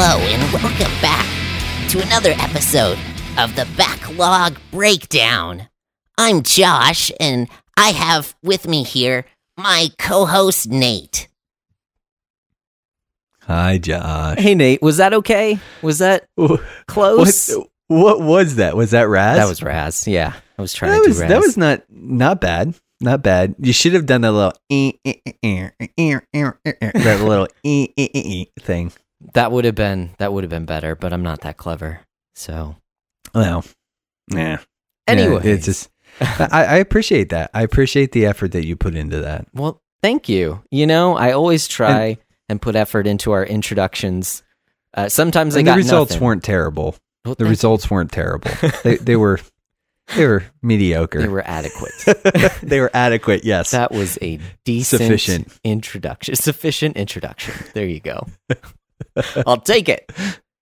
Hello, and welcome back to another episode of the Backlog Breakdown. I'm Josh, and I have with me here my co host, Nate. Hi, Josh. Hey, Nate. Was that okay? Was that close? What, what was that? Was that Raz? That was Raz. Yeah, I was trying that to was, do Raz. That was not not bad. Not bad. You should have done that little that little thing that would have been that would have been better, but I'm not that clever. So Well, yeah. anyway, Yeah, it's just I, I appreciate that. I appreciate the effort that you put into that. well, thank you. You know, I always try and, put effort into our introductions. Uh, sometimes I And got the results nothing. weren't terrible. Well, The thank- results weren't terrible. they they were they were mediocre. they were adequate. they were adequate. Yes. that was a decent Sufficient. introduction. Sufficient introduction. There you go. I'll take it.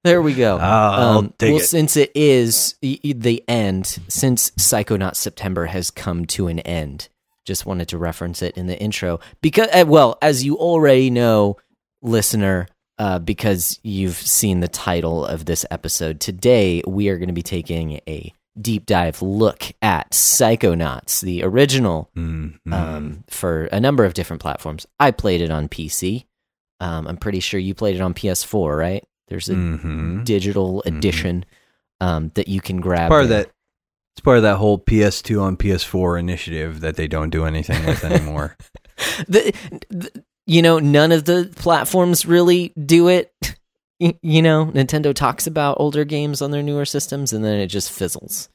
There we go. I'll take well, it. since it is the end, since Psychonaut September has come to an end, just wanted to reference it in the intro because, uh, well, as you already know, listener, uh, because you've seen the title of this episode today, we are going to be taking a deep dive look at Psychonauts, the original Mm, mm. um, for a number of different platforms. I played it on PC. Um, I'm pretty sure you played it on PS4, right? There's a Mhm. digital Mhm. edition um, that you can grab. part of that it's part of that whole PS2 on PS4 initiative that they don't do anything with anymore. The, the- you know, none of the platforms really do it. Y- You know, Nintendo talks about older games on their newer systems, and then it just fizzles.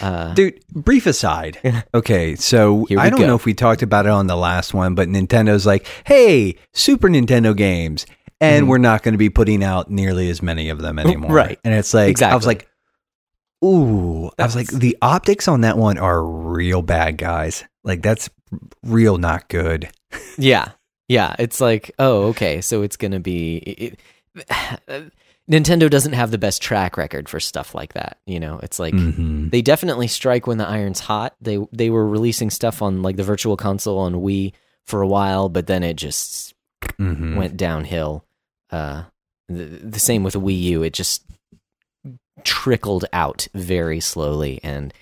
Uh, Dude, brief aside. Okay, so I don't go. know if we talked about it on the last one, but Nintendo's like, "Hey, Super Nintendo games." And Mhm. we're not going to be putting out nearly as many of them anymore. Right. And it's like exactly. I was like, "Ooh." I was like, "The optics on that one are real bad, guys. Like that's real not good." yeah, yeah. It's like, oh, okay, so it's gonna be. It, Nintendo doesn't have the best track record for stuff like that. You know, it's like Mhm. they definitely strike when the iron's hot. They they were releasing stuff on like the Virtual Console on Wii for a while, but then it just Mhm. went downhill. Uh, the, the same with Wii U. It just trickled out very slowly, and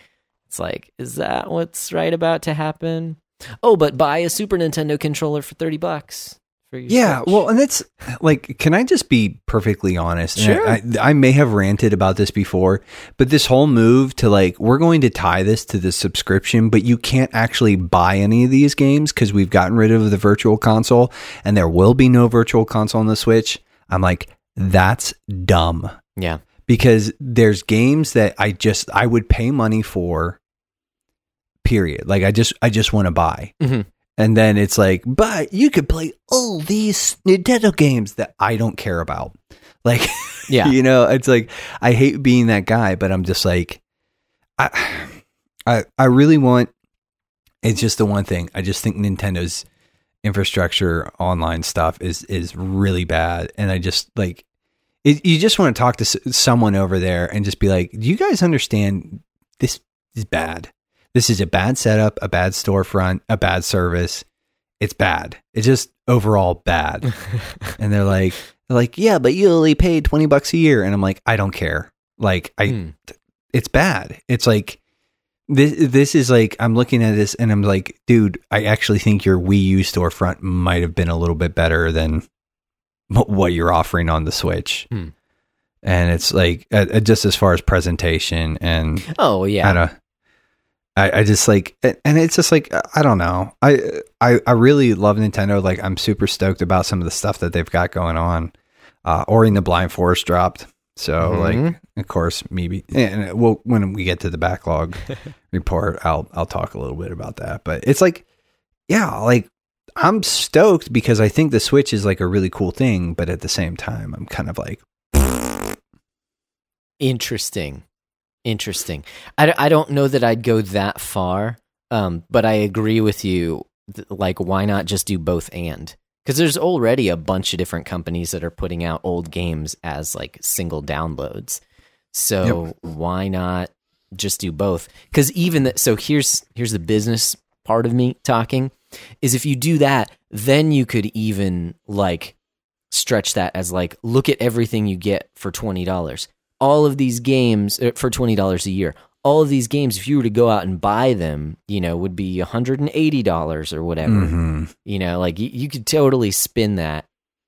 it's like, is that what's right about to happen? Oh, but buy a Super Nintendo controller for thirty bucks Yeah, well, and that's like, can I just be perfectly honest? Sure. I, I may have ranted about this before, but this whole move to like, we're going to tie this to the subscription, but you can't actually buy any of these games because we've gotten rid of the virtual console and there will be no virtual console on the Switch. I'm like, that's dumb yeah, because there's games that I just, I would pay money for, period. Like, I just, I just want to buy. Mhm. And then it's like, but you could play all these Nintendo games that I don't care about. Like, yeah, you know, it's like I hate being that guy, but I'm just like, I, I, I really want. It's just the one thing. I just think Nintendo's infrastructure, online stuff is is really bad, and I just like. It, you just want to talk to someone over there and just be like, "Do you guys understand? This is bad. This is a bad setup, a bad storefront, a bad service. It's bad. It's just overall bad." and they're like, they're like, yeah, but you only paid 20 bucks a year. And I'm like, I don't care. Like, I, Hmm. it's bad. It's like, this, this is like, I'm looking at this and I'm like, dude, I actually think your Wii U storefront might have been a little bit better than what you're offering on the Switch. Hmm. And it's like, uh, uh, just as far as presentation and Oh yeah, I don't. I, I just like, and it's just like I don't know. I, I I really love Nintendo. Like I'm super stoked about some of the stuff that they've got going on. Uh, Ori and the Blind Forest dropped, so Mhm. like of course maybe, and we'll when we get to the backlog report, I'll I'll talk a little bit about that. But it's like, yeah, like I'm stoked because I think the Switch is like a really cool thing, but at the same time, I'm kind of like, Interesting. Interesting. I, I don't know that I'd go that far, um, but I agree with you. Like, why not just do both and? Because there's already a bunch of different companies that are putting out old games as like single downloads. So why not just do both? Because even that. So here's here's the business part of me talking. Is if you do that, then you could even like stretch that as like look at everything you get for twenty dollars. All of these games uh, for twenty dollars a year. All of these games, if you were to go out and buy them, you know, would be hundred and eighty dollars or whatever. Mhm. You know, like you, you could totally spin that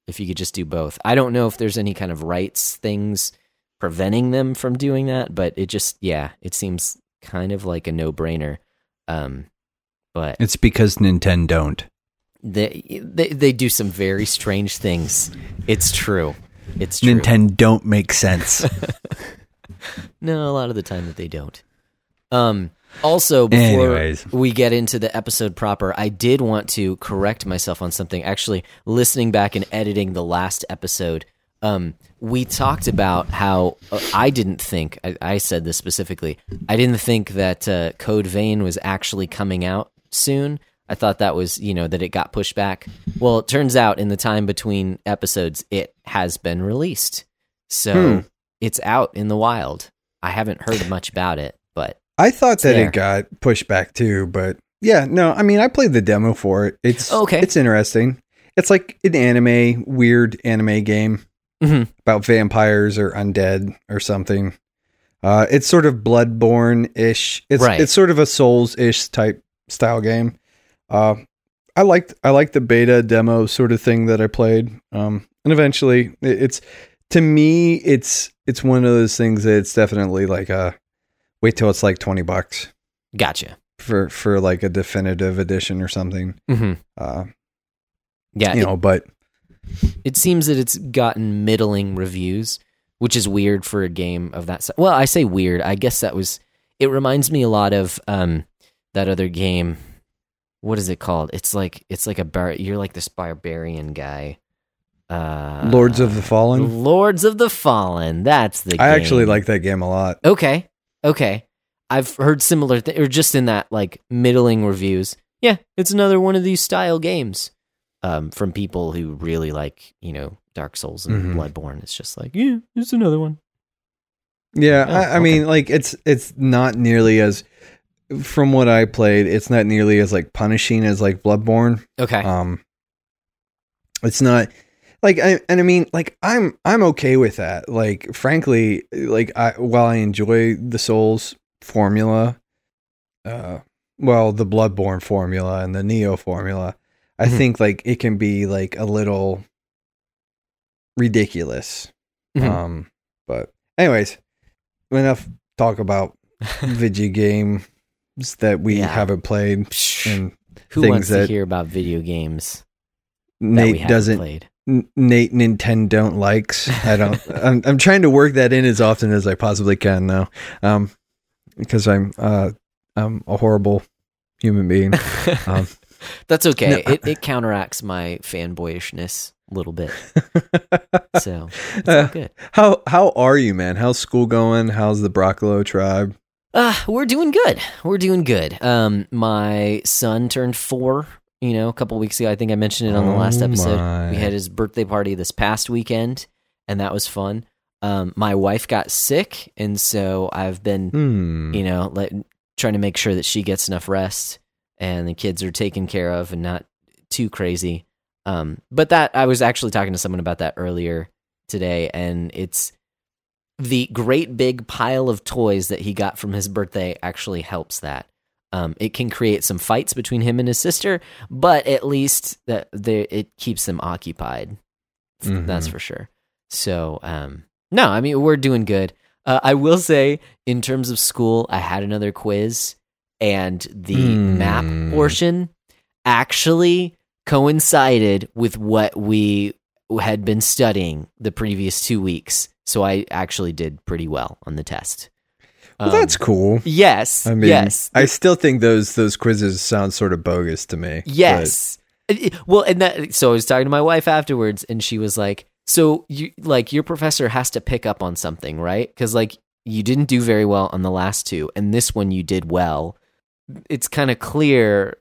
if you could just do both. I don't know if there's any kind of rights things preventing them from doing that, but it just yeah, it seems kind of like a no brainer. Um, but It's because Nintendo don't. they, they they do some very strange things. It's true. It's true. Nintendo don't make sense. No, a lot of the time that they don't. Um also before Anyways. we get into the episode proper, I did want to correct myself on something. Actually, listening back and editing the last episode, um we talked about how uh, I didn't think I, I said this specifically. I didn't think that uh, Code Vein was actually coming out soon. I thought that was, you know, that it got pushed back. Well, it turns out in the time between episodes, it has been released. So Hmm. it's out in the wild. I haven't heard much about it, but I thought that there. it got pushed back too, but yeah, no, I mean, I played the demo for it. It's Okay. It's interesting. It's like an anime, weird anime game Mhm. about vampires or undead or something. Uh, it's sort of Bloodborne ish. It's Right. it's sort of a Souls ish type style game. Uh, I liked I liked the beta demo sort of thing that I played. Um, and eventually, it, it's to me, it's it's one of those things that it's definitely like a wait till it's like twenty bucks gotcha. for for like a definitive edition or something. hmm Uh, Yeah, you it, know, but it seems that it's gotten middling reviews, which is weird for a game of that. si- Well, I say weird. I guess that was. It reminds me a lot of um, that other game. What is it called? It's like it's like a bar. You're like this barbarian guy. Uh, Lords of the Fallen. Lords of the Fallen. That's the. I actually like that game a lot. Okay. Okay. I've heard similar th- or just in that like middling reviews. Yeah, it's another one of these style games. Um, from people who really like, you know, Dark Souls and Mhm. Bloodborne. It's just like, yeah, it's another one. Yeah, Oh, I, I okay. mean, like it's it's not nearly as from what I played. It's not nearly as like punishing as like Bloodborne. Okay. Um, it's not like I and I mean like I'm I'm okay with that. Like frankly, like I while I enjoy the Souls formula, uh, well the Bloodborne formula and the Nioh formula, I Mhm. think like it can be like a little ridiculous. Mhm. Um, but anyways, enough talk about video games that we Yeah. haven't played and who wants to hear about video games Nate doesn't played? Nate Nintendo don't likes. I don't. I'm I'm trying to work that in as often as I possibly can now, um, because I'm uh I'm a horrible human being. Um, That's okay. no. It it counteracts my fanboyishness a little bit. So Uh, good. how how are you, man? How's school going? How's the Broccolo tribe? Uh, we're doing good. We're doing good. Um, my son turned four, you know, a couple weeks ago. I think I mentioned it on the last Oh episode. my. We had his birthday party this past weekend, and that was fun. Um, my wife got sick, and so I've been, Hmm. you know, like trying to make sure that she gets enough rest and the kids are taken care of and not too crazy. Um, but that I was actually talking to someone about that earlier today, and it's the great big pile of toys that he got from his birthday actually helps that. Um, it can create some fights between him and his sister, but at least that it keeps them occupied. Mhm. That's for sure. So, um, no, I mean we're doing good. Uh, I will say, in terms of school, I had another quiz, and the Hmm. map portion actually coincided with what we had been studying the previous two weeks. So I actually did pretty well on the test. Well, Um, that's cool. yes. I mean, yes. I still think those those quizzes sound sort of bogus to me. Yes. It- Well, and that so I was talking to my wife afterwards, and she was like, "So you like your professor has to pick up on something, right? Because like you didn't do very well on the last two, and this one you did well. It's kind of clear,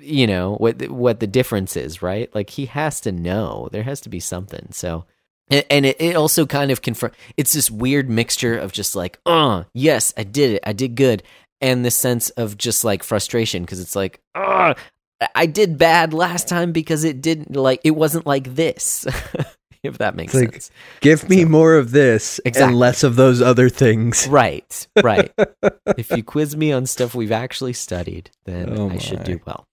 you know what what the difference is, right? Like he has to know. There has to be something. So." And it, it also kind of confirm. It's this weird mixture of just like, oh, yes, I did it, I did good, and this sense of just like frustration because it's like, oh, I did bad last time because it didn't like it wasn't like this. if that makes like- sense. Give me more of this Exactly. and less of those other things. Right, right. if you quiz me on stuff we've actually studied, then Oh I should do well.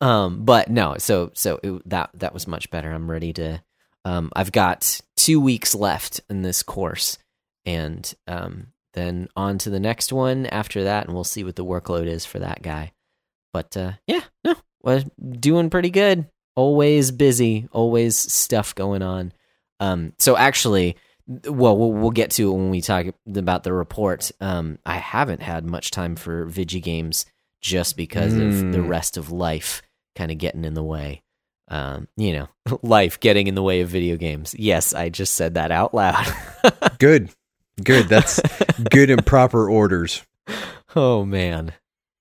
Um, but no, so so it, that that was much better. I'm ready to. Um, I've got two weeks left in this course, and um, then on to the next one after that, and we'll see what the workload is for that guy. But uh, yeah, no, well, doing pretty good. Always busy, always stuff going on. Um, so actually, well, we'll we'll get to it when we talk about the report. Um, I haven't had much time for Vigi games just because of the Mm. rest of life kind of getting in the way. Um, you know, life getting in the way of video games. Yes, I just said that out loud. Good. Good. That's good and proper orders. oh man,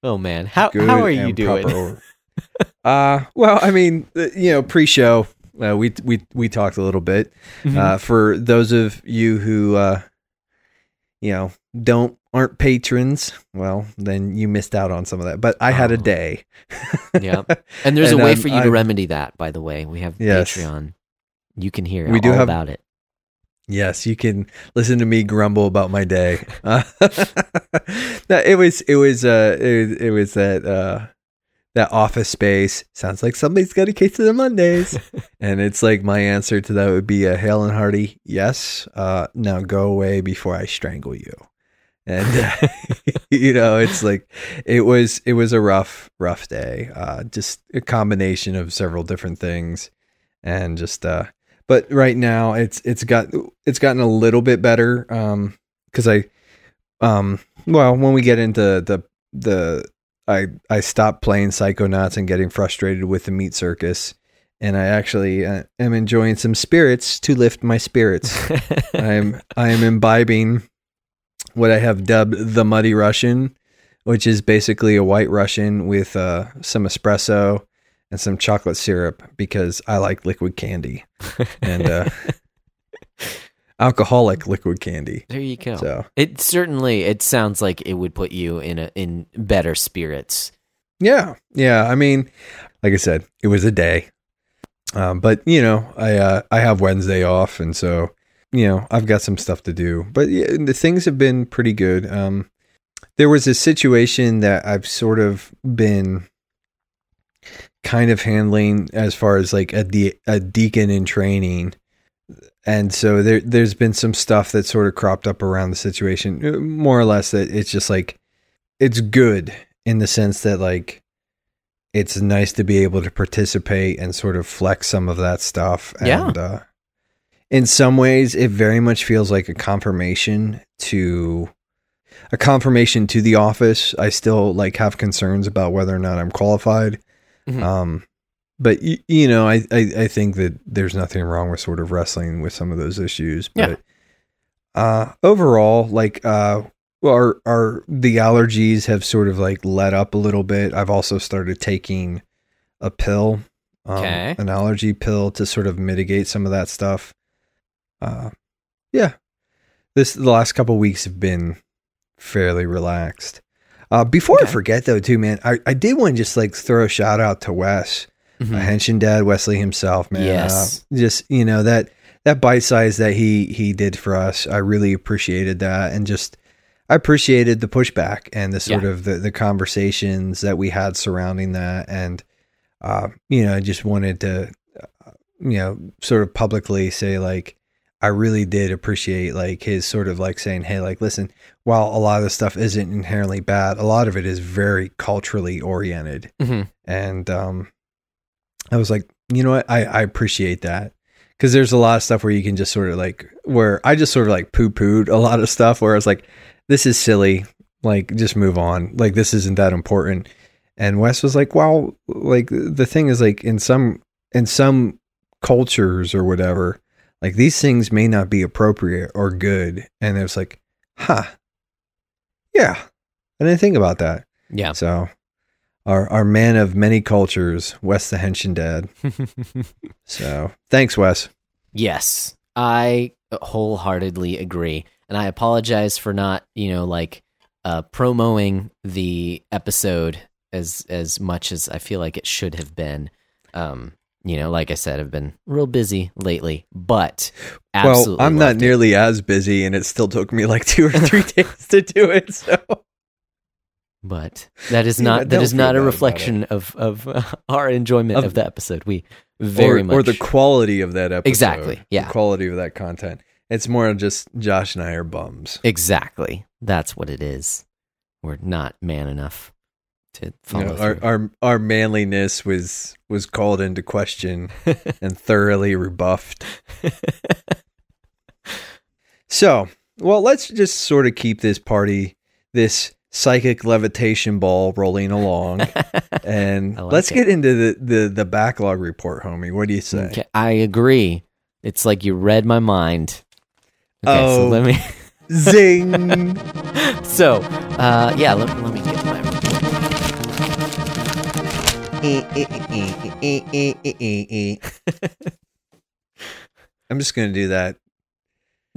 oh man, how Good how are you doing? uh well, I mean, uh, you know, pre-show, uh, we we we talked a little bit. Mhm. Uh, for those of you who uh, you know don't aren't patrons, well, then you missed out on some of that. But I had a Oh. day. yeah, and there's And a way I'm- for you to remedy that. By the way, we have Yes. Patreon. You can hear We do have- about it. Yes, you can listen to me grumble about my day. Uh, no, it was it was uh it, it was that uh that office space sounds like somebody's got a case of the Mondays, and it's like my answer to that would be a hail and hearty yes. Uh, now go away before I strangle you. And uh, you know, it's like it was it was a rough rough day. Uh, just a combination of several different things, and just uh but right now it's it's got it's gotten a little bit better um because i um well when we get into the the i i stopped playing psychonauts and getting frustrated with the meat circus and i actually uh, am enjoying some spirits to lift my spirits i am i am imbibing what i have dubbed the muddy russian which is basically a white russian with uh some espresso and some chocolate syrup because i like liquid candy and uh, alcoholic liquid candy. there you go. So It certainly it sounds like it would put you in a in better spirits. yeah, yeah. I mean, like I said, it was a day, um, but you know, I uh, I have Wednesday off, and so you know, I've got some stuff to do. But yeah, the things have been pretty good. Um, there was a situation that I've sort of been kind of handling as far as like a de- a deacon in training. And so there there's been some stuff that sort of cropped up around the situation uh, more or less that it's just like it's good in the sense that like it's nice to be able to participate and sort of flex some of that stuff Yeah. uh in some ways it very much feels like a confirmation to a confirmation to the office. I still like have concerns about whether or not I'm qualified. Mhm. Um, but you know, I, I I think that there's nothing wrong with sort of wrestling with some of those issues. Yeah. But uh, overall, like uh, our our the allergies have sort of like let up a little bit. I've also started taking a pill, um, Okay. an allergy pill to sort of mitigate some of that stuff. Uh, yeah, this the last couple weeks have been fairly relaxed. Uh, before I forget though, too, man, I, I did want to just like throw a shout out to Wes, Mhm. a henshin dad, Wesley himself, man. Yes. Uh, just you know that that bite size that he he did for us, I really appreciated that, and just I appreciated the pushback and the sort Yeah. of the the conversations that we had surrounding that, and uh, you know, I just wanted to, uh, you know, sort of publicly say like. I really did appreciate like his sort of like saying, "Hey, like listen, while a lot of the stuff isn't inherently bad, a lot of it is very culturally oriented." Mhm. And um, I was like, you know what, I I appreciate that because there's a lot of stuff where you can just sort of like where I just sort of like poo pooed a lot of stuff where I was like, this is silly, like just move on, like this isn't that important. And Wes was like, well, like the thing is like in some in some cultures or whatever, like these things may not be appropriate or good. And it was like, huh, yeah, I didn't think about that. Yeah. So, our our man of many cultures, Wes the Henshin Dad. So, thanks, Wes. Yes, I wholeheartedly agree, and I apologize for not, you know, like uh, promoting the episode as as much as I feel like it should have been. Um, you know, like I said, I've been real busy lately, but Well, I'm not it. nearly as busy, and it still took me like two or three days to do it. So But that is not that don't is not a reflection of of uh, our enjoyment of, Of- the episode. We very or, much or the quality of that episode. Exactly, yeah. the quality of that content. It's more just Josh and I are bums. exactly that's what it is. We're not man enough to You know, our, our our manliness was was called into question and thoroughly rebuffed. So, well, let's just sort of keep this party, this psychic levitation ball rolling along, and like let's it. get into the, the the backlog report, homie. What do you say? Okay, I agree. It's like you read my mind. Okay, so Oh. let me. Zing! so, uh, yeah, let, let me get I'm just gonna do that.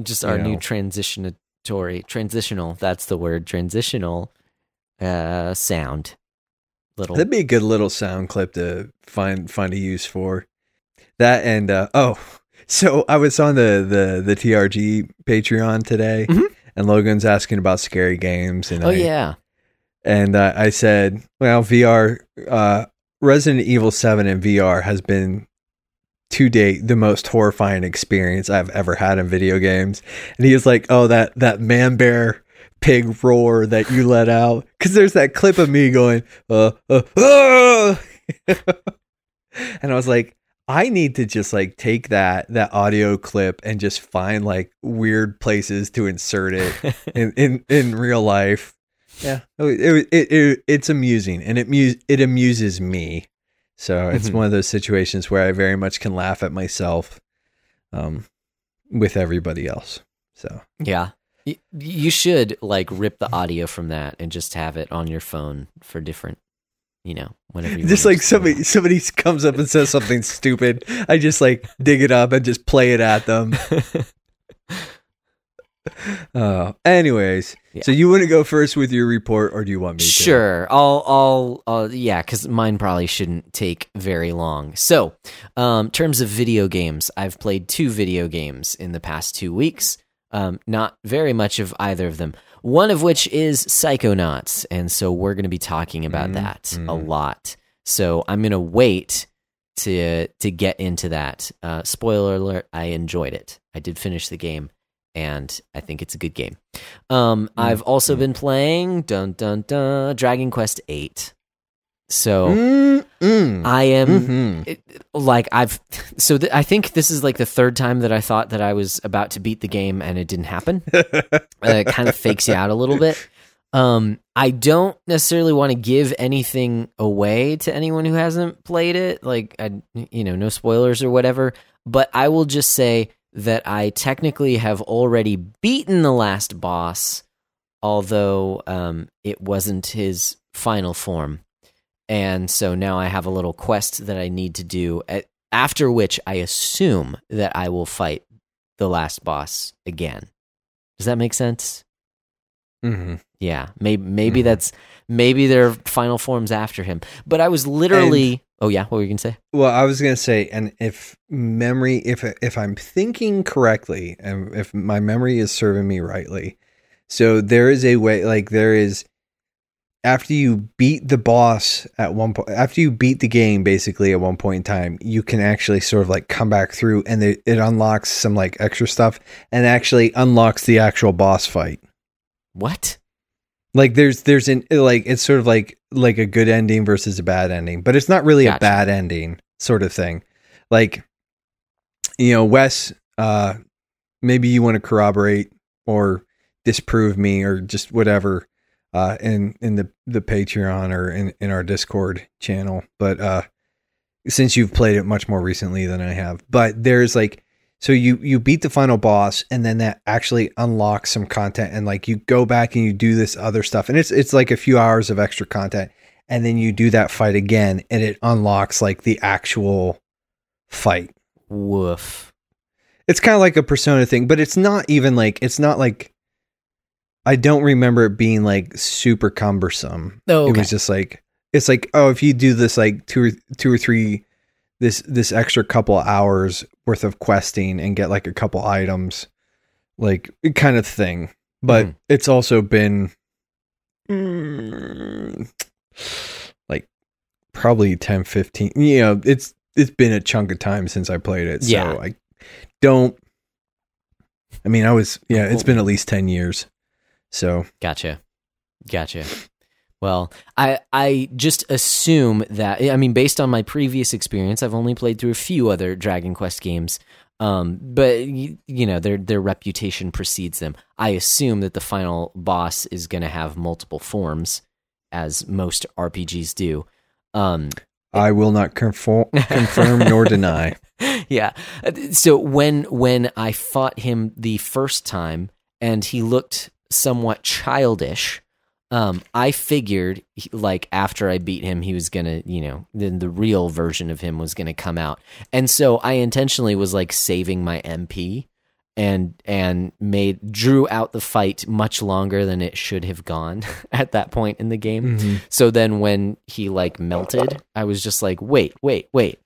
Just our You new transitionatory, transitional. That's the word. Transitional, uh, sound. Little. That'd be a good little sound clip to find find a use for. That and uh, oh, so I was on the the the TRG Patreon today, Mhm. and Logan's asking about scary games, and oh I, yeah. and uh, I said, well, VR, uh, Resident Evil Seven in VR has been to date the most horrifying experience I've ever had in video games, and he was like, oh, that that man bear pig roar that you let out. Because there's that clip of me going uh, uh, uh and i was like i need to just like take that that audio clip and just find like weird places to insert it in in, in real life yeah. It, it, it, it it's amusing and it mu- it amuses me. So it's Mhm. one of those situations where i very much can laugh at myself um with everybody else. So Yeah. You should like rip the audio from that and just have it on your phone for different, you know, whenever you just like somebody somebody comes up and says something stupid i just like dig it up and just play it at them uh anyways Yeah. so you want to go first with your report or do you want me to Sure. I'll, I'll, I'll yeah, because mine probably shouldn't take very long. So, um, terms of video games, I've played two video games in the past two weeks. Um, not very much of either of them. One of which is Psychonauts, and so we're going to be talking about Mm, that a mm. lot. So I'm going to wait to to get into that. Uh, spoiler alert: I enjoyed it. I did finish the game, and I think it's a good game. Um, I've also mm. been playing dun dun dun Dragon Quest Eight. So Mm, mm, I am mhm. it, like I've so th- I think this is like the third time that I thought that I was about to beat the game and it didn't happen. uh, it kind of fakes you out a little bit. Um, I don't necessarily want to give anything away to anyone who hasn't played it, like I, you know, no spoilers or whatever. But I will just say that I technically have already beaten the last boss, although um, it wasn't his final form. And so now I have a little quest that I need to do. At, after which I assume that I will fight the last boss again. Does that make sense? Mhm. Yeah, maybe maybe Mhm. that's maybe their final forms after him. But I was literally. Oh yeah, what were you gonna say? well i was gonna say and if memory if if i'm thinking correctly and if my memory is serving me rightly so there is a way like there is after you beat the boss at one point after you beat the game basically at one point in time you can actually sort of like come back through and it, it unlocks some like extra stuff and actually unlocks the actual boss fight What? like there's there's an like it's sort of like like a good ending versus a bad ending but it's not really Gotcha. a bad ending sort of thing like you know wes uh maybe you want to corroborate or disprove me or just whatever uh in in the the patreon or in in our discord channel but uh since you've played it much more recently than i have but there's like so you you beat the final boss and then that actually unlocks some content and like you go back and you do this other stuff and it's it's like a few hours of extra content and then you do that fight again and it unlocks like the actual fight. Woof. it's kind of like a persona thing but it's not even like it's not like i don't remember it being like super cumbersome. Oh, it was just like it's like oh if you do this like two or two or three this this extra couple hours worth of questing and get like a couple items, like kind of thing. But Mhm. it's also been mm, like probably 10 15 you know it's it's been a chunk of time since i played it so Yeah. i don't i mean i was yeah it's been at least 10 years so Gotcha. Gotcha. Well, I I just assume that I mean based on my previous experience, I've only played through a few other Dragon Quest games. Um, but you, you know their their reputation precedes them. I assume that the final boss is going to have multiple forms, as most RPGs do. Um, i will not confirm confirm nor deny yeah. So when when I fought him the first time and he looked somewhat childish, um, I figured like after I beat him, he was gonna, you know, then the real version of him was gonna come out, and so I intentionally was like saving my MP and and made drew out the fight much longer than it should have gone at that point in the game. Mhm. So then when he like melted, I was just like, wait, wait, wait.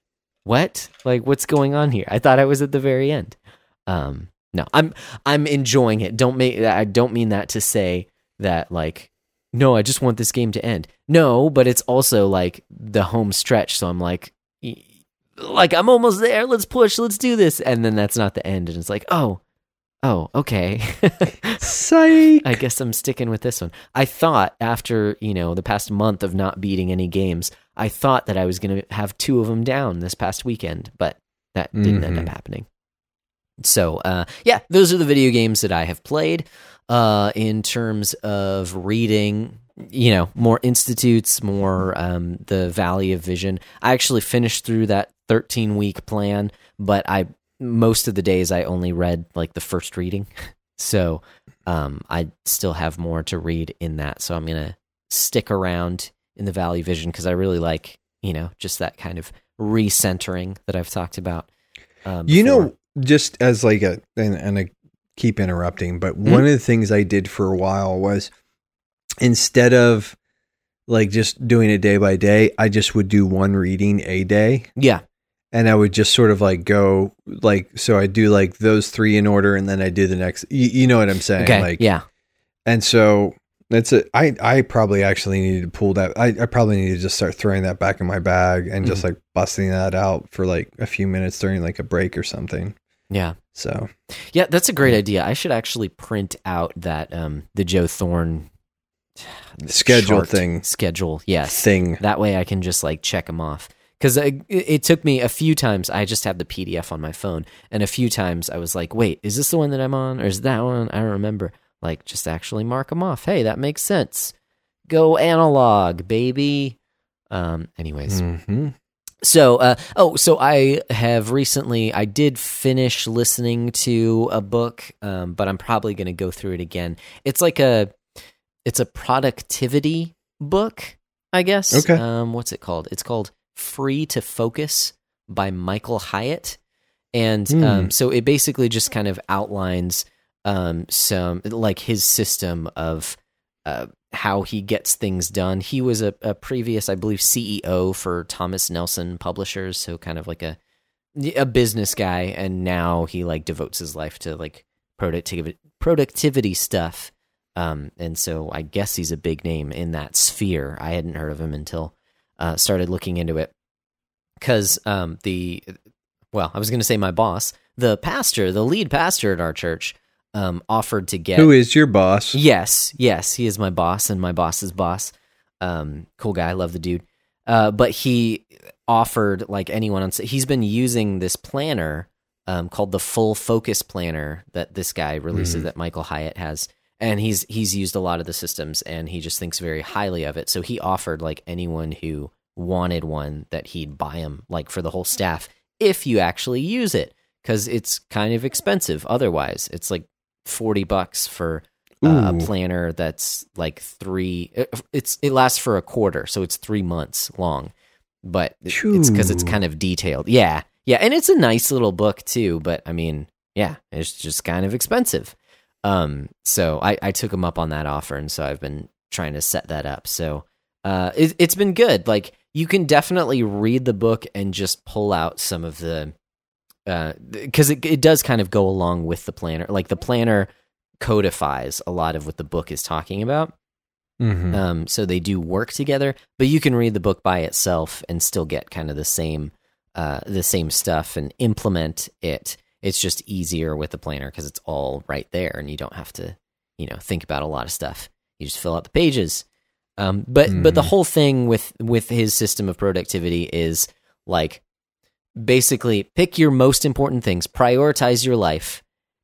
What? Like what's going on here? I thought I was at the very end. Um no, I'm I'm enjoying it. Don't make I don't mean that to say that like no, I just want this game to end. No, but it's also like the home stretch, so I'm like like I'm almost there. Let's push. Let's do this. And then that's not the end and it's like, "Oh. Oh, okay." Psych. I guess I'm sticking with this one. I thought after, you know, the past month of not beating any games, I thought that I was going to have two of them down this past weekend, but that didn't end up Mhm. happening. So, uh, yeah, those are the video games that I have played. Uh, in terms of reading, you know, more institutes, more um, the Valley of Vision. I actually finished through that 13 week plan, but I most of the days I only read like the first reading. So um, I still have more to read in that. So I'm gonna stick around in the Valley Vision because I really like you know just that kind of recentering that I've talked about. Um, You know, just as like a and, and I keep interrupting, but Hmm? one of the things I did for a while was instead of like just doing it day by day, I just would do one reading a day, yeah, and I would just sort of like go like so I do like those three in order, and then I do the next. You, you know what I'm saying? okay, Like yeah, and so that's it. I I probably actually needed to pull that. I, I probably need to just start throwing that back in my bag and just Mm-hmm. like busting that out for like a few minutes during like a break or something. Yeah, So yeah. That's a great idea. I should actually print out that um the Joe Thorne Schedule chart thing. Schedule, yes. thing. That way I can just like check them off. Because it, it took me a few times. I just have the PDF on my phone, and a few times I was like, "Wait, is this the one that I'm on, or is that one?" I don't remember. Like, just actually mark them off. Hey, that makes sense. Go analog, baby. Um. Anyways, hmm so, uh, oh, so I have recently, I did finish listening to a book, um, but I'm probably going to go through it again. It's like a, it's a productivity book, I guess. Okay. Um, what's it called? It's called Free to Focus by Michael Hyatt. And Hmm. um, so it basically just kind of outlines um, some, like his system of uh, how he gets things done. He was a, a previous, I believe, CEO for Thomas Nelson Publishers, so kind of like a a business guy, and now he like devotes his life to like productivity productivity stuff. Um, and so I guess he's a big name in that sphere. I hadn't heard of him until uh, started looking into it because um, the well, I was going to say my boss, the pastor, the lead pastor at our church, um, offered to get Who is your boss? Yes, yes, he is my boss and my boss's boss. Um, cool guy, love the dude. Uh, but he offered like anyone on. He's been using this planner um, called the Full Focus Planner that this guy releases Mhm. that Michael Hyatt has, and he's he's used a lot of the systems and he just thinks very highly of it. So he offered like anyone who wanted one that he'd buy him like for the whole staff if you actually use it because it's kind of expensive otherwise. It's like forty bucks for uh, a planner that's like three it's it lasts for a quarter so it's three months long but it- it's because it's kind of detailed. Yeah yeah and it's a nice little book too but i mean yeah it's just kind of expensive. Um so i i took him up on that offer and so i've been trying to set that up. So uh it, it's been good. Like you can definitely read the book and just pull out some of the because it, it does kind of go along with the planner. Like the planner codifies a lot of what the book is talking about. Mhm. um, so they do work together but you can read the book by itself and still get kind of the same uh, the same stuff and implement it. It's just easier with the planner because it's all right there and you don't have to you know think about a lot of stuff. You just fill out the pages. Um, but but the Mhm. whole thing with with his system of productivity is like basically pick your most important things prioritize your life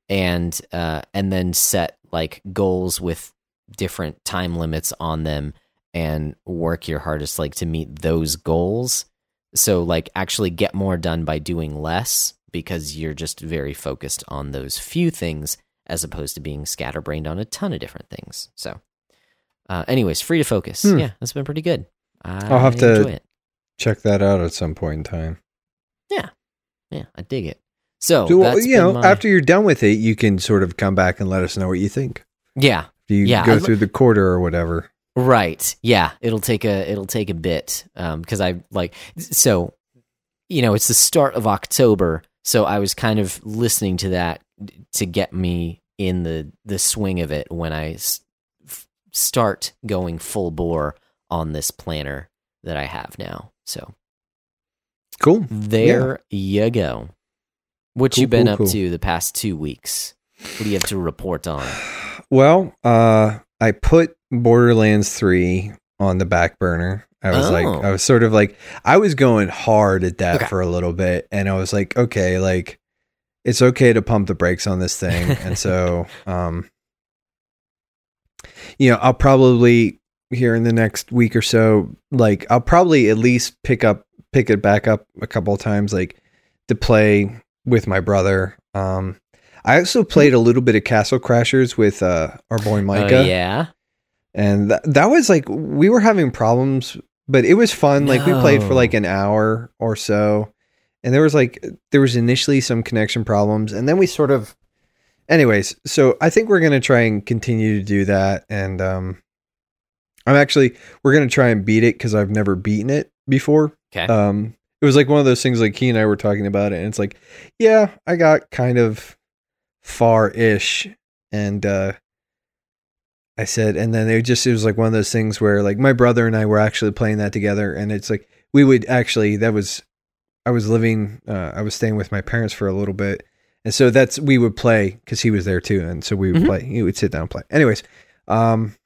and uh, and then set like goals with different time limits on them and work your hardest like to meet those goals so like actually get more done by doing less because you're just very focused on those few things as opposed to being scatterbrained on a ton of different things so uh, anyways free to focus Hmm. yeah that's been pretty good I I'll have to-. Check that out at some point in time. Yeah i dig it so So, that's you know, my- after you're done with it, you can sort of come back and let us know what you think. yeah Do you Yeah, go through the quarter or whatever? Right. Yeah. It'll take a it'll take a bit um because I like so you know it's the start of October so I was kind of listening to that to get me in the the swing of it when I s- start going full bore on this planner that I have now. So Cool. there you go. What Cool, you been cool, up cool. to the past 2 weeks? What do you have to report on? Well, uh, I put Borderlands 3 on the back burner. I was like, Oh. I was sort of like, I was going hard at that Okay. for a little bit. And I was like, okay, like, it's okay to pump the brakes on this thing. and so, um, you know, I'll probably here in the next week or so, like, I'll probably at least pick up, pick it back up a couple of times, like, to play with my brother. Um, I also played a little bit of Castle Crashers with uh, our boy Micah, Oh, yeah. and that that was like we were having problems, but it was fun. Like we played for like an hour or so, and there was like there was initially some connection problems, and then we sort of, anyways. So I think we're gonna try and continue to do that, and um, I'm actually we're gonna try and beat it because I've never beaten it before. Okay. Um, it was like one of those things like Key and I were talking about it, and it's like, yeah, I got kind of far ish, and uh, I said, and then it just it was like one of those things where like my brother and I were actually playing that together, and it's like we would actually that was I was living uh, I was staying with my parents for a little bit, and so that's we would play because he was there too, and so we would Mhm. play. He would sit down and play. Anyways, um,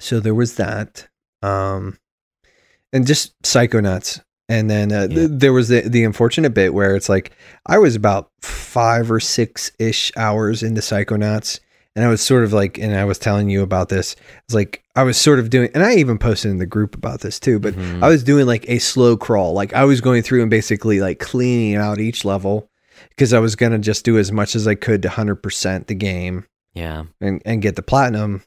so there was that, um, and just Psychonauts. And then uh, Yeah. th- there was the, the unfortunate bit where it's like I was about five or six ish hours into Psychonauts, and I was sort of like, and I was telling you about this. It's like I was sort of doing, and I even posted in the group about this too. But Mhm. I was doing like a slow crawl, like I was going through and basically like cleaning out each level because I was gonna just do as much as I could to hundred percent the game yeah. and and get the platinum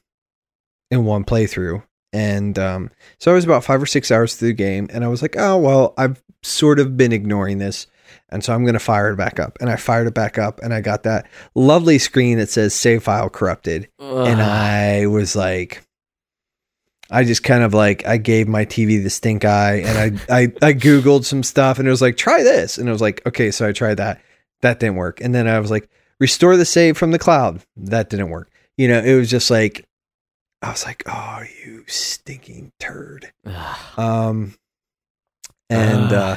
in one playthrough. And um, so I was about five or six hours through the game, and I was like, oh well, I've sort of been ignoring this, and so I'm going to fire it back up. And I fired it back up, and I got that lovely screen that says save file corrupted, and I was like. I just kind of like I gave my TV the stink eye and I, I I googled some stuff and it was like try this. And I was like okay so I tried that. That didn't work. And then I was like restore the save from the cloud. That didn't work. You know it was just like I was like oh you stinking turd um and uh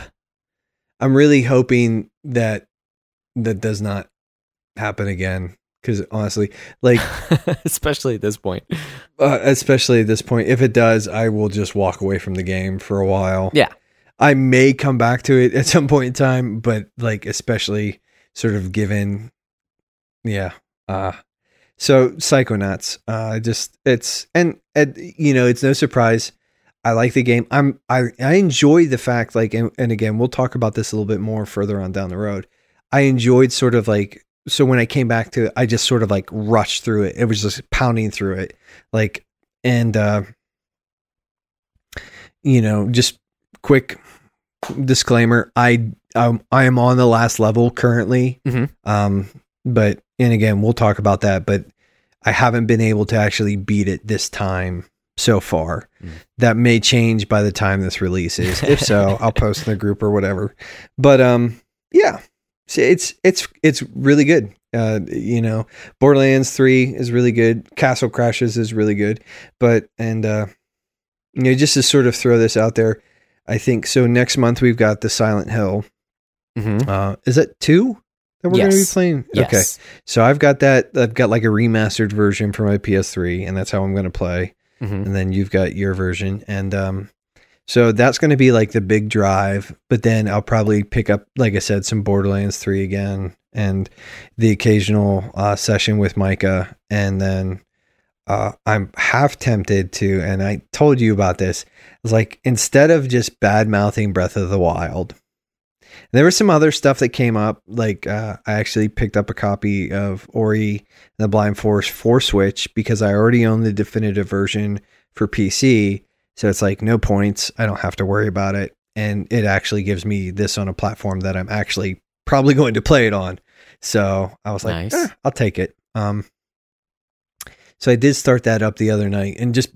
I'm really hoping that that does not happen again because honestly like especially at this point. uh, especially at this point. If it does, I will just walk away from the game for a while. Yeah. I may come back to it at some point in time, but like especially sort of given, yeah. Uh so Psychonauts, uh, just it's and, and you know it's no surprise. I like the game. I'm I I enjoy the fact like and, and again we'll talk about this a little bit more further on down the road. I enjoyed sort of like so when I came back to it, I just sort of like rushed through it. It was just pounding through it, like and uh, you know, just quick disclaimer: I um, I am on the last level currently, Mhm. um, but and again we'll talk about that. But I haven't been able to actually beat it this time so far. Mm. That may change by the time this releases. if so, I'll post in the group or whatever. But um, yeah, So it's it's it's really good. Uh, you know, Borderlands Three is really good. Castle Crashers is really good. But and uh, you know, just to sort of throw this out there, I think so. Next month we've got the Silent Hill. Mm-hmm. Uh, is that two that we're going to be Yes. playing? Okay. So I've got that. I've got like a remastered version for my PS3, and that's how I'm going to play. Mhm. And then you've got your version, and um, so that's going to be like the big drive. But then I'll probably pick up, like I said, some Borderlands Three again, and the occasional uh, session with Micah, and then uh, I'm half tempted to, and I told you about this. It's like instead of just bad mouthing Breath of the Wild, there was some other stuff that came up. Like uh, I actually picked up a copy of Ori and the Blind Forest for Switch because I already own the definitive version for PC. So it's like no points. I don't have to worry about it, and it actually gives me this on a platform that I'm actually probably going to play it on. So I was like, Nice. "Eh, I'll take it. Um, so I did start that up the other night, and just,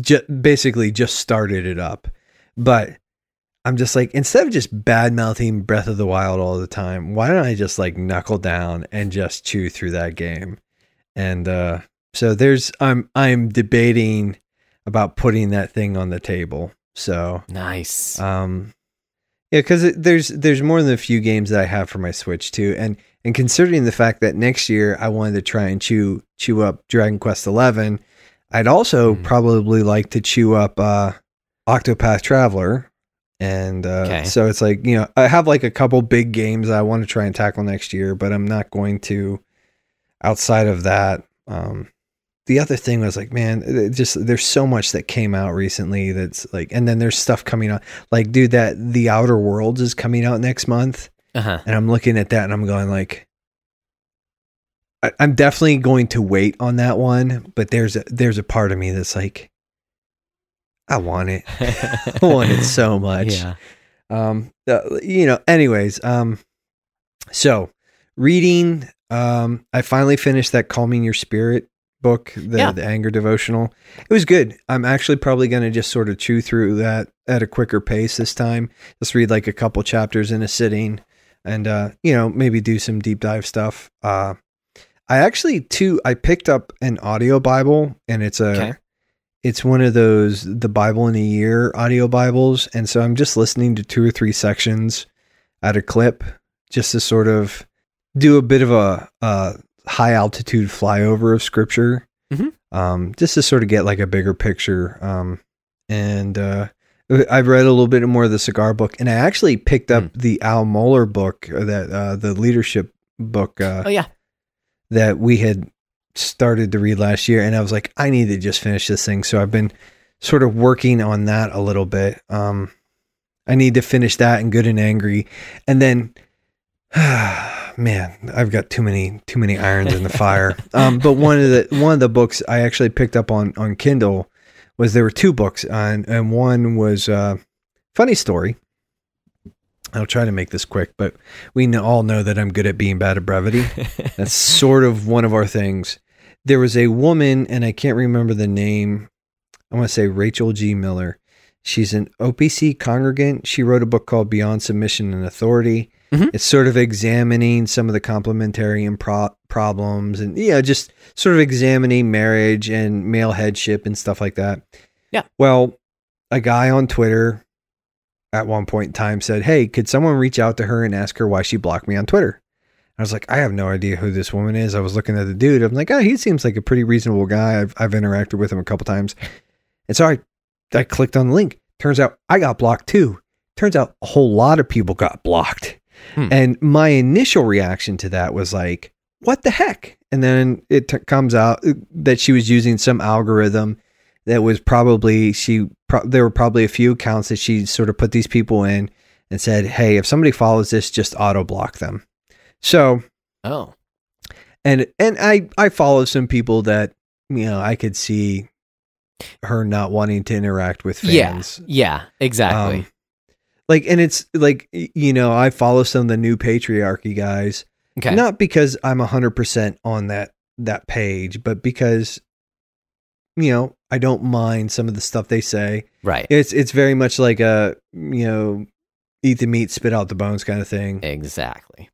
ju- basically just started it up, but I'm just like, instead of just bad mouthing Breath of the Wild all the time, why don't I just like knuckle down and just chew through that game? And uh, so there's, I'm, I'm debating about putting that thing on the table. So, Nice. um, yeah, because there's there's more than a few games that I have for my Switch too, and and considering the fact that next year I wanted to try and chew chew up Dragon Quest Eleven, I'd also Mm. probably like to chew up uh, Octopath Traveler, and uh, Okay. so it's like you know I have like a couple big games I want to try and tackle next year, but I'm not going to. Outside of that, um, the other thing was like, man, just there's so much that came out recently that's like, and then there's stuff coming out. Like, dude, that The Outer Worlds is coming out next month, Uh huh. and I'm looking at that and I'm going like, I, I'm definitely going to wait on that one, but there's a there's a part of me that's like, I want it. I want it so much. Yeah. Um, uh, you know, anyways, um, so reading, um, I finally finished that Calming Your Spirit book, the, Yeah. the anger devotional. It was good. I'm actually probably going to just sort of chew through that at a quicker pace this time. Just read like a couple chapters in a sitting and, uh, you know, maybe do some deep dive stuff. Uh, I actually too, I picked up an audio Bible and it's a, Okay. It's one of those the Bible in a year audio Bibles, and so I'm just listening to two or three sections at a clip, just to sort of do a bit of a, a high altitude flyover of Scripture, Mhm. um, just to sort of get like a bigger picture. Um, and uh, I've read a little bit more of the cigar book, and I actually picked up Hmm. the Al Mohler book, that uh, the leadership book. Uh, Oh yeah. that we had started to read last year and I was like I need to just finish this thing. So I've been sort of working on that a little bit. Um I need to finish that and good and angry. And then man I've got too many too many irons in the fire. Um but one of the one of the books I actually picked up on on Kindle was there were two books and and one was uh funny story. I'll try to make this quick but we all know that I'm good at being bad at brevity. That's sort of one of our things. There was a woman, and I can't remember the name. I want to say Rachel G. Miller. She's an OPC congregant. She wrote a book called Beyond Submission and Authority. Mhm. It's sort of examining some of the complementarian pro- problems and, yeah, just sort of examining marriage and male headship and stuff like that. Yeah. Well, a guy on Twitter at one point in time said, Hey, could someone reach out to her and ask her why she blocked me on Twitter? I was like, I have no idea who this woman is. I was looking at the dude. I'm like, oh, he seems like a pretty reasonable guy. I've, I've interacted with him a couple times. And so I, I clicked on the link. Turns out I got blocked too. Turns out a whole lot of people got blocked. Hmm. And my initial reaction to that was like, what the heck? And then it t- comes out that she was using some algorithm that was probably, she, pro- there were probably a few accounts that she sort of put these people in and said, hey, if somebody follows this, just auto block them. So, Oh. and and I I follow some people that you know I could see her not wanting to interact with fans. Yeah. yeah Exactly. Um, like, and it's like you know I follow some of the new patriarchy guys, okay. not because I'm hundred percent on that that page, but because you know, I don't mind some of the stuff they say. Right. It's it's very much like a you know, eat the meat, spit out the bones kind of thing. Exactly.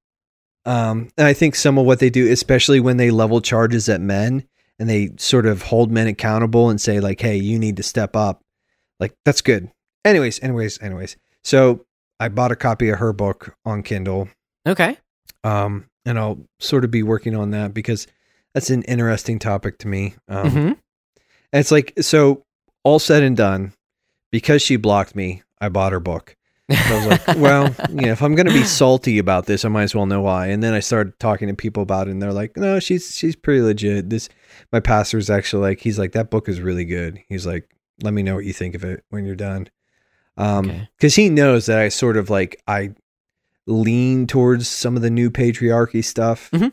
Um, and I think some of what they do, especially when they level charges at men and they sort of hold men accountable and say like, "Hey, you need to step up," like that's good. Anyways, anyways, anyways. So I bought a copy of her book on Kindle, Okay. um, and I'll sort of be working on that because that's an interesting topic to me. Um, hmm and it's like so all said and done, because she blocked me, I bought her book. I was like, well, know, if I'm going to be salty about this, I might as well know why. And then I started talking to people about it, and they're like, no, she's she's pretty legit. This my pastor's actually like, he's like, that book is really good. He's like, let me know what you think of it when you're done. Um, Okay. because he knows that I sort of like I lean towards some of the new patriarchy stuff, Mhm.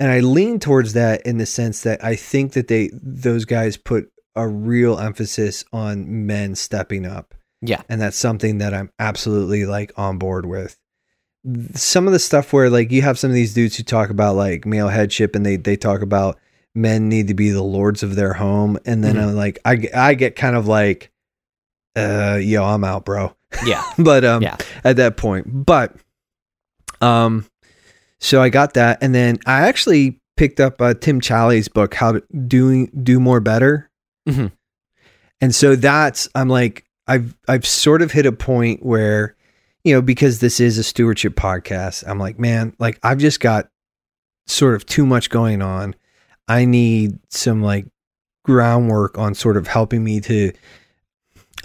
and I lean towards that in the sense that I think that they those guys put a real emphasis on men stepping up. Yeah. And that's something that I'm absolutely like on board with. Some of the stuff where like you have some of these dudes who talk about like male headship and they they talk about men need to be the lords of their home and then Mhm. I'm like I get- I get kind of like uh yo I'm out bro. Yeah. but um Yeah. at that point. But um so I got that and then I actually picked up uh, Tim Challies book how to doing do more better. Mhm. And so that's I'm like I've I've sort of hit a point where you know because this is a stewardship podcast I'm like man like I've just got sort of too much going on. I need some like groundwork on sort of helping me to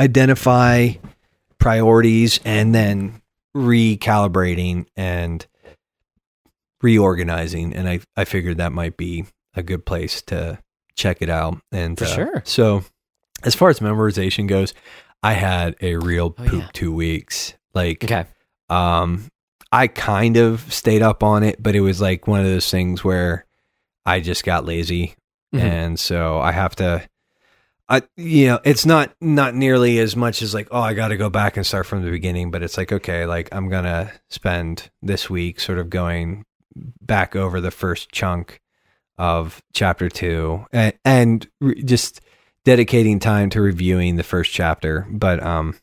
identify priorities and then recalibrating and reorganizing and I I figured that might be a good place to check it out and For uh, sure. So as far as memorization goes, I had a real Oh, poop yeah. 2 weeks. Like Okay. um I kind of stayed up on it, but it was like one of those things where I just got lazy Mhm. and so I have to I you know, it's not not nearly as much as like, oh, I got to go back and start from the beginning, but it's like, okay, like I'm going to spend this week sort of going back over the first chunk of chapter 2 and, and just dedicating time to reviewing the first chapter, but um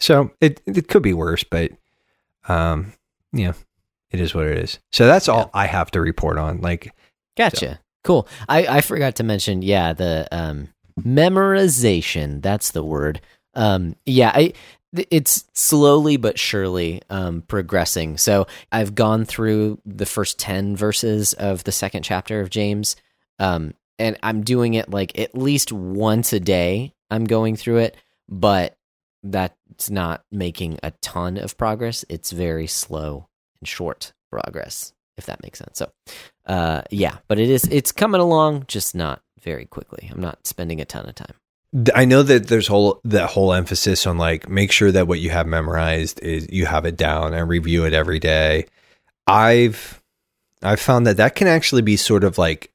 so it it could be worse, but um yeah, it is what it is. So that's all I have to report on. Like Gotcha. Cool. I, I forgot to mention, yeah, the um, memorization. That's the word. Um, yeah, I it's slowly but surely um, progressing. So I've gone through the first ten verses of the second chapter of James, um, and I'm doing it like at least once a day. I'm going through it, but that's not making a ton of progress. It's very slow and short progress, if that makes sense. So, uh, yeah, but it is it's coming along, just not very quickly. I'm not spending a ton of time. I know that there's whole that whole emphasis on like make sure that what you have memorized is you have it down and review it every day. I've I've found that that can actually be sort of like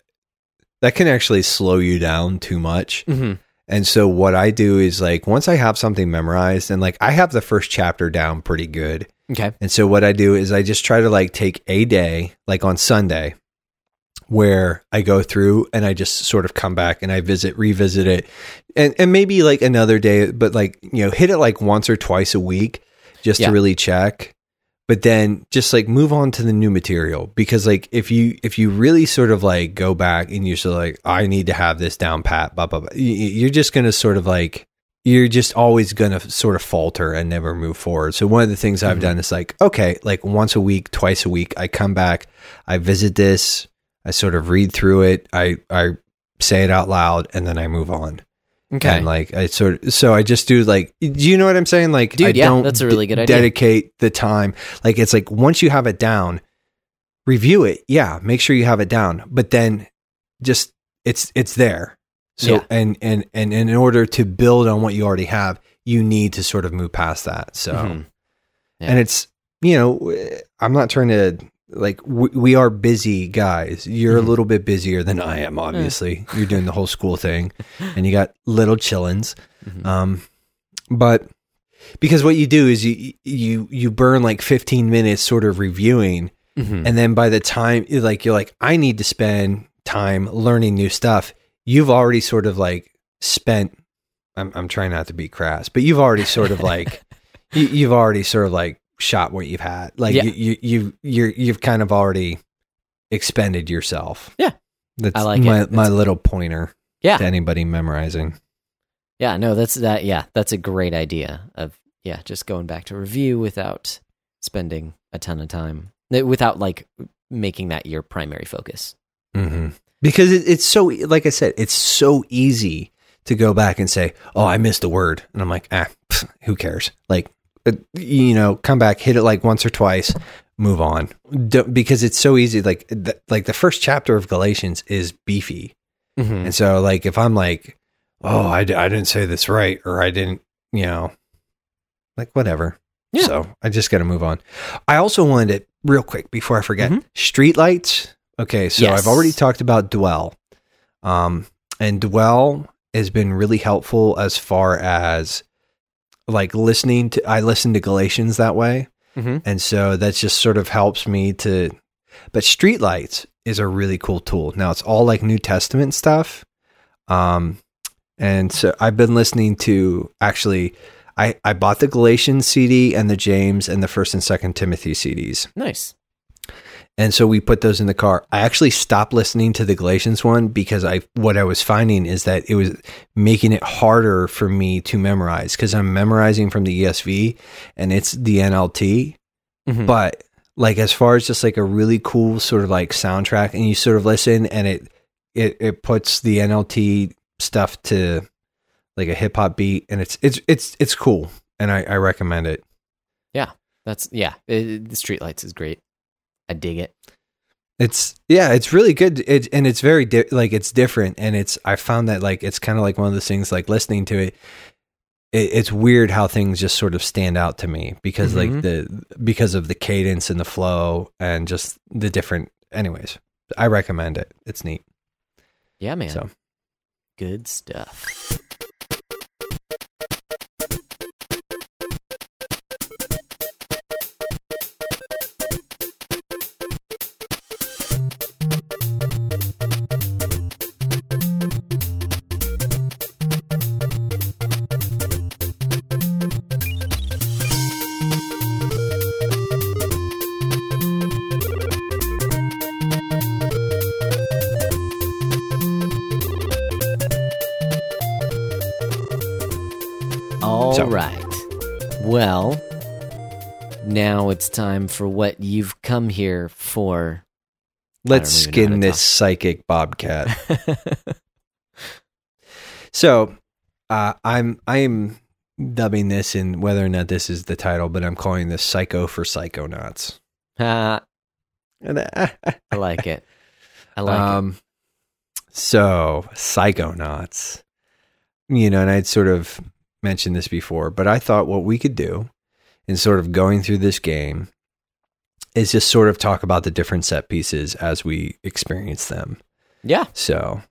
that can actually slow you down too much. Mm-hmm. And so what I do is like once I have something memorized and like I have the first chapter down pretty good. Okay. And so what I do is I just try to like take a day, like on Sunday, where I go through and I just sort of come back and I visit, revisit it, and and maybe like another day, but like you know, hit it like once or twice a week just Yeah. to really check. But then just like move on to the new material because like if you if you really sort of like go back and you're sort of like I need to have this down pat, blah blah blah, you're just gonna sort of like you're just always going to sort of falter and never move forward. So one of the things I've Mhm. done is like, okay, like once a week, twice a week, I come back, I visit this, I sort of read through it, I I say it out loud, and then I move on. Okay. And like I sort of, so I just do like, do you know what I'm saying? Like, Dude, I yeah, don't that's a really d- good idea. Dedicate the time. Like it's like once you have it down, review it. Yeah, make sure you have it down, but then just it's it's there. So Yeah. and and and in order to build on what you already have, you need to sort of move past that. So Mhm. Yeah. and it's you know I'm not trying to like we, we are busy guys. You're Mhm. a little bit busier than I am. Obviously, you're doing the whole school thing, and you got little chillins. Mhm. Um, but because what you do is you you you burn like 15 minutes sort of reviewing, Mhm. and then by the time like you're like I need to spend time learning new stuff. You've already sort of like spent. I'm I'm trying not to be crass, but you've already sort of like you, you've already sort of like shot what you've had. Like Yeah. you, you you you're you've kind of already expended yourself. Yeah. That's I like my That's- my little pointer Yeah. to anybody memorizing. Yeah, no, that's that. Yeah, that's a great idea of yeah, just going back to review without spending a ton of time, eh, without like making that your primary focus. hmm Because it, it's so, like I said, it's so easy to go back and say, "Oh, I missed a word," and I'm like, "Ah, pff, who cares?" Like, you know, come back, hit it like once or twice, move on. Don't, because it's so easy. Like, the, like the first chapter of Galatians is beefy, Mm-hmm. and so like if I'm like, "Oh, I, d- I didn't say this right," or I didn't, you know, like whatever. Yeah. So I just got to move on. I also wanted to real quick before I forget. Mhm. Streetlights. Okay, so Yes. I've already talked about Dwell, um, and Dwell has been really helpful as far as like listening to. I listen to Galatians that way, Mhm. and so that just sort of helps me to. But Streetlights is a really cool tool. Now it's all like New Testament stuff, um, and so I've been listening to actually. I, I bought the Galatians CD and the James and the First and Second Timothy CDs. Nice. And so we put those in the car. I actually stopped listening to the Galatians one because I what I was finding is that it was making it harder for me to memorize because I'm memorizing from the ESV and it's the NLT. Mhm. But like as far as just like a really cool sort of like soundtrack and you sort of listen and it it it puts the NLT stuff to like a hip hop beat and it's it's it's it's cool and I, I recommend it. Yeah. That's yeah. It, the streetlights is great. I dig it. It's yeah, it's really good. It and it's very di- like it's different, and it's I found that like it's kind of like one of those things like listening to it, it. It's weird how things just sort of stand out to me because Mhm. like the because of the cadence and the flow and just the different. Anyways, I recommend it. It's neat. Yeah, man. So Good stuff. Now it's time for what you've come here for. let's how skin this psychic bobcat. So, uh, I'm I'm dubbing this in whether or not this is the title, but I'm calling this "Psycho for Psychonauts." Uh, I like it. I like it. um, so Psychonauts, you know, and I'd sort of mentioned this before, but I thought what we could do in sort of going through this game is just sort of talk about the different set pieces as we experience them. Yeah. So,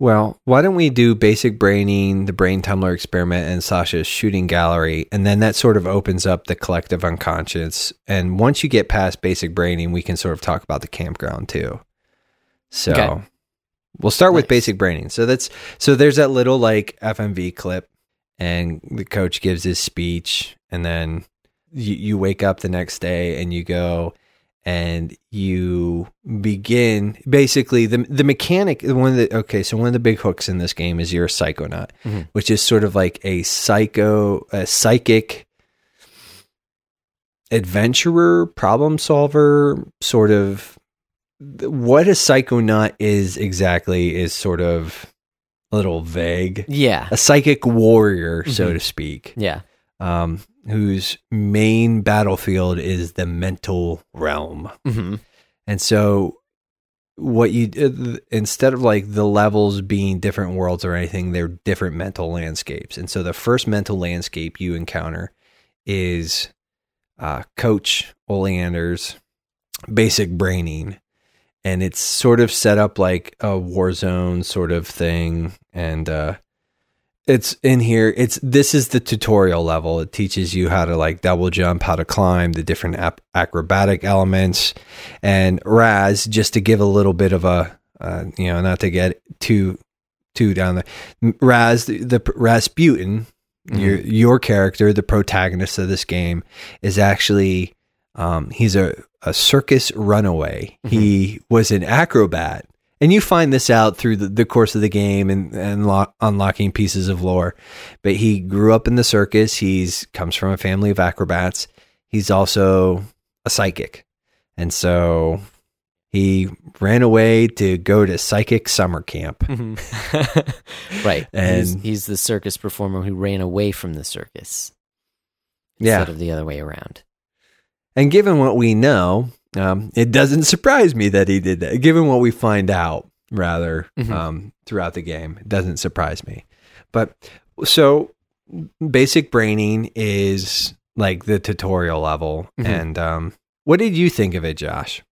well, why don't we do basic braining, the brain tumbler experiment, and Sasha's shooting gallery, and then that sort of opens up the collective unconscious. And once you get past basic braining, we can sort of talk about the campground too. So, Okay. we'll start with basic braining. So that's so there's that little like FMV clip, and the coach gives his speech, and then you, you wake up the next day and you go and you begin basically the the mechanic one of the okay so one of the big hooks in this game is you're a psychonaut Mhm. which is sort of like a psycho a psychic adventurer problem solver sort of what a psychonaut is exactly is sort of a little vague Yeah. a psychic warrior so Mhm. to speak Yeah. um, whose main battlefield is the mental realm. hmm And so, what you uh, instead of like the levels being different worlds or anything, they're different mental landscapes. And so, the first mental landscape you encounter is uh, Coach Oleander's basic braining. And it's sort of set up like a war zone sort of thing. And uh, it's in here it's this is the tutorial level it teaches you how to like double jump how to climb the different ap- acrobatic elements and raz just to give a little bit of a uh, you know not to get too two down there. Raz, the, the Razputin, Mhm. your your character, the protagonist of this game, is actually um, he's a, a circus runaway. He was an acrobat. And you find this out through the, the course of the game and, and lo- unlocking pieces of lore. But he grew up in the circus. He's comes from a family of acrobats. He's also a psychic. And so he ran away to go to psychic summer camp. Mhm. right. And- he's, he's the circus performer who ran away from the circus Yeah. instead of the other way around. And given what we know, um, it doesn't surprise me that he did that. Given what we find out, rather, Mhm. um, throughout the game, it doesn't surprise me. But so basic braining is like the tutorial level. Mhm. And um, what did you think of it, Josh?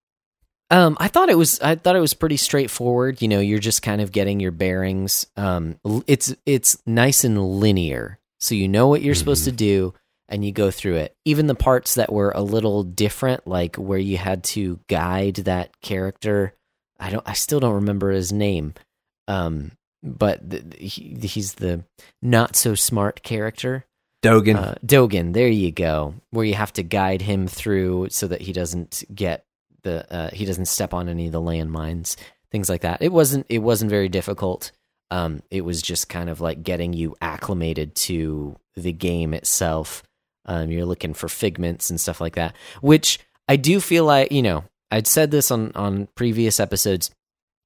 Um, I thought it was I thought it was pretty straightforward. You know, you're just kind of getting your bearings. Um, it's it's nice and linear, so you know what you're supposed to do, and you go through it. Even the parts that were a little different, like where you had to guide that character. I don't. I still don't remember his name. Um, but th- he, he's the not so smart character. Dogen. Uh, Dogen, there you go. Where you have to guide him through so that he doesn't get the uh, he doesn't step on any of the landmines, things like that. It wasn't it wasn't very difficult. Um, it was just kind of like getting you acclimated to the game itself. Um, you're looking for figments and stuff like that, which I do feel like you know I'd said this on on previous episodes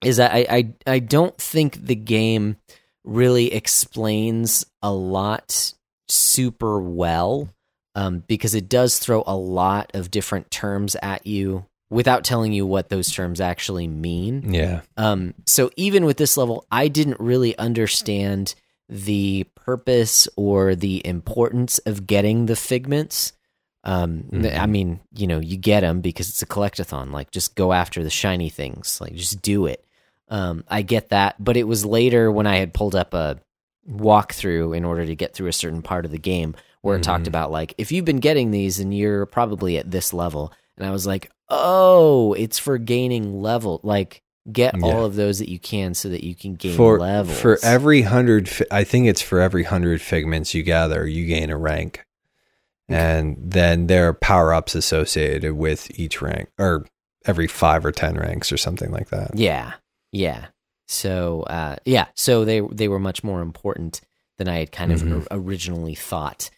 is that I I, I don't think the game really explains a lot super well um, because it does throw a lot of different terms at you without telling you what those terms actually mean. yeah. Um, so even with this level, I didn't really understand the purpose or the importance of getting the figments. Um, th- I mean, you know, you get them because it's a collectathon. Like, just go after the shiny things. Like, just do it. Um, I get that, but it was later when I had pulled up a walkthrough in order to get through a certain part of the game where it talked Mhm. about like if you've been getting these and you're probably at this level, and I was like, oh, it's for gaining level. Like, get Yeah. all of those that you can so that you can gain For levels. for every hundred, I think it's for every hundred figments you gather, you gain a rank, and then there are power ups associated with each rank, or every five or ten ranks, or something like that. Yeah, yeah. So, uh, yeah. So they they were much more important than I had kind of Mhm. or- originally thought.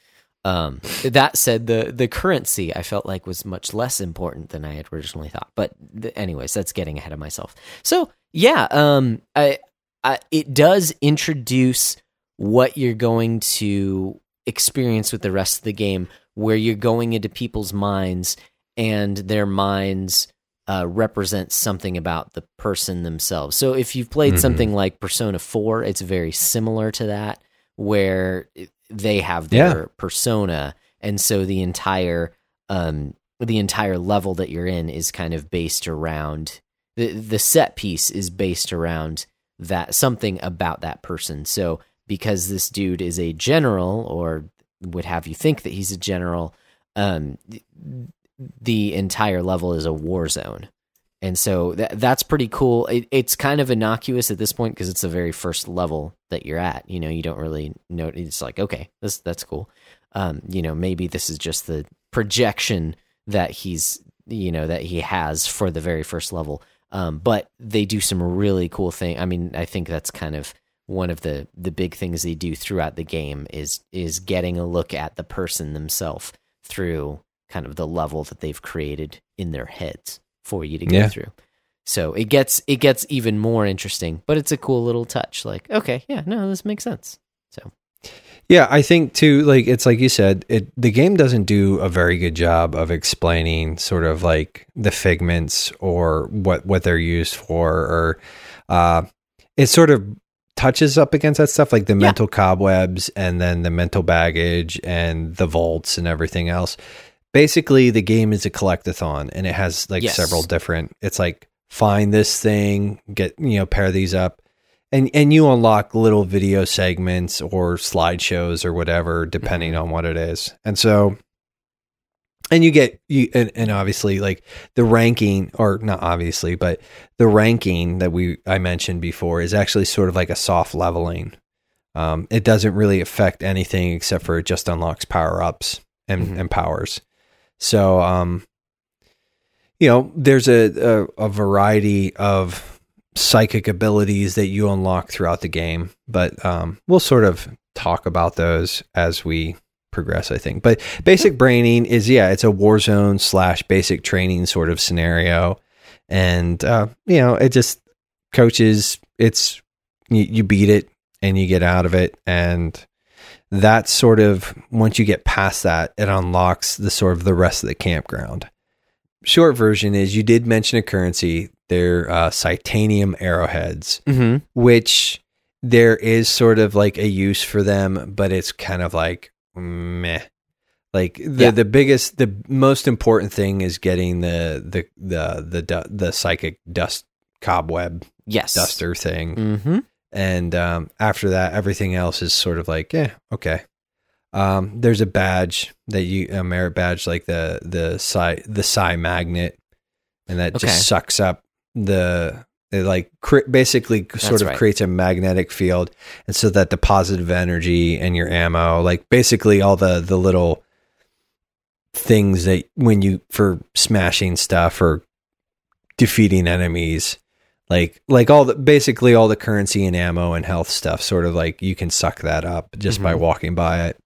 Um, that said, the the currency I felt like was much less important than I had originally thought. But th- anyways, that's getting ahead of myself. So yeah, um, I, I it does introduce what you're going to experience with the rest of the game, where you're going into people's minds and their minds uh, represent something about the person themselves. So if you've played Mhm. something like Persona 4, it's very similar to that, where they have Yeah. their persona, and so the entire um, the entire level that you're in is kind of based around the the set piece is based around that something about that person. So because this dude is a general, or would have you think that he's a general, um, the entire level is a war zone. And so that that's pretty cool. It, it's kind of innocuous at this point because it's the very first level that you're at. You know, you don't really know. It's like, okay, this that's cool. Um, you know, maybe this is just the projection that he's, you know, that he has for the very first level. Um, but they do some really cool thing. I mean, I think that's kind of one of the the big things they do throughout the game is is getting a look at the person themselves through kind of the level that they've created in their heads for you to go Yeah. through. So it gets it gets even more interesting, but it's a cool little touch. Like, okay, yeah, no, this makes sense. So Yeah, I think too. Like it's like you said, it the game doesn't do a very good job of explaining sort of like the figments or what what they're used for, or uh, it sort of touches up against that stuff, like the Yeah. mental cobwebs and then the mental baggage and the vaults and everything else. Basically, the game is a collectathon, and it has like Yes. several different. It's like find this thing, get you know pair these up, and and you unlock little video segments or slideshows or whatever depending on what it is and so and you get you and, and obviously like the ranking or not obviously but the ranking that we i mentioned before is actually sort of like a soft leveling um, it doesn't really affect anything except for it just unlocks power ups and, Mhm. and powers so um you know there's a, a a variety of psychic abilities that you unlock throughout the game but um we'll sort of talk about those as we progress i think. But basic braining is yeah it's a war zone slash basic training sort of scenario. And uh you know it just coaches it's you, you beat it and you get out of it. And that sort of once you get past that it unlocks the sort of the rest of the campground short version is you did mention a currency they're uh titanium arrowheads Mm-hmm. which there is sort of like a use for them, but it's kind of like meh. Like the Yeah. the biggest, the most important thing is getting the the the the du- the psychic dust cobweb Yes. duster thing, Mm-hmm. And um, after that, everything else is sort of like yeah, okay. Um, there's a badge that you a merit badge like the the psi the psi magnet, and that Okay. just sucks up the it like cre- basically sort That's of right. creates a magnetic field, and so that the positive energy and your ammo, like basically all the the little things that when you for smashing stuff or defeating enemies like like all the basically all the currency and ammo and health stuff sort of like you can suck that up just by Mhm. walking by it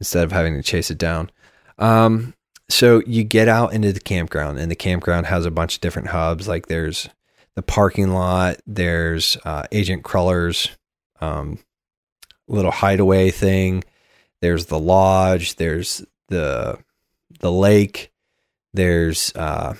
instead of having to chase it down um so you get out into the campground and the campground has a bunch of different hubs like there's the parking lot there's uh, agent Cruller's um little hideaway thing there's the lodge there's the the lake there's uh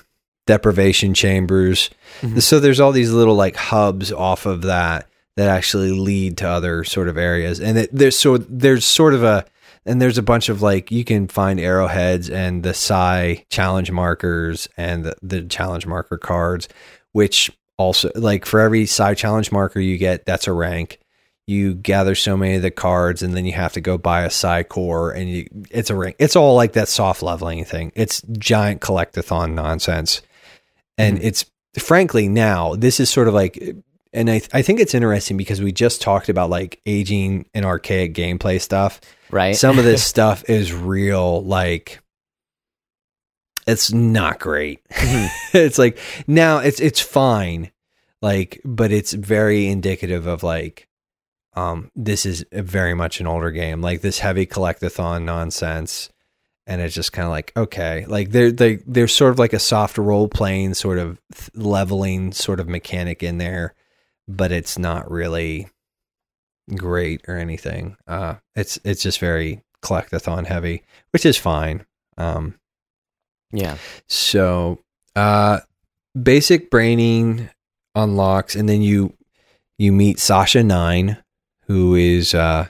deprivation chambers. Mhm. so there's all these little like hubs off of that that actually lead to other sort of areas. And it, there's so there's sort of a and there's a bunch of like you can find arrowheads and the psi challenge markers and the, the challenge marker cards which also like for every psi challenge marker you get that's a rank. You gather so many of the cards and then you have to go buy a psi core and you it's a rank. It's all like that soft leveling thing. It's giant collectathon nonsense and it's frankly now this is sort of like and I, I think it's interesting because we just talked about like aging and archaic gameplay stuff. Right. some of this stuff is real like it's not great. It's like now it's it's fine like but it's very indicative of like um this is very much an older game. Like this heavy collectathon nonsense and it's just kind of like okay like they're they there's sort of like a soft role playing sort of leveling sort of mechanic in there but it's not really great or anything uh it's it's just very collectathon heavy which is fine um yeah. so, uh, basic braining unlocks, and then you you meet Sasha Nein, who is uh,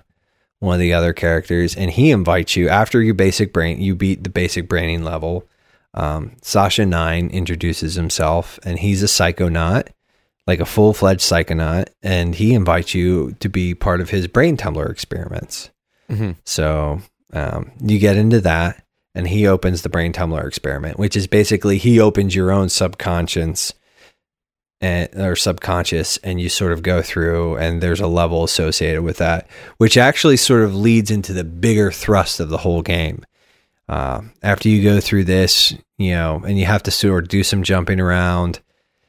one of the other characters, and he invites you after you basic brain you beat the basic braining level. Um, Sasha Nein introduces himself, and he's a psychonaut, like a full fledged psychonaut, and he invites you to be part of his brain tumbler experiments. Mm-hmm. So um, you get into that, and he opens the brain tumbler experiment, which is basically he opens your own subconscious and or subconscious, and you sort of go through, and there's a level associated with that, which actually sort of leads into the bigger thrust of the whole game. Uh, after you go through this, you know, and you have to sort of do some jumping around.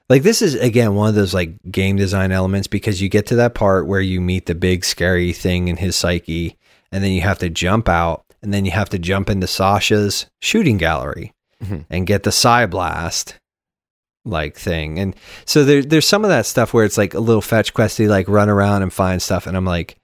Like this is again one of those like game design elements because you get to that part where you meet the big scary thing in his psyche, and then you have to jump out, and then you have to jump into Sasha's shooting gallery Mhm. and get the psi blast like thing. And so there, there's some of that stuff where it's like a little fetch questy, like run around and find stuff, and I'm like,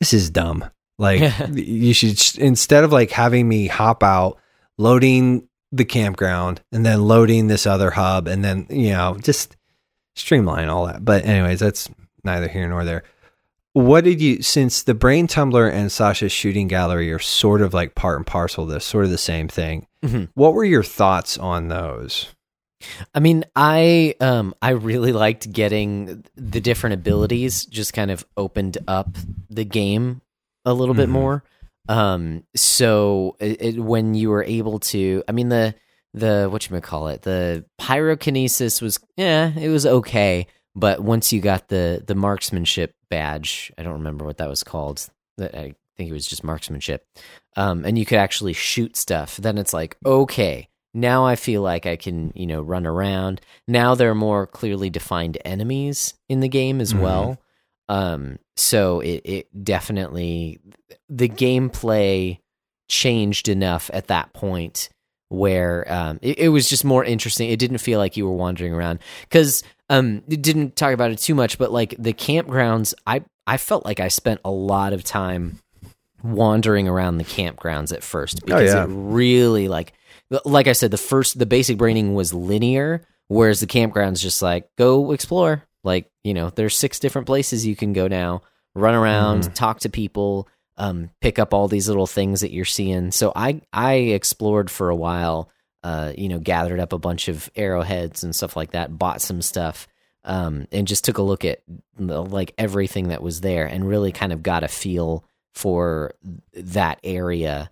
this is dumb. Like you should instead of like having me hop out, loading the campground, and then loading this other hub, and then you know just streamline all that. But anyways, that's neither here nor there. What did you since the brain tumbler and Sasha's shooting gallery are sort of like part and parcel this, sort of the same thing. Mhm. What were your thoughts on those? I mean, I um I really liked getting the different abilities just kind of opened up the game a little bit Mhm. more. Um, so it, it, when you were able to, I mean the the what you call it, the pyrokinesis was yeah, it was okay. But once you got the the marksmanship badge, I don't remember what that was called. I think it was just marksmanship. Um, and you could actually shoot stuff. Then it's like okay, now I feel like I can you know run around. Now there are more clearly defined enemies in the game as mm-hmm. well. Um, so it it definitely the gameplay changed enough at that point where um, it, it, was just more interesting. It didn't feel like you were wandering around because um, it didn't talk about it too much, but like the campgrounds, I I felt like I spent a lot of time wandering around the campgrounds at first oh, because oh, yeah. it really like like I said, the first the basic braining was linear, whereas the campgrounds just like go explore. Like you know, there's six different places you can go now. Run around, mm. talk to people, um, pick up all these little things that you're seeing. So I I explored for a while. Uh, you know, gathered up a bunch of arrowheads and stuff like that. Bought some stuff. Um, and just took a look at like everything that was there and really kind of got a feel for that area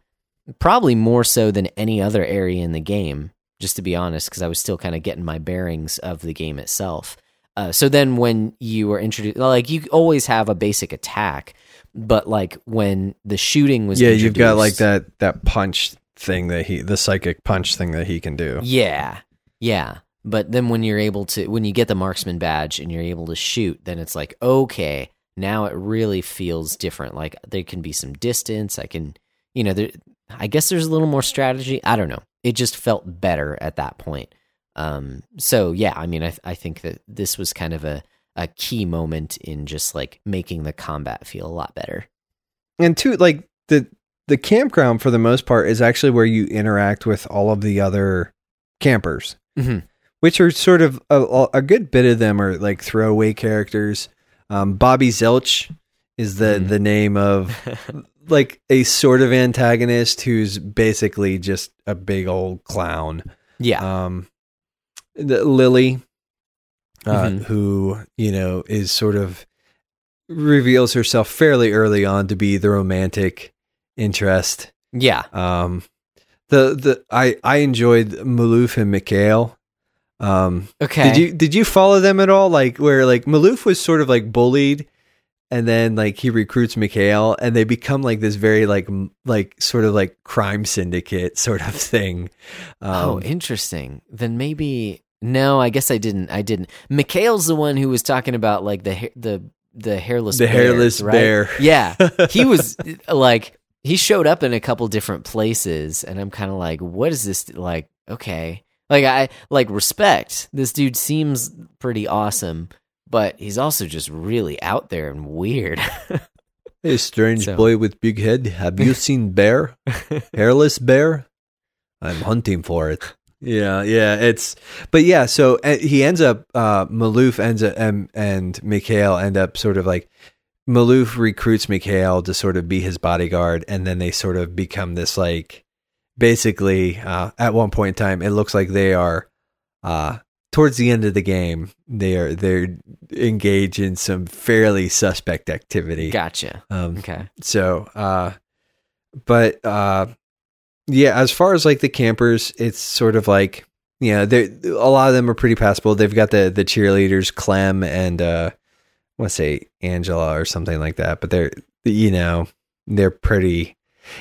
probably more so than any other area in the game just to be honest because i was still kind of getting my bearings of the game itself. Uh, so then when you were introduced like you always have a basic attack but like when the shooting was yeah you've got like that that punch thing that he the psychic punch thing that he can do. Yeah yeah. But then when you're able to when you get the marksman badge and you're able to shoot then it's like okay now it really feels different. Like there can be some distance i can you know there i guess there's a little more strategy i don't know it just felt better at that point um so yeah i mean i i think that this was kind of a a key moment in just like making the combat feel a lot better. And two, like the the campground for the most part is actually where you interact with all of the other campers, mm-hmm. which are sort of a, a, good bit of them are like throwaway characters. Um, Bobby Zilch is the mm. the name of like a sort of antagonist who's basically just a big old clown. Yeah. Um, the, Lily uh, mm-hmm. who you know is sort of reveals herself fairly early on to be the romantic interest. Yeah. Um, the the I I enjoyed Maloof and Mikhail. Um, okay. Did you did you follow them at all? Like where like Maloof was sort of like bullied, and then like he recruits Mikhail, and they become like this very like m- like sort of like crime syndicate sort of thing. Oh, um, oh, interesting. Then maybe no, I guess I didn't. I didn't. Mikhail's the one who was talking about like the the the hairless the hairless right? bear. Yeah, he was like he showed up in a couple different places, and I'm kind of like, what is this like? Okay, like I like respect. This dude seems pretty awesome, but he's also just really out there and weird. hey, strange so. boy with big head. Have you seen bear? Hairless bear? I'm hunting for it. Yeah, yeah, it's but yeah, so uh, he ends up uh Maloof ends up and and Mikhail end up sort of like Maloof recruits Mikhail to sort of be his bodyguard and then they sort of become this like basically uh at one point in time it looks like they are uh towards the end of the game they are they're engaged in some fairly suspect activity. Gotcha. Um okay. So uh but uh yeah, as far as like the campers, it's sort of like yeah, they a lot of them are pretty passable. They've got the the cheerleaders, Clem and uh, I want to say Angela or something like that, but they're you know they're pretty.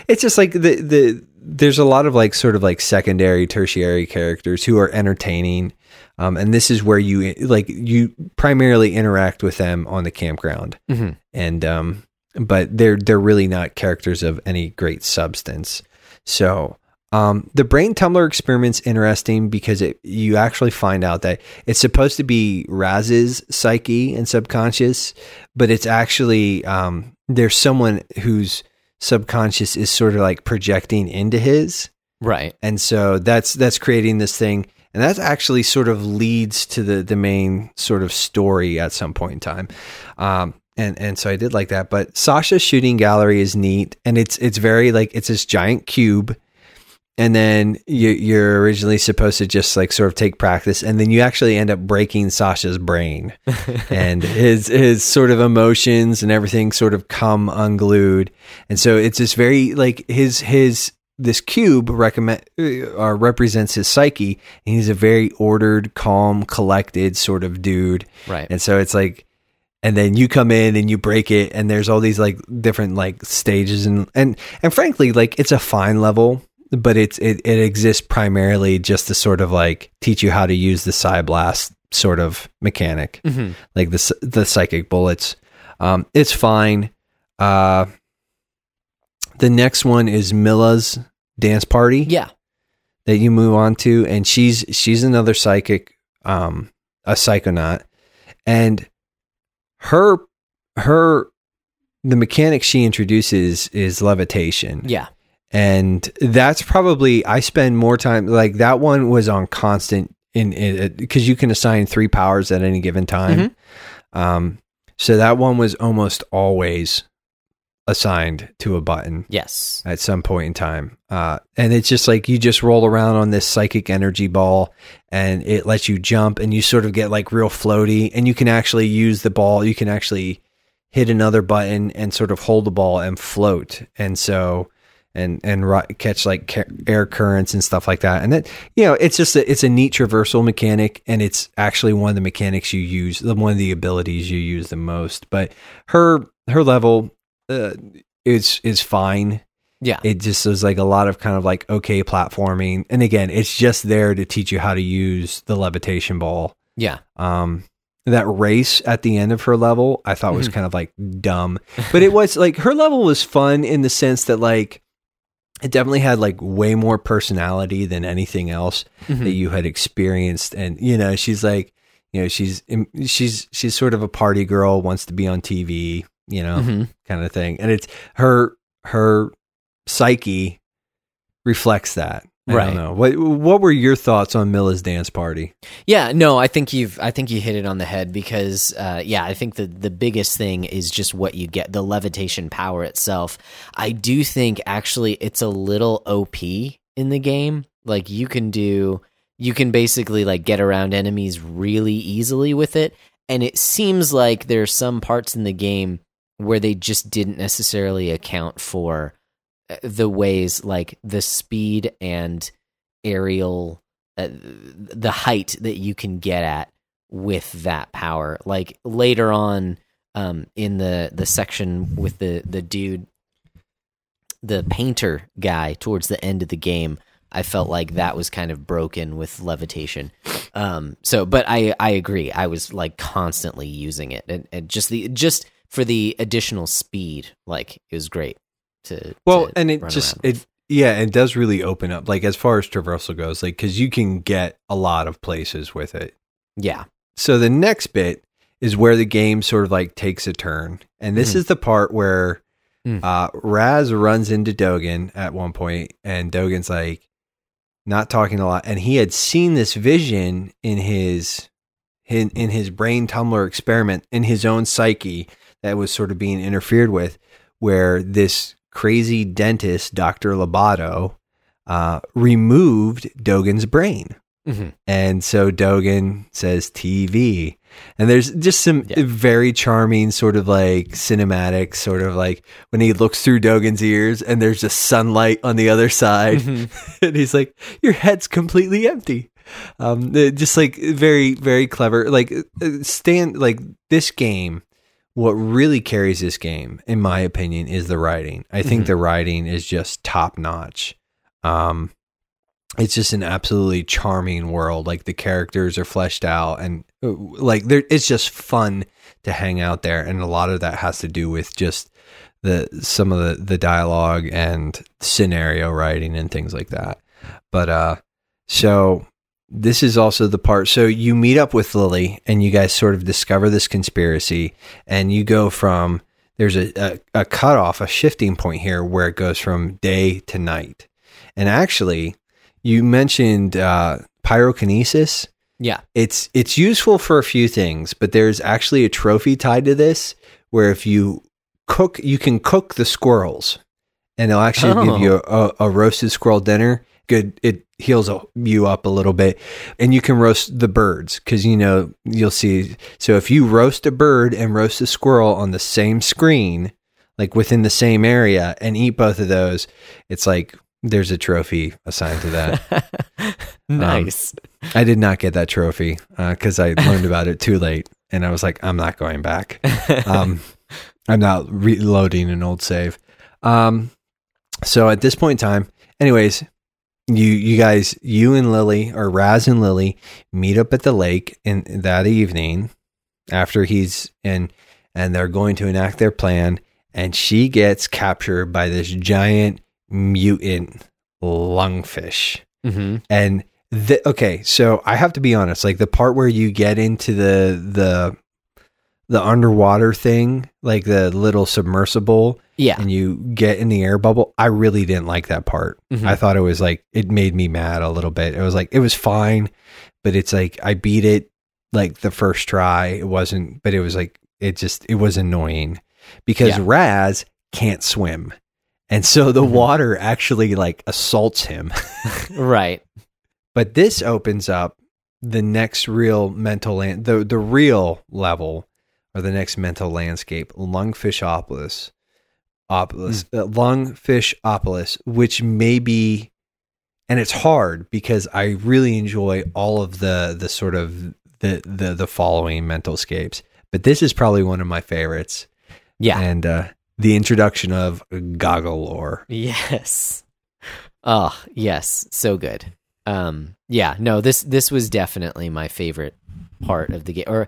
It's just like the the there's a lot of like sort of like secondary, tertiary characters who are entertaining, um, and this is where you like you primarily interact with them on the campground, mm-hmm. and um, but they're they're really not characters of any great substance. So um, the brain tumbler experiment's interesting because it, you actually find out that it's supposed to be Raz's psyche and subconscious, but it's actually um, there's someone whose subconscious is sort of like projecting into his, right? And so that's that's creating this thing, and that actually sort of leads to the the main sort of story at some point in time. Um, and and so I did like that. But Sasha's shooting gallery is neat, and it's it's very like it's this giant cube, and then you, you're originally supposed to just like sort of take practice, and then you actually end up breaking Sasha's brain, and his his sort of emotions and everything sort of come unglued, and so it's this very like his his this cube recommend uh, represents his psyche, and he's a very ordered, calm, collected sort of dude, Right. and so it's like, and then you come in and you break it, and there's all these like different like stages, and and and frankly, like it's a fine level, but it's it, it exists primarily just to sort of like teach you how to use the psi blast sort of mechanic, Mhm. like the the psychic bullets. Um, it's fine. Uh, the next one is Milla's dance party Yeah. that you move on to and she's she's another psychic um a psychonaut and her her the mechanic she introduces is levitation Yeah. and that's probably i spend more time like that one was on constant in it because you can assign three powers at any given time um so that one was almost always assigned to a button Yes. at some point in time. Uh, and it's just like you just roll around on this psychic energy ball and it lets you jump and you sort of get like real floaty and you can actually use the ball. You can actually hit another button and sort of hold the ball and float. And so, and, and ri- catch like ca- air currents and stuff like that. And that, you know, it's just, a, it's a neat traversal mechanic and it's actually one of the mechanics you use, the one of the abilities you use the most. But her, her level, uh, is is fine. Yeah. It just is like a lot of kind of like okay platforming, and again, it's just there to teach you how to use the levitation ball. yeah. Um, that race at the end of her level, I thought was Mhm. kind of like dumb, but it was like her level was fun in the sense that like it definitely had like way more personality than anything else Mhm. that you had experienced and you know she's like you know she's she's she's sort of a party girl wants to be on TV you know Mhm. kind of thing and it's her her psyche reflects that I Right. don't know what what were your thoughts on Milla's dance party Yeah, no, I think you've I think you hit it on the head because uh, yeah, I think the the biggest thing is just what you get the levitation power itself. I do think actually it's a little OP in the game. Like you can do you can basically like get around enemies really easily with it and it seems like there are some parts in the game where they just didn't necessarily account for uh, the ways like the speed and aerial uh, the height that you can get at with that power. Like later on um in the the section with the the dude the painter guy towards the end of the game i felt like that was kind of broken with levitation. Um so but i i agree. I was like constantly using it. And, and just the just for the additional speed like it was great to well to and it just it yeah it does really open up like as far as traversal goes like because you can get a lot of places with it yeah so the next bit is where the game sort of like takes a turn and this Mhm. is the part where Mm. uh raz runs into dogen at one point and dogen's like not talking a lot and he had seen this vision in his in, in his brain tumbler experiment in his own psyche that was sort of being interfered with where this crazy dentist dr lobato uh, removed dogen's brain Mhm. and so Dogen says TV. And there's just some Yeah. very charming sort of like cinematic sort of like when he looks through Dogen's ears and there's just sunlight on the other side Mhm. and he's like your head's completely empty. Um just like very very clever like uh, stand like this game what really carries this game in my opinion is the writing. I think Mhm. the writing is just top notch. Um it's just an absolutely charming world. Like the characters are fleshed out, and uh, like there, it's just fun to hang out there. And a lot of that has to do with just the some of the the dialogue and scenario writing and things like that. But uh, so this is also the part. So you meet up with Lily, and you guys sort of discover this conspiracy, and you go from there's a, a, a cutoff, a shifting point here where it goes from day to night. And actually, you mentioned uh, pyrokinesis. yeah It's it's useful for a few things, but there's actually a trophy tied to this where if you cook, you can cook the squirrels, and they'll actually Oh. give you a, a roasted squirrel dinner. good. It heals you up a little bit, and you can roast the birds because you know you'll see. So if you roast a bird and roast a squirrel on the same screen, like within the same area, and eat both of those, it's like there's a trophy assigned to that. nice. Um, I did not get that trophy because uh, I learned about it too late, and I was like, I'm not going back. Um, I'm not reloading an old save. Um, so at this point in time, anyways, you you guys, you and Lily or Raz and Lily meet up at the lake in that evening after he's in, and they're going to enact their plan. And she gets captured by this giant mutant lungfish. Mm-hmm. And the, okay, so I have to be honest. Like the part where you get into the the the underwater thing, like the little submersible, Yeah. and you get in the air bubble. I really didn't like that part. Mhm. I thought it was like it made me mad a little bit. It was like it was fine, but it's like I beat it like the first try. It wasn't, but it was like it just it was annoying because Yeah. Raz can't swim. And so the Mhm. water actually like assaults him. Right. But this opens up the next real mental land, the the real level or the next mental landscape, Lungfishopolis, Opolis, uh, Lungfishopolis, which may be, and it's hard because I really enjoy all of the the sort of the the the following mental scapes, but this is probably one of my favorites, Yeah. and uh, the introduction of Goggalor. Yes. Oh, yes, so good. Um yeah, no, this this was definitely my favorite part of the game or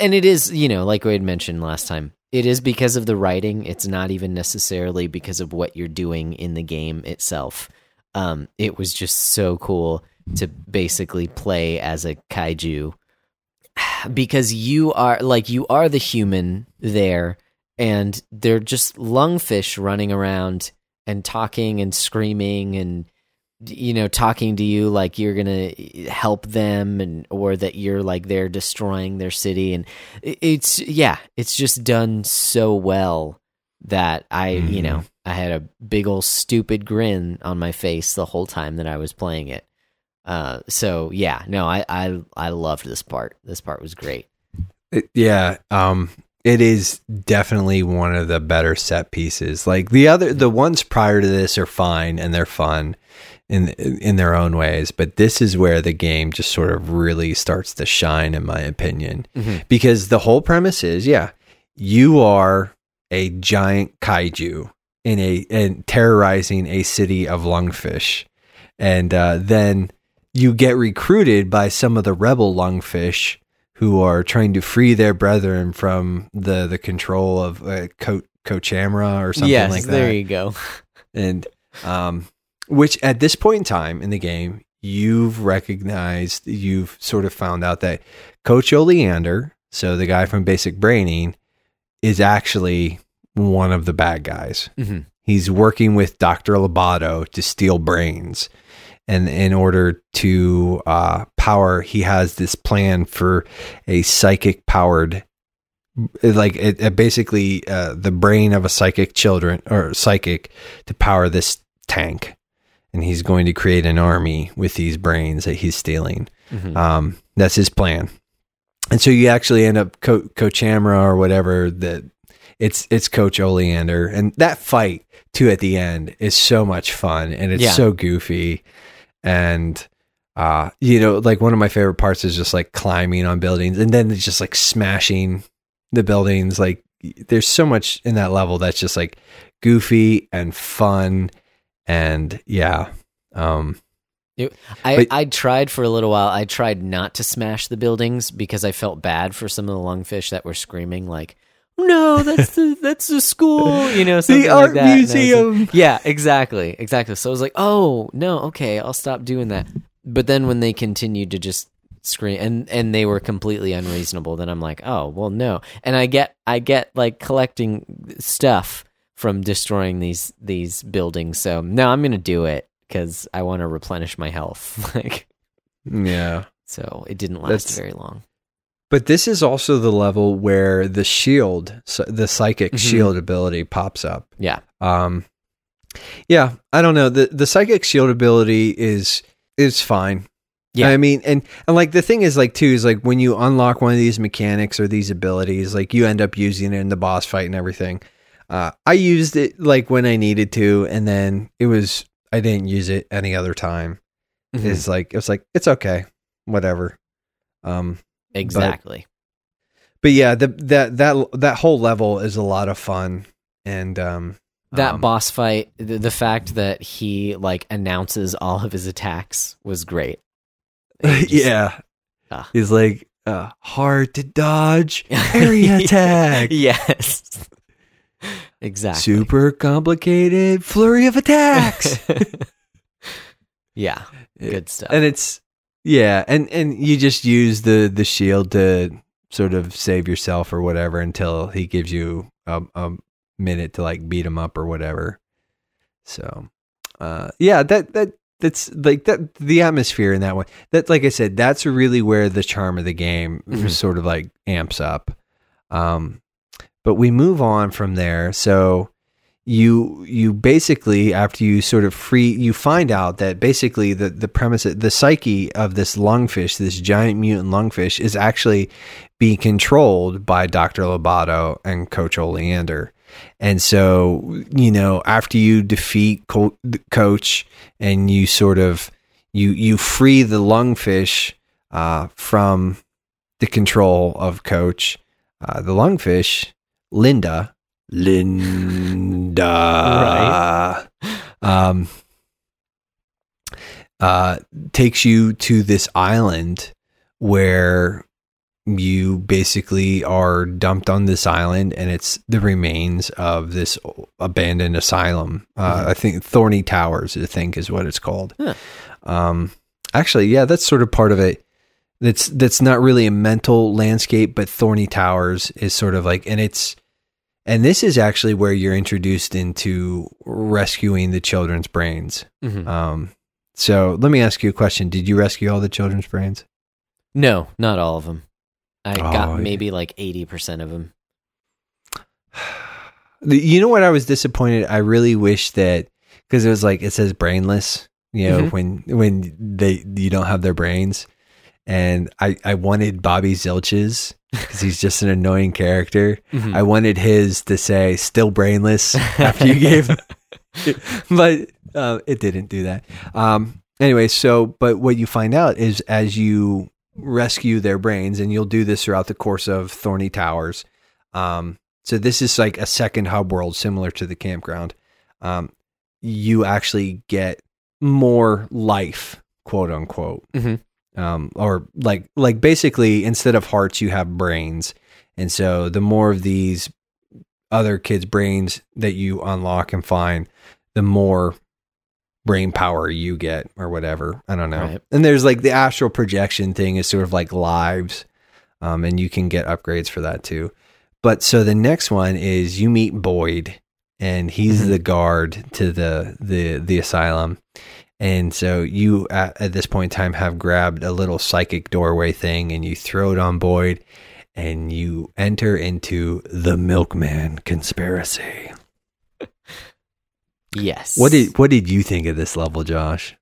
and it is, you know, like we had mentioned last time. It is because of the writing. It's not even necessarily because of what you're doing in the game itself. Um it was just so cool to basically play as a kaiju because you are like you are the human there and they're just lungfish running around and talking and screaming and you know talking to you like you're gonna help them and or that you're like they're destroying their city. And it's yeah it's just done so well that i you Mhm. know i had a big old stupid grin on my face the whole time that i was playing it. Uh so yeah no i i i loved this part. This part was great. It- yeah, um, it is definitely one of the better set pieces. Like the other, the ones prior to this are fine and they're fun in in their own ways, but this is where the game just sort of really starts to shine, in my opinion, Mhm. because the whole premise is, yeah, you are a giant kaiju in a and terrorizing a city of lungfish, and uh, then you get recruited by some of the rebel lungfish who are trying to free their brethren from the the control of uh, Co- Kochamara or something yes like that. there you go and um, which at this point in time in the game, you've recognized, you've sort of found out that Coach Oleander, so the guy from Basic Braining, is actually one of the bad guys. Mhm. He's working with Dr. Lobato to steal brains. And in order to uh, power, he has this plan for a psychic powered, like it, it basically uh, the brain of a psychic children or psychic to power this tank. And he's going to create an army with these brains that he's stealing. Mhm. Um, that's his plan. And so you actually end up Co- Kochamara or whatever that it's it's Coach Oleander, and that fight too at the end is so much fun and it's Yeah. so goofy, and uh, you know, like one of my favorite parts is just like climbing on buildings and then it's just like smashing the buildings. Like there's so much in that level that's just like goofy and fun, and yeah, um, I, But- I tried for a little while. I tried not to smash the buildings because I felt bad for some of the lungfish that were screaming like, "No, that's the that's the school," you know, the like art that. And I was like- museum. yeah, exactly, exactly. So I was like, "Oh no, okay, I'll stop doing that." But then when they continued to just scream and and they were completely unreasonable, then I'm like, "Oh well, no." And I get I get like collecting stuff from destroying these these buildings. So no, I'm gonna do it because I want to replenish my health. like yeah. so, it didn't last That's- very long. But this is also the level where the shield, so the psychic Mhm. shield ability pops up. Yeah. Um, Yeah, I don't know. The the psychic shield ability is is fine. Yeah. I mean, and and like the thing is like too is like when you unlock one of these mechanics or these abilities, like you end up using it in the boss fight and everything. Uh, I used it like when I needed to, and then it was I didn't use it any other time. Mhm. It's like it's like it's okay, whatever. Um, exactly. but yeah, the that that that whole level is a lot of fun, and um, that um, boss fight, the, the fact that he like announces all of his attacks was great. Just- yeah, Ah. he's like uh, hard to dodge, area attack, yes. Exactly. super complicated flurry of attacks. yeah. Good stuff. and it's yeah and and you just use the the shield to sort of save yourself or whatever until he gives you a, a minute to like beat him up or whatever so uh yeah that that that's like that the atmosphere in that one that like i said that's really where the charm of the game Mhm. sort of like amps up um but we move on from there so you you basically after you sort of free you find out that basically the the premise the psyche of this lungfish this giant mutant lungfish is actually being controlled by Dr. Lobato and Coach Oleander. And so, you know, after you defeat Co- Coach and you sort of you you free the lungfish uh, from the control of Coach, uh, the lungfish, Linda, Linda, um, uh, takes you to this island where you basically are dumped on this island and it's the remains of this abandoned asylum. Uh, Mhm. I think Thorny Towers, I think is what it's called. Huh. Um, actually, yeah, that's sort of part of it. That's that's not really a mental landscape, but Thorny Towers is sort of like, and it's, and this is actually where you're introduced into rescuing the children's brains. Mhm. Um, so let me ask you a question: Did you rescue all the children's brains? no, not all of them. I Oh, got yeah. maybe like 80% of them. You know what? I was disappointed. I really wish that because it was like it says brainless. You know Mhm. when when they you don't have their brains, and I I wanted Bobby Zilch's because he's just an annoying character. Mhm. I wanted his to say still brainless after you gave, but uh, it didn't do that. Um, anyway, so but what you find out is as you rescue their brains, and you'll do this throughout the course of Thorny Towers. Um, so this is like a second hub world similar to the campground. Um, you actually get more life, quote unquote. Mhm. Um, or like like basically instead of hearts you have brains. And so the more of these other kids' brains that you unlock and find, the more brain power you get or whatever. I don't know. Right. And there's like the astral projection thing is sort of like lives. Um, and you can get upgrades for that too. But so the next one is you meet Boyd and he's Mhm. the guard to the the the asylum. And so you at, at this point in time have grabbed a little psychic doorway thing and you throw it on Boyd and you enter into the milkman conspiracy. Yes. What did what did you think of this level, Josh?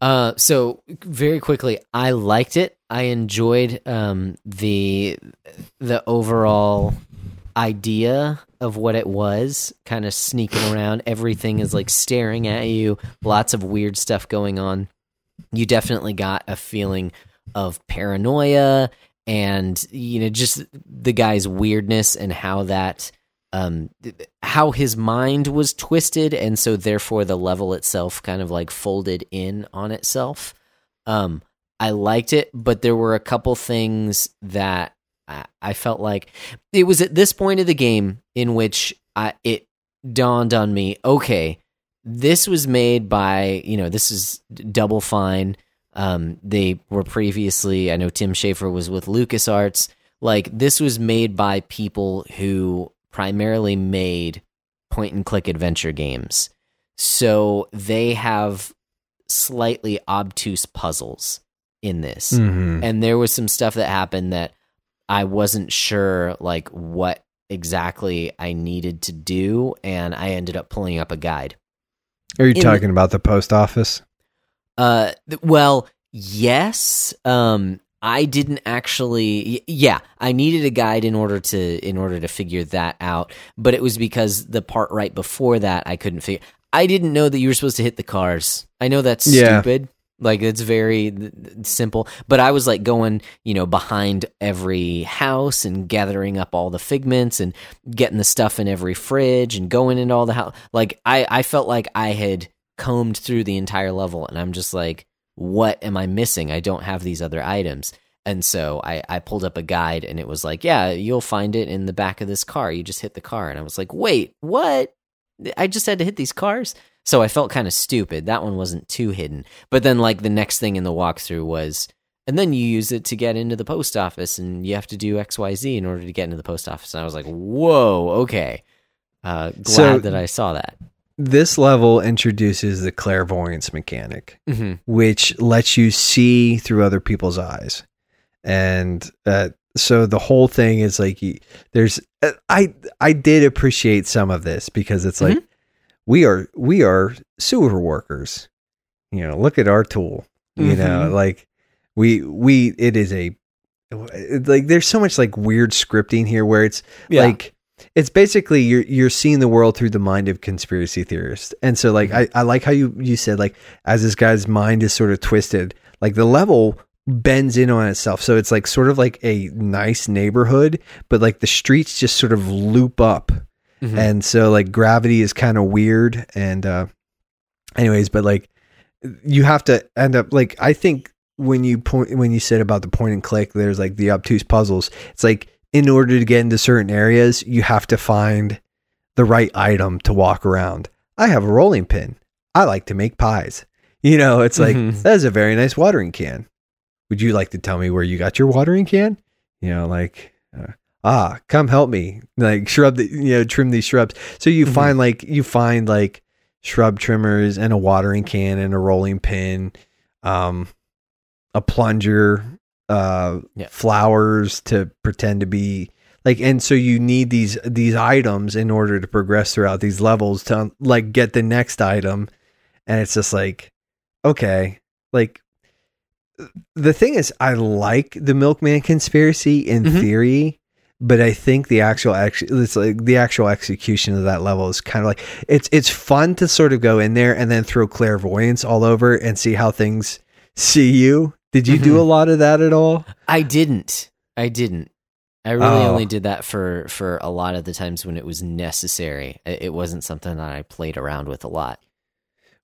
Uh, so very quickly, I liked it. I enjoyed um, the the overall idea of what it was. Kind of sneaking around, everything is like staring at you. Lots of weird stuff going on. You definitely got a feeling of paranoia and you know just the guy's weirdness and how that um how his mind was twisted and so therefore the level itself kind of like folded in on itself um i liked it but there were a couple things that i, I felt like it was at this point of the game in which I, it dawned on me okay this was made by you know this is double fine um they were previously i know tim schafer was with lucasarts like this was made by people who primarily made point and click adventure games. So they have slightly obtuse puzzles in this. Mm-hmm. And there was some stuff that happened that I wasn't sure like what exactly I needed to do and I ended up pulling up a guide. Are you In- talking about the post office? Uh, th- well, yes. Um, I didn't actually. Yeah, I needed a guide in order to in order to figure that out. But it was because the part right before that I couldn't figure. I didn't know that you were supposed to hit the cars. I know that's Yeah. stupid. Like it's very simple, but I was like going, you know, behind every house and gathering up all the figments and getting the stuff in every fridge and going into all the house. Like I, I felt like I had combed through the entire level, and I'm just like, what am I missing? I don't have these other items. And so I, I pulled up a guide and it was like, yeah, you'll find it in the back of this car. You just hit the car. And I was like, wait, what? I just had to hit these cars? So I felt kind of stupid. That one wasn't too hidden. But then, like, the next thing in the walkthrough was, and then you use it to get into the post office and you have to do XYZ in order to get into the post office. And I was like, whoa, okay. Uh, glad So- that I saw that. This level introduces the clairvoyance mechanic. Mm-hmm. which lets you see through other people's eyes. And uh, so the whole thing is like there's uh, I I did appreciate some of this because it's like we are we are sewer workers. You know, look at our tool. You know, Mhm. like we we it is a like there's so much like weird scripting here where it's Yeah. like it's basically you're you're seeing the world through the mind of conspiracy theorists and so like I, I like how you you said like as this guy's mind is sort of twisted like the level bends in on itself so it's like sort of like a nice neighborhood but like the streets just sort of loop up Mhm. and so like gravity is kind of weird and uh anyways but like you have to end up like i think when you point when you said about the point and click there's like the obtuse puzzles. It's like in order to get into certain areas you have to find the right item to walk around. I have a rolling pin. I like to make pies. You know it's like Mhm. that's a very nice watering can. Would you like to tell me where you got your watering can? You know like uh, ah come help me like shrub the you know trim these shrubs so you Mhm. find like you find like shrub trimmers and a watering can and a rolling pin um a plunger uh Yeah. flowers to pretend to be like and so you need these these items in order to progress throughout these levels to like get the next item and it's just like okay like the thing is i like the milkman conspiracy in Mhm. theory but i think the actual act- it's like the actual execution of that level is kind of like it's it's fun to sort of go in there and then throw clairvoyance all over and see how things see you did you do Mhm. a lot of that at all I didn't. I didn't. I really Oh. only did that for for a lot of the times when it was necessary. It it wasn't something that I played around with a lot.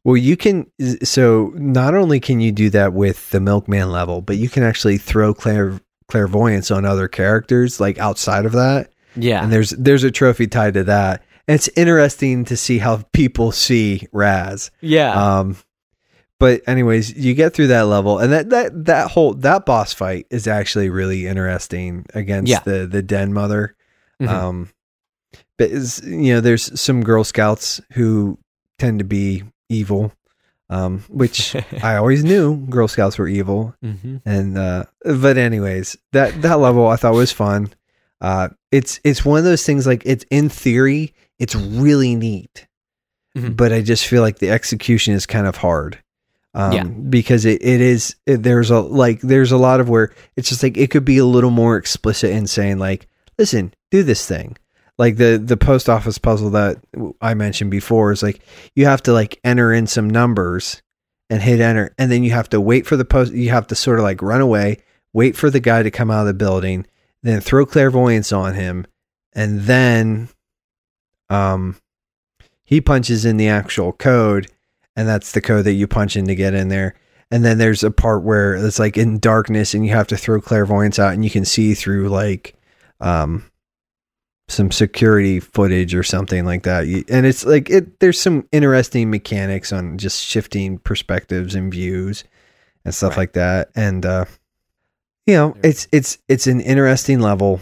Well, you can. So not only can you do that with the milkman level, but you can actually throw clair, clairvoyance on other characters, like outside of that. Yeah. And there's there's a trophy tied to that. And it's interesting to see how people see Raz. yeah. Um, but anyways, you get through that level, and that that that whole that boss fight is actually really interesting against Yeah. the the den mother. Mhm. Um, but is you know, there's some Girl Scouts who tend to be evil, um, which I always knew Girl Scouts were evil. Mhm. And uh, but anyways, that that level I thought was fun. Uh, it's it's one of those things like it's in theory it's really neat, Mhm. but I just feel like the execution is kind of hard. Um, Yeah. because it, it is it, there's a like there's a lot of where it's just like it could be a little more explicit in saying like listen do this thing like the the post office puzzle that I mentioned before is like you have to like enter in some numbers and hit enter and then you have to wait for the post you have to sort of like run away wait for the guy to come out of the building then throw clairvoyance on him and then um he punches in the actual code and that's the code that you punch in to get in there. And then there's a part where it's like in darkness and you have to throw clairvoyance out and you can see through like um some security footage or something like that and it's like it there's some interesting mechanics on just shifting perspectives and views and stuff Right. like that and uh you know it's it's it's an interesting level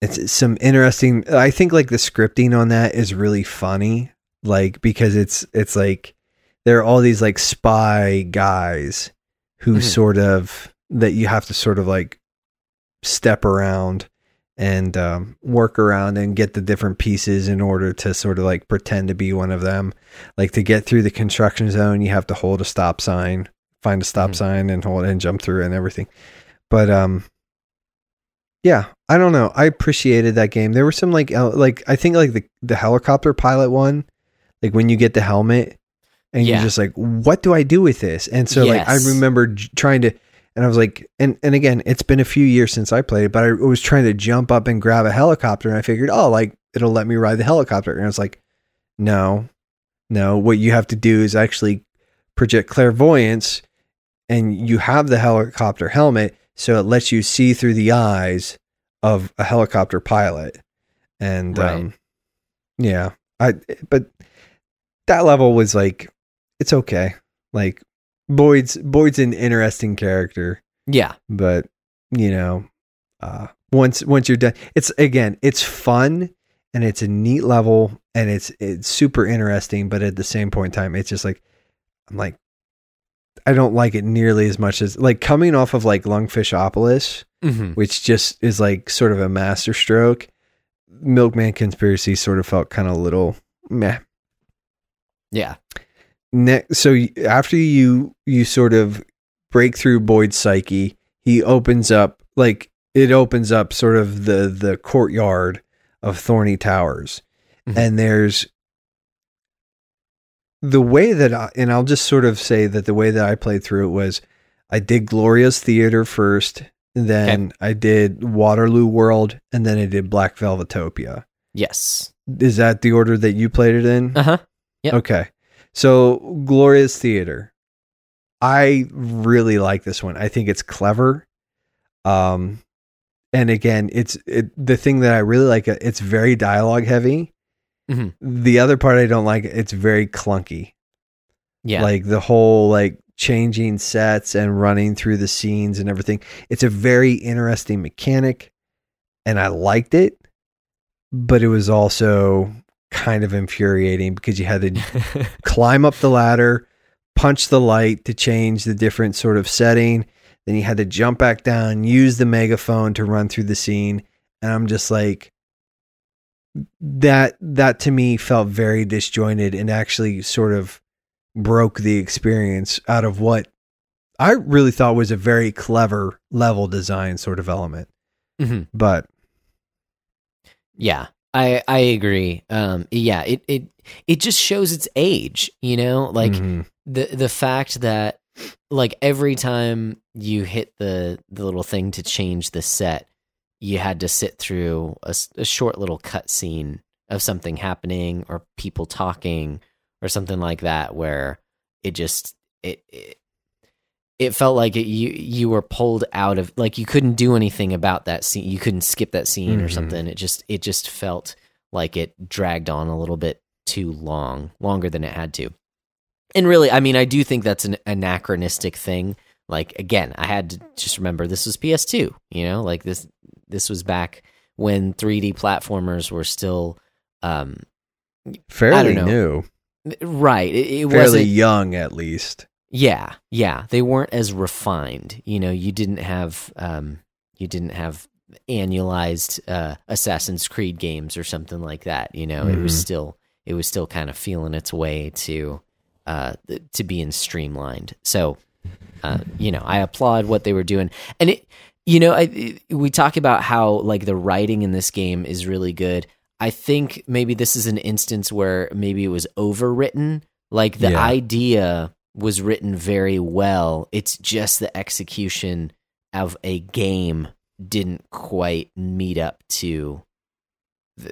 it's some interesting i think like the scripting on that is really funny like because it's it's like there are all these like spy guys who Mhm. sort of that you have to sort of like step around and um, work around and get the different pieces in order to sort of like pretend to be one of them. Like to get through the construction zone, you have to hold a stop sign, find a stop Mhm. sign, and hold it and jump through and everything. But um, yeah, I don't know. I appreciated that game. There were some like el- like I think like the the helicopter pilot one, like when you get the helmet and Yeah. you're just like, what do I do with this? And so like I remember j- trying to, and I was like, and and again, it's been a few years since I played it, but I was trying to jump up and grab a helicopter, and I figured, oh, like it'll let me ride the helicopter, and I was like, no, no, what you have to do is actually project clairvoyance, and you have the helicopter helmet, so it lets you see through the eyes of a helicopter pilot, and Right. um, yeah, I but that level was like it's okay. Like Boyd's Boyd's an interesting character, Yeah. but you know, uh once once you're done, it's again, it's fun and it's a neat level and it's it's super interesting, but at the same point in time, it's just like I'm like I don't like it nearly as much as like coming off of like Lungfishopolis, Mm-hmm. which just is like sort of a masterstroke. Milkman Conspiracy sort of felt kind of little meh Yeah. Ne- so after you you sort of break through Boyd's psyche, he opens up like it opens up sort of the the courtyard of Thorny Towers, Mhm. and there's the way that I, and I'll just sort of say that the way that I played through it was I did Gloria's Theater first, then I did Waterloo World, and then I did Black Velvetopia. Yes. Is that the order that you played it in? Uh huh. Yeah. Okay. So Gloria's Theater. I really like this one. I think it's clever. Um and again, it's it, the thing that I really like uh, it's very dialogue heavy. Mhm. The other part I don't like it's very clunky. Yeah. Like the whole like changing sets and running through the scenes and everything. It's a very interesting mechanic and I liked it, but it was also kind of infuriating because you had to climb up the ladder, punch the light to change the different sort of setting. Then you had to jump back down, use the megaphone to run through the scene. And I'm just like, that, that to me felt very disjointed and actually sort of broke the experience out of what I really thought was a very clever level design sort of element. Mhm. But Yeah, I I agree. Um, yeah, it it it just shows its age. You know, like mhm. the the fact that like every time you hit the the little thing to change the set, you had to sit through a, a short little cut scene of something happening or people talking or something like that, where it just it. it it felt like it, you you were pulled out of like you couldn't do anything about that scene. You couldn't skip that scene or Mhm. something. It just it just felt like it dragged on a little bit too long, longer than it had to. And really, I mean, I do think that's an anachronistic thing. Like again, I had to just remember this was PS2. You know, like this this was back when 3D platformers were still um fairly new, right. It, it fairly young at least. Yeah, yeah. They weren't as refined. You know, you didn't have um you didn't have annualized uh Assassin's Creed games or something like that, you know. It was Mhm. still it was still kind of feeling its way to uh to being streamlined. So uh you know, I applaud what they were doing. And it you know, I it- we talk about how like the writing in this game is really good. I think maybe this is an instance where maybe it was overwritten. Like the Yeah. idea was written very well. It's just the execution of a game didn't quite meet up to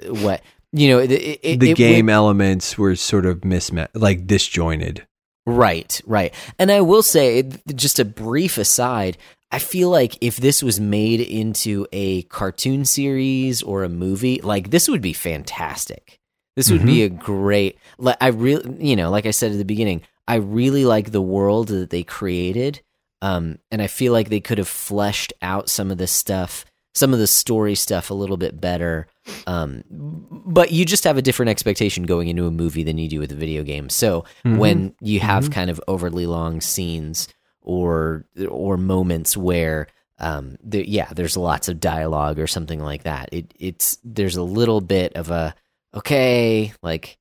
what you know. It, it, the it game elements were sort of mismatched, like disjointed. Right, right. And I will say, just a brief aside, I feel like if this was made into a cartoon series or a movie, like this would be fantastic. This would be mm-hmm. a great. Like I really, you know, like I said at the beginning, I really like the world that they created, um, and I feel like they could have fleshed out some of this stuff, some of the story stuff, a little bit better. Um, but you just have a different expectation going into a movie than you do with a video game. So when you have kind of overly long scenes or or moments where um, there, yeah, there's lots of dialogue or something like that. It it's there's a little bit of a okay, like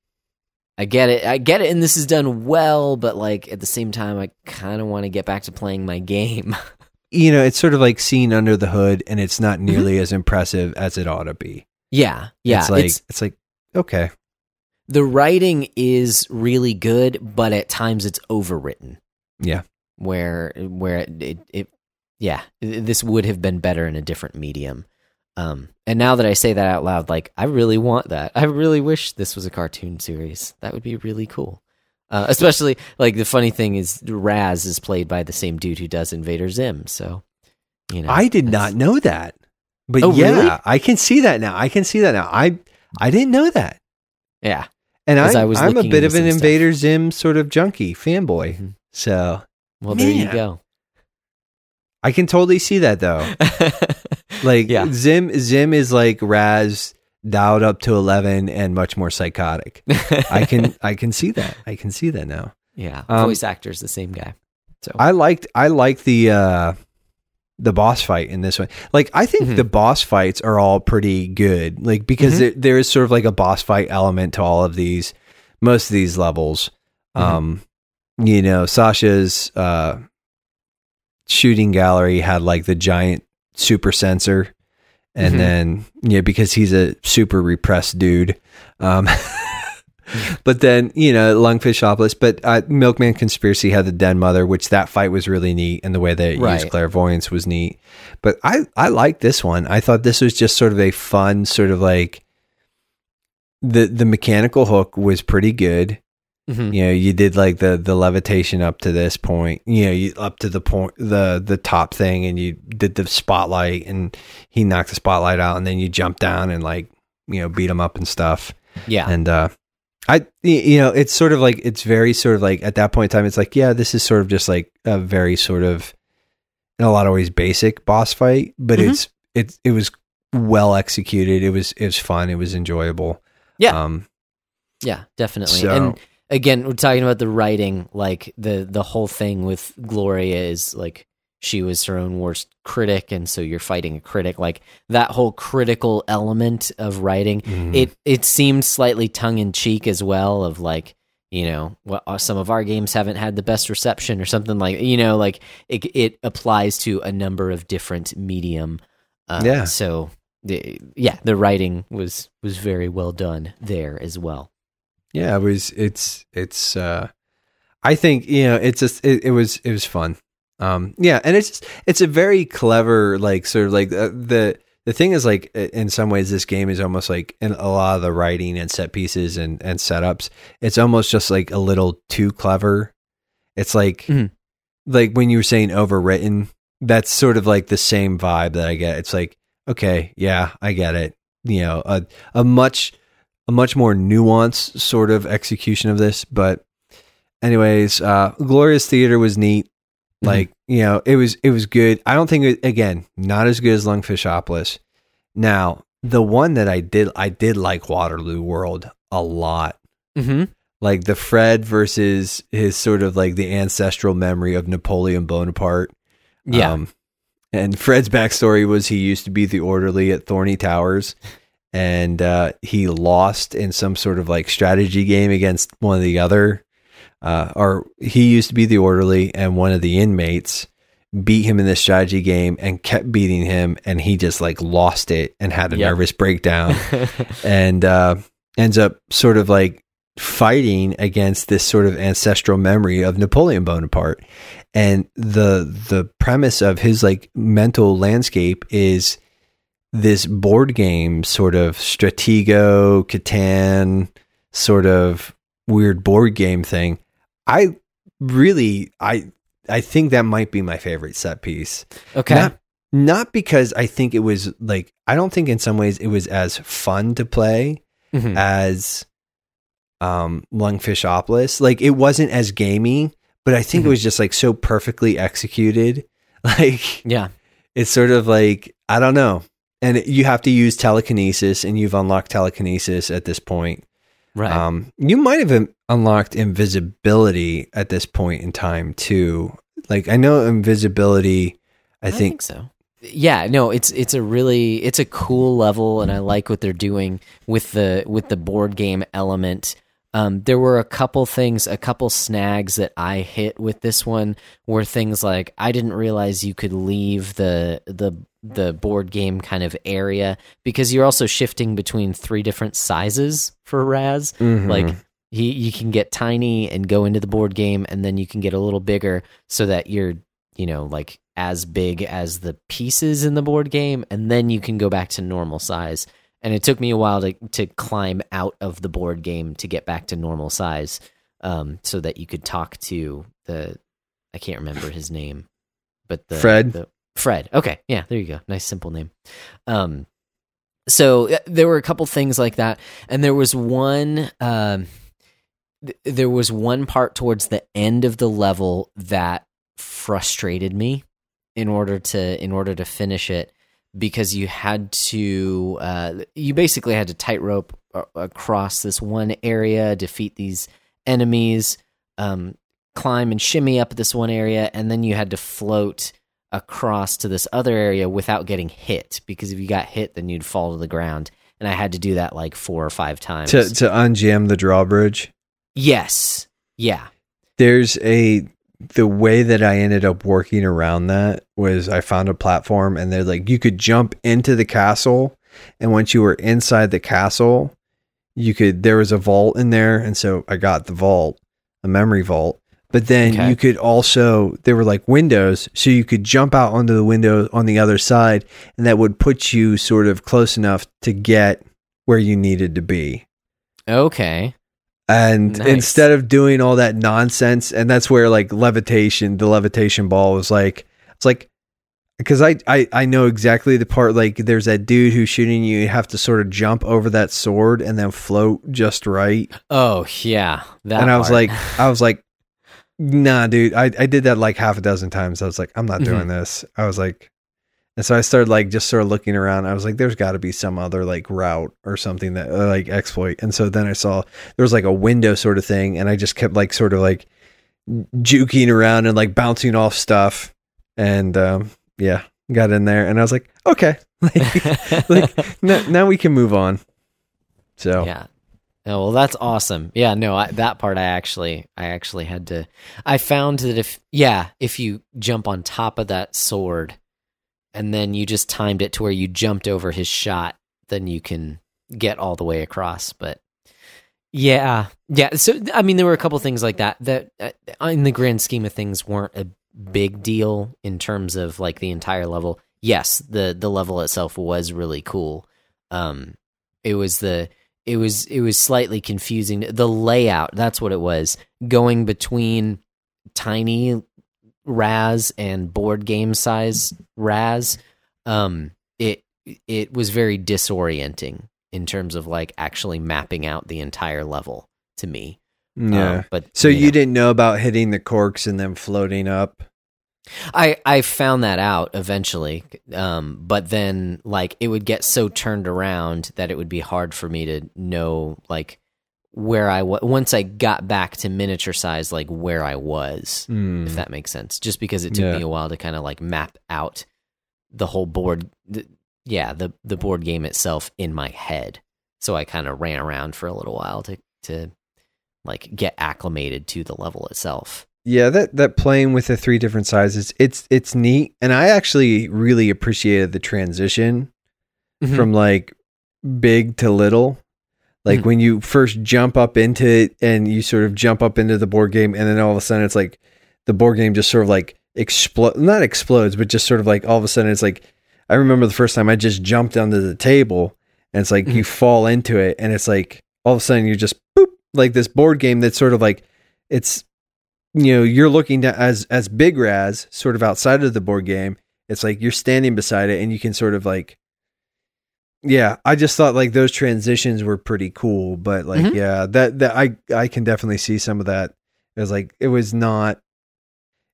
I get it, I get it, and this is done well, but like at the same time, I kind of want to get back to playing my game. You know, it's sort of like seeing under the hood, and it's not mm-hmm. nearly as impressive as it ought to be. yeah, yeah, it's like it's, like okay, the writing is really good, but at times it's overwritten. Yeah. Where where it, it, it yeah, this would have been better in a different medium. Um, and now that I say that out loud, like I really want that. I really wish this was a cartoon series. That would be really cool. Uh, especially like the funny thing is Raz is played by the same dude who does Invader Zim. So you know, I did not know that, but Oh, yeah, really? I can see that now. I can see that now. I I didn't know that, Yeah, and I, I was I'm a bit of an some stuff. Invader Zim sort of junkie fanboy. Mhm. So well there you go. I can totally see that though. Like Yeah. Zim Zim is like Raz dialed up to eleven and much more psychotic. I can I can see that. I can see that now. yeah, Um, voice actor is the same guy. So I liked I liked the uh the boss fight in this one. Like I think Mhm. the boss fights are all pretty good. Like because Mhm. there, there is sort of like a boss fight element to all of these most of these levels. Mhm. Um you know, Sasha's uh shooting gallery had like the giant super censor. And Mhm. then yeah because he's a super repressed dude. Um but then you know Lungfishopolis, but uh, milkman conspiracy had the den mother which that fight was really neat and the way they Right. used clairvoyance was neat. But i i like this one. I thought this was just sort of a fun sort of like the the mechanical hook was pretty good Mhm. you know you did like the the levitation up to this point you know you up to the point the the top thing and you did the spotlight and he knocked the spotlight out and then you jumped down and like you know beat him up and stuff yeah, and uh i you know it's sort of like it's very sort of like at that point in time it's like yeah this is sort of just like a very sort of in a lot of ways basic boss fight but Mhm. it's it it was well executed it was it was fun it was enjoyable Yeah. um Yeah, definitely. So- and again, we're talking about the writing, like the the whole thing with Gloria is like she was her own worst critic and so you're fighting a critic like that whole critical element of writing mhm. it it seemed slightly tongue in cheek as well of like you know what uh, some of our games haven't had the best reception or something like you know like it it applies to a number of different medium uh, Yeah. so the, yeah the writing was was very well done there as well yeah it was it's it's uh i think you know it's just it, it was it was fun. Um yeah and it's just, it's a very clever like sort of like uh, the the thing is like in some ways this game is almost like in a lot of the writing and set pieces and and setups it's almost just like a little too clever. It's like Mhm. like when you were saying overwritten that's sort of like the same vibe that i get. It's like okay yeah i get it. You know a a much a much more nuanced sort of execution of this but anyways uh gloria's theater was neat. Mhm. like you know it was it was good. I don't think it, again not as good as lungfishopolis now the one that i did i did like waterloo world a lot. Mm-hmm. like the fred versus his sort of like the ancestral memory of napoleon bonaparte. Yeah. Um, and Fred's backstory was he used to be the orderly at Thorny Towers, and uh, he lost in some sort of like strategy game against one of the other. Uh, or he used to be the orderly, and one of the inmates beat him in this strategy game and kept beating him, and he just like lost it and had a Yep. nervous breakdown and uh, ends up sort of like fighting against this sort of ancestral memory of Napoleon Bonaparte. And the the premise of his like mental landscape is this board game sort of Stratego, Catan, sort of weird board game thing. I really I I think that might be my favorite set piece. okay Not, not because I think it was like I don't think in some ways it was as fun to play Mhm. as um Lungfishopolis. Like it wasn't as gamey, but I think Mhm. it was just like so perfectly executed. Like yeah it's sort of like I don't know. And you have to use telekinesis and you've unlocked telekinesis at this point. right Um you might have unlocked invisibility at this point in time too. Like I know invisibility I, I think think so yeah, no, it's it's a really it's a cool level, and I like what they're doing with the with the board game element. Um, there were a couple things, a couple snags that I hit with this one were things like I didn't realize you could leave the the the board game kind of area because you're also shifting between three different sizes for Raz. Mhm. Like he, you can get tiny and go into the board game, and then you can get a little bigger so that you're you know like as big as the pieces in the board game, and then you can go back to normal size and it took me a while to to climb out of the board game to get back to normal size um so that you could talk to the I can't remember his name but the Fred? the- Fred. Okay. Yeah there you go. Nice simple name. Um so uh, there were a couple things like that. And there was one um th- there was one part towards the end of the level that frustrated me in order to in order to finish it because you had to uh, you basically had to tightrope across this one area defeat these enemies um, climb and shimmy up this one area and then you had to float across to this other area without getting hit because if you got hit then you'd fall to the ground. And i had to do that like four or five times. To to unjam the drawbridge. yes. Yeah. There's a the way that I ended up working around that was I found a platform and they're like you could jump into the castle. And once you were inside the castle you could there was a vault in there. And so I got the vault a memory vault. But then Okay. you could also there were like windows. So you could jump out onto the window on the other side and that would put you sort of close enough to get where you needed to be. Okay and Nice. instead of doing all that nonsense and that's where like levitation the levitation ball was like it's like because I, I i know exactly the part like there's that dude who's shooting you you have to sort of jump over that sword and then float just right oh yeah that and i was part. like i was like nah dude I, I did that like half a dozen times i was like i'm not mm-hmm. doing this i was like and so i started like just sort of looking around i was like there's got to be some other like route or something that uh, like exploit and so then i saw there was like a window sort of thing and i just kept like sort of like juking around and like bouncing off stuff and um yeah got in there and i was like okay like, like now, now we can move on so Yeah. Oh, well, that's awesome. Yeah, no, I, that part I actually, I actually had to. I found that if, yeah, if you jump on top of that sword, and then you just timed it to where you jumped over his shot, then you can get all the way across. But yeah, yeah. So I mean, there were a couple things like that that, uh, in the grand scheme of things, weren't a big deal in terms of like the entire level. Yes, the the level itself was really cool. Um, it was the it was it was slightly confusing. The layout, that's what it was. Going between tiny Raz and board game size Raz, um, it it was very disorienting in terms of like actually mapping out the entire level to me. yeah Um, but So you know. didn't know about hitting the corks and then floating up? I I found that out eventually, um, but then like it would get so turned around that it would be hard for me to know like where I was once I got back to miniature size, like where I was, Hmm. if that makes sense. Just because it took Yeah. me a while to kind of like map out the whole board, the, yeah, the the board game itself in my head. So I kind of ran around for a little while to to like get acclimated to the level itself. Yeah, that that playing with the three different sizes, it's it's neat, and I actually really appreciated the transition Mhm. from like big to little. Like Mhm. when you first jump up into it, and you sort of jump up into the board game, and then all of a sudden it's like the board game just sort of like explode, not explodes, but just sort of like all of a sudden it's like I remember the first time I just jumped onto the table, and it's like you fall into it, and it's like all of a sudden you're just boop like this board game that's sort of like it's you know you're looking to, as as big raz sort of outside of the board game it's like you're standing beside it and you can sort of like yeah i just thought like those transitions were pretty cool but like Mhm. yeah that that i i can definitely see some of that it was like it was not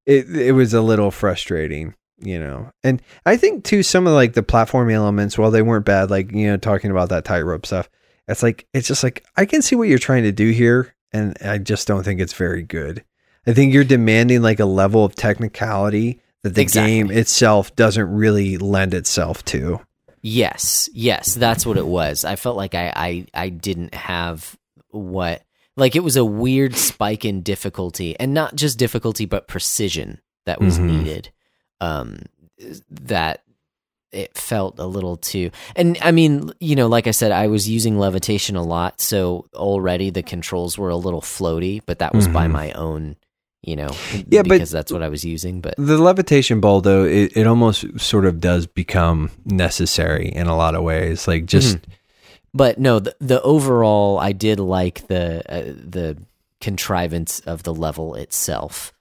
it it was a little frustrating you know and i think too some of like the platform elements while they weren't bad like you know talking about that tightrope stuff it's like it's just like i can see what you're trying to do here and i just don't think it's very good i think you're demanding like a level of technicality that the Exactly. game itself doesn't really lend itself to. Yes, yes, that's what it was. I felt like I, I, I didn't have what like it was a weird spike in difficulty, and not just difficulty, but precision that was Mhm. needed. Um, that it felt a little too, and I mean, you know, like I said, I was using levitation a lot, so already the controls were a little floaty, but that was by Mhm. my own, you know, Yeah, but- because that's what I was using. But The levitation ball, though, it, it almost sort of does become necessary in a lot of ways. Like just but no the, the overall i did like the uh, the contrivance of the level itself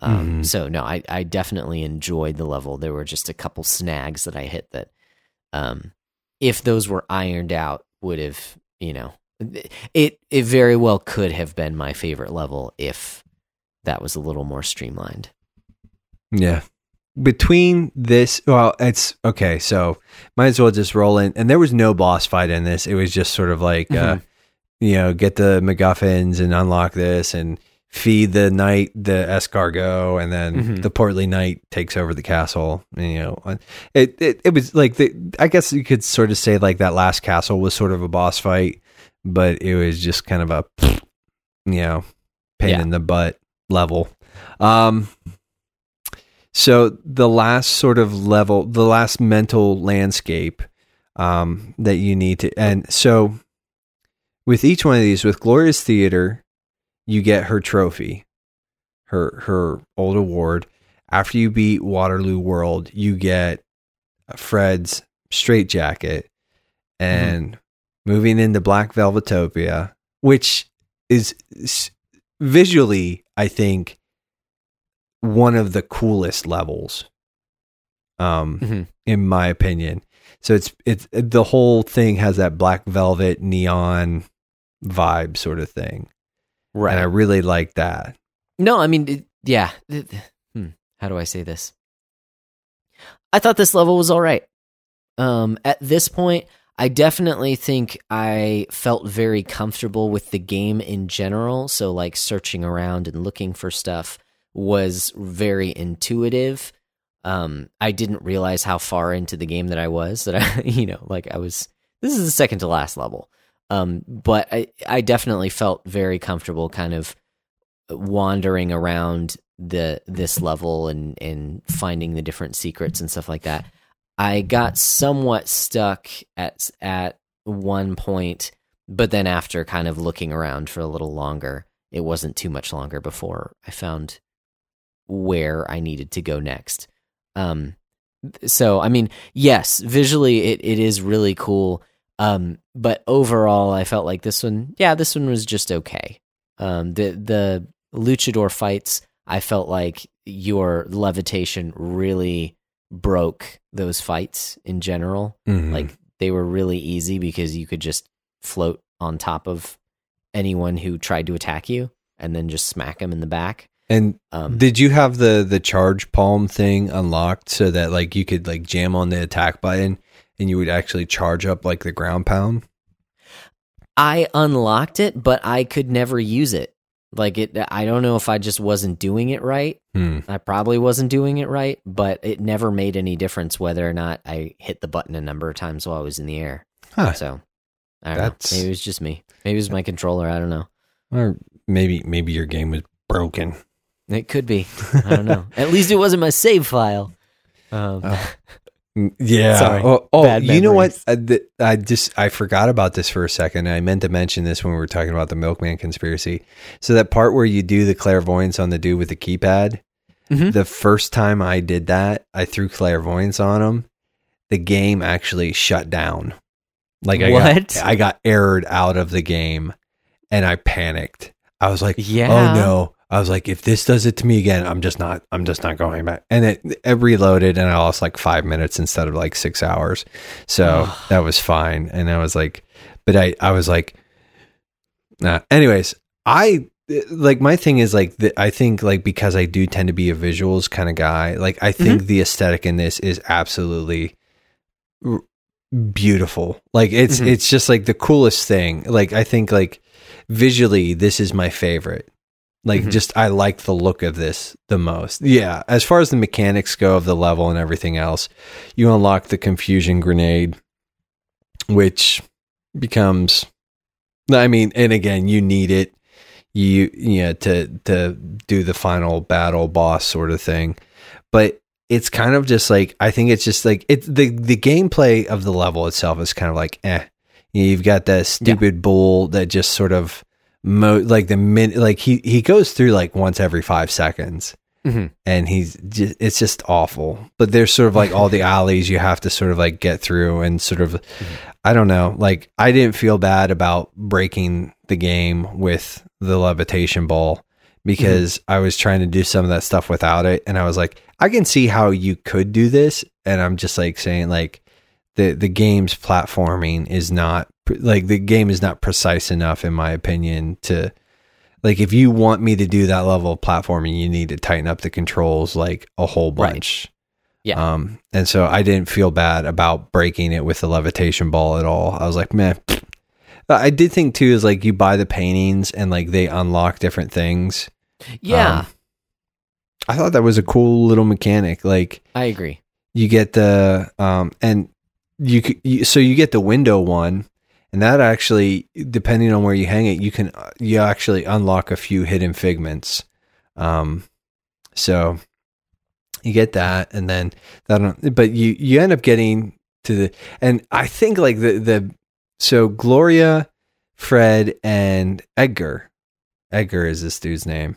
um, Mhm. so no I, I definitely enjoyed the level there were just a couple snags that i hit that um, if those were ironed out would have you know it it very well could have been my favorite level if that was a little more streamlined Yeah. Between this, well, it's okay. So might as well just roll in. And there was no boss fight in this. It was just sort of like, uh, Mhm. you know, get the MacGuffins and unlock this and feed the knight the escargot, and then Mhm. the portly knight takes over the castle. And, you know, it, it it was like the. I guess you could sort of say like that last castle was sort of a boss fight, but it was just kind of a, you know, pain Yeah. in the butt level. Um, so the last sort of level, the last mental landscape um, that you need to, and so with each one of these, with Gloria's Theater, you get her trophy, her her old award. After you beat Waterloo World, you get Fred's straight jacket, and moving into Black Velvetopia, which is visually, I think, one of the coolest levels. Um, Mhm. in my opinion. So it's it's the whole thing has that black velvet neon vibe sort of thing, right and I really like that. No, I mean, it, yeah. It- hmm, how do I say this? I thought this level was all right. Um, at this point, I definitely think I felt very comfortable with the game in general. So, like searching around and looking for stuff was very intuitive. Um, I didn't realize how far into the game that I was. That I, you know, like I was. This is the second to last level. Um, but I, I definitely felt very comfortable, kind of wandering around the this level and and finding the different secrets and stuff like that. I got somewhat stuck at at one point, but then after kind of looking around for a little longer, it wasn't too much longer before I found where I needed to go next. Um so I mean, yes, visually it, it is really cool. Um, but overall I felt like this one, yeah, this one was just okay. Um, the the luchador fights, I felt like your levitation really broke those fights in general. Mhm. Like they were really easy because you could just float on top of anyone who tried to attack you and then just smack them in the back. and Um, did you have the the charge palm thing unlocked so that like you could like jam on the attack button and you would actually charge up like the ground pound? I unlocked it, but I could never use it. Like it, I don't know if I just wasn't doing it right. Hmm. I probably wasn't doing it right, but it never made any difference whether or not I hit the button a number of times while I was in the air. Huh. So I don't That's- know. Maybe it was just me. Maybe it was my controller. I don't know. Or maybe maybe your game was broken. It could be. I don't know. At least it wasn't my save file. Um, Oh. Yeah. Sorry. Oh, oh, you know what? I, th- I just I forgot about this for a second. I meant to mention this when we were talking about the Milkman conspiracy. So that part where you do the clairvoyance on the dude with the keypad. Mhm. The first time I did that, I threw clairvoyance on him. The game actually shut down. Like I What? got I got errored out of the game, and I panicked. I was like, Yeah. oh no. I was like, if this does it to me again, I'm just not, I'm just not going back. And it, it reloaded and I lost like five minutes instead of like six hours. So that was fine. And I was like, but I, I was like, nah. Anyways, I like my thing is like, the, I think like because I do tend to be a visuals kind of guy, like I think the aesthetic in this is absolutely r- beautiful. Like it's, Mhm. it's just like the coolest thing. Like I think like visually, this is my favorite Like Mhm. just I like the look of this the most. Yeah, as far as the mechanics go of the level and everything else, you unlock the confusion grenade which becomes I mean, and again, you need it you you know to to do the final battle boss sort of thing. But it's kind of just like I think it's just like it's the the gameplay of the level itself is kind of like eh. You've got that stupid bull that just sort of mo like the min like he he goes through like once every five seconds. Mhm. and he's just, it's just awful. But there's sort of like all the alleys you have to sort of like get through and sort of i don't know like i didn't feel bad about breaking the game with the levitation ball because i was trying to do some of that stuff without it. And i was like i can see how you could do this. And i'm just like saying like the the game's platforming is not like the game is not precise enough in my opinion to like if you want me to do that level of platforming you need to tighten up the controls like a whole Right. bunch Yeah. um and so i didn't feel bad about breaking it with the levitation ball at all i was like man i did think too is like you buy the paintings and like they unlock different things Yeah, Um, i thought that was a cool little mechanic like I agree. you get the um and you, you so you get the window one and that actually depending on where you hang it you can you actually unlock a few hidden figments. Um so you get that and then that but you you end up getting to the and i think like the the so gloria fred and edgar edgar is this dude's name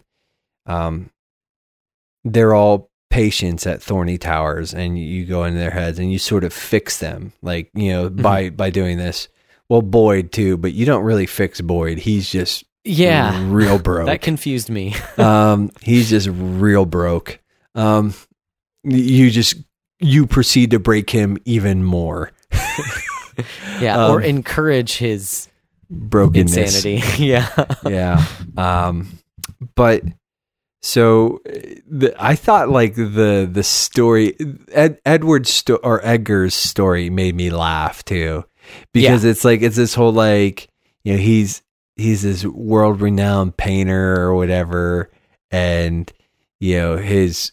um they're all patients at Thorny Towers, and you, go into their heads and you sort of fix them, like you know, by by doing this. Well, Boyd too, but you don't really fix Boyd. He's just Yeah, real broke. that confused me. um, he's just real broke. Um, you just you proceed to break him even more. yeah, or Um, encourage his Brokenness. insanity. yeah, yeah. Um, but so the, I thought like the the story Ed, Edward's sto- or Edgar's story made me laugh too because it's like it's this whole like you know he's he's this world renowned painter or whatever and you know his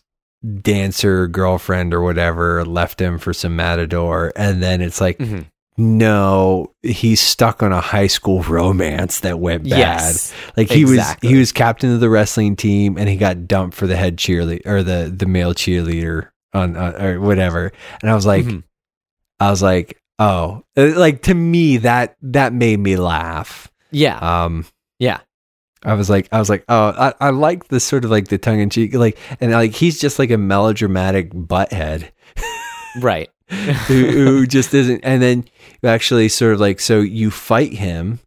dancer girlfriend or whatever left him for some matador and then it's like Mhm. No he's stuck on a high school romance that went bad yes, like he Exactly. was he was captain of the wrestling team and he got dumped for the head cheerleader or the the male cheerleader on uh, or whatever and i was like Mhm. i was like oh Uh, like to me that that made me laugh yeah, um yeah, I was like, I was like, oh, I, I like the sort of like the tongue in cheek, like, and like he's just like a melodramatic butthead right. Who, who just isn't. And then you actually sort of like, so you fight him,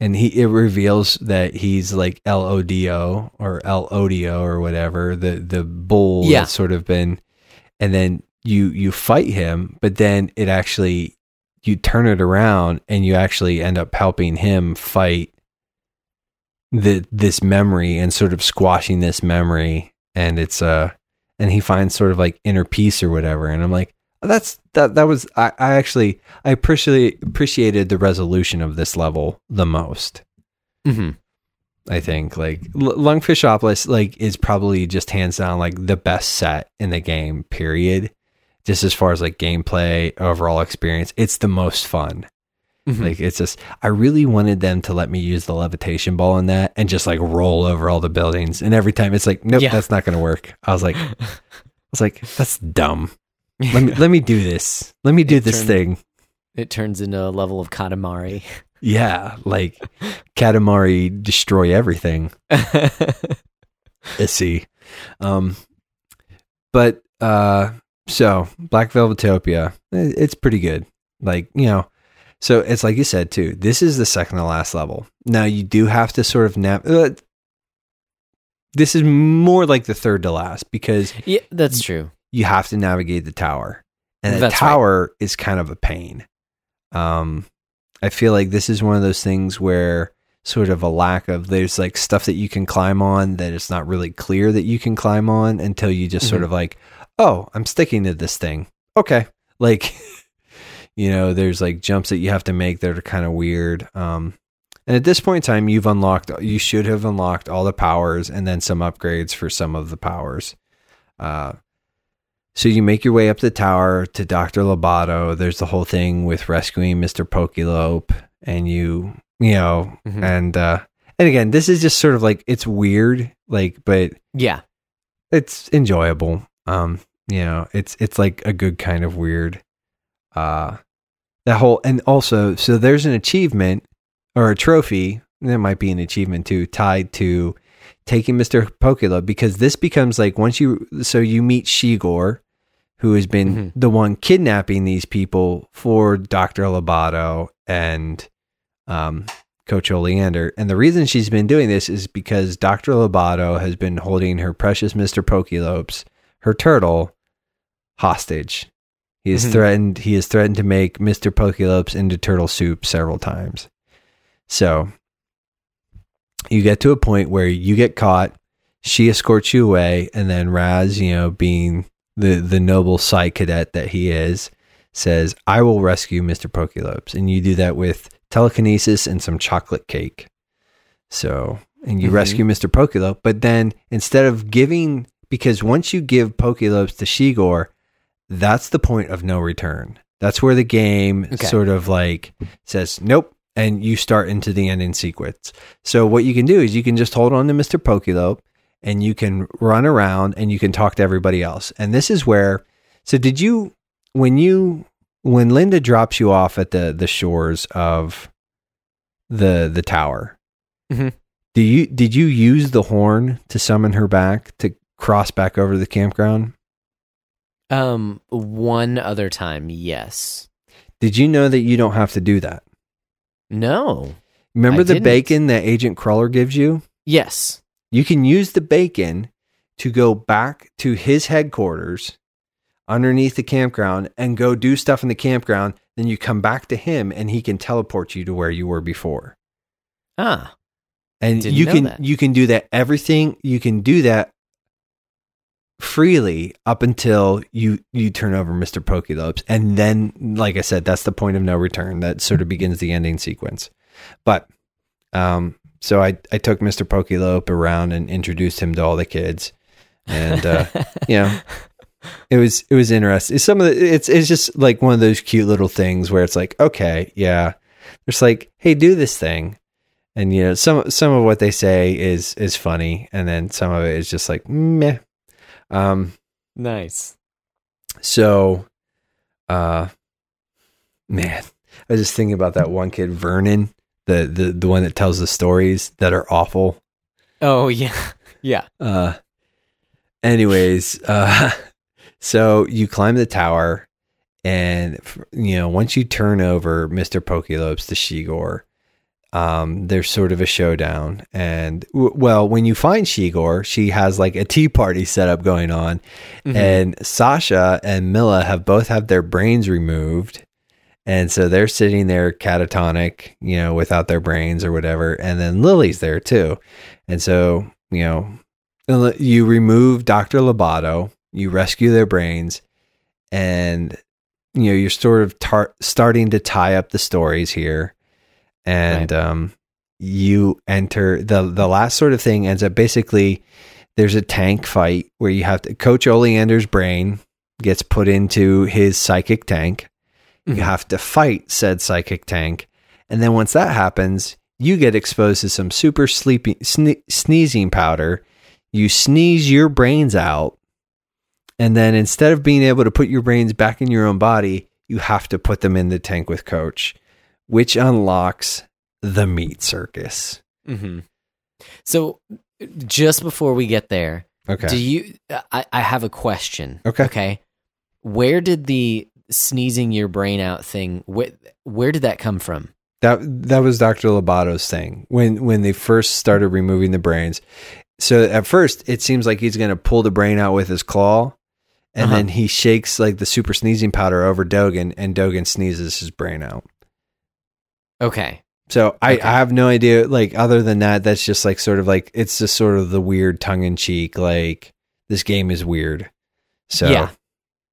and he it reveals that he's like L O D O or L O D O or whatever the the bull Yeah. that's sort of been, and then you you fight him, but then it actually you turn it around and you actually end up helping him fight the this memory and sort of squashing this memory and it's uh and he finds sort of like inner peace or whatever and i'm like that's that that was i, I actually i appreciate appreciated the resolution of this level the most hmm i think like L- lungfishopolis like is probably just hands down like the best set in the game period just as far as like gameplay overall experience it's the most fun Mhm. like it's just I really wanted them to let me use the levitation ball in that and just like roll over all the buildings. And every time it's like, nope, Yeah. that's not gonna work. I was like I was like, that's dumb. Let me let me do this. Let me do It this turned- thing. it turns into a level of Katamari. Yeah. Like Katamari destroy everything. Issy. Um but uh so Black Velvetopia, it's pretty good. Like, you know, so it's like you said too. This is the second to last level. Now you do have to sort of nav. Uh, this is more like the third to last because yeah, that's true. You have to navigate the tower, and the That's right. tower is kind of a pain. Um, I feel like this is one of those things where sort of a lack of there's like stuff that you can climb on that it's not really clear that you can climb on until you just sort Mhm. of like, oh, I'm sticking to this thing. Okay, like you know, there's like jumps that you have to make that are kind of weird. Um, And at this point in time, you've unlocked, you should have unlocked all the powers and then some upgrades for some of the powers. Uh, so you make your way up the tower to Dr. Lobato. There's the whole thing with rescuing Mr. Pokeylope and you, you know, Mhm. and, uh, and again, this is just sort of like, it's weird, like, but Yeah. it's enjoyable. Um, you know, it's it's like a good kind of weird. Uh that whole and also so there's an achievement or a trophy, there might be an achievement too, tied to taking Mr. Pokela because this becomes like once you so you meet Sheegor, who has been Mhm. the one kidnapping these people for Dr. Lobato and um Coach Oleander. And the reason she's been doing this is because Dr. Lobato has been holding her precious Mr. Pokeylopes, her turtle, hostage. He has Mhm. threatened he has threatened to make Mr. Pokeylopes into turtle soup several times. So you get to a point where you get caught, she escorts you away, and then Raz, you know, being the the noble Psy cadet that he is, says, I will rescue Mr. Pokeylopes. And you do that with telekinesis and some chocolate cake. So, and you Mhm. rescue Mr. Pokeylope, but then instead of giving, because once you give Pokeylopes to Sheegor, that's the point of no return. That's where the game Okay. sort of like says, nope. And you start into the ending sequence. So, what you can do is you can just hold on to Mr. Pokeylope and you can run around and you can talk to everybody else. And this is where, so did you, when you, when Linda drops you off at the, the shores of the, the tower, Mhm. do you, did you use the horn to summon her back to cross back over to the campground? Um, one other time, yes. Did you know that you don't have to do that? No. Remember I the didn't. bacon that Agent Cruller gives you? Yes. You can use the bacon to go back to his headquarters underneath the campground and go do stuff in the campground. Then you come back to him and he can teleport you to where you were before. Ah. And you can that. you can do that everything you can do that freely up until you you turn over Mr. Pokeylopes. And then like I said, that's the point of no return. That sort of begins the ending sequence. But um so I, I took Mr. Pokeylope around and introduced him to all the kids. And uh you know it was it was interesting. Some of the it's it's just like one of those cute little things where it's like, okay, yeah. It's like, hey, do this thing. And you know, some some of what they say is is funny, and then some of it is just like meh. Um nice. so uh man, I was just thinking about that one kid, Vernon, the the the one that tells the stories that are awful. Oh yeah. Yeah. Uh, anyways, uh, so you climb the tower, and you know once you turn over Mister Pokeylopes to Sheegor, um, there's sort of a showdown. And w- well, when you find Sheegor, she has like a tea party set up going on, Mhm. and Sasha and Milla have both had their brains removed. And so they're sitting there catatonic, you know, without their brains or whatever. And then Lili's there too. And so, you know, you remove Dr. Lobato, you rescue their brains, and, you know, you're sort of tar- starting to tie up the stories here. And um, you enter the, the last sort of thing ends up basically there's a tank fight where you have to, Coach Oleander's brain gets put into his psychic tank. You have to fight said psychic tank. And then once that happens, you get exposed to some super sleepy sne- sneezing powder. You sneeze your brains out. And then instead of being able to put your brains back in your own body, you have to put them in the tank with coach, which unlocks the meat circus. hmm So, just before we get there, Okay. do you? I, I have a question. Okay. Okay. Where did the sneezing your brain out thing? Where, where did that come from? That that was Dr. Lobato's thing when when they first started removing the brains. So at first it seems like he's going to pull the brain out with his claw and Uh-huh. then he shakes like the super sneezing powder over Dogen and Dogen sneezes his brain out. Okay. So I, Okay. I have no idea like other than that that's just like sort of like it's just sort of the weird tongue in cheek like this game is weird. So Yeah.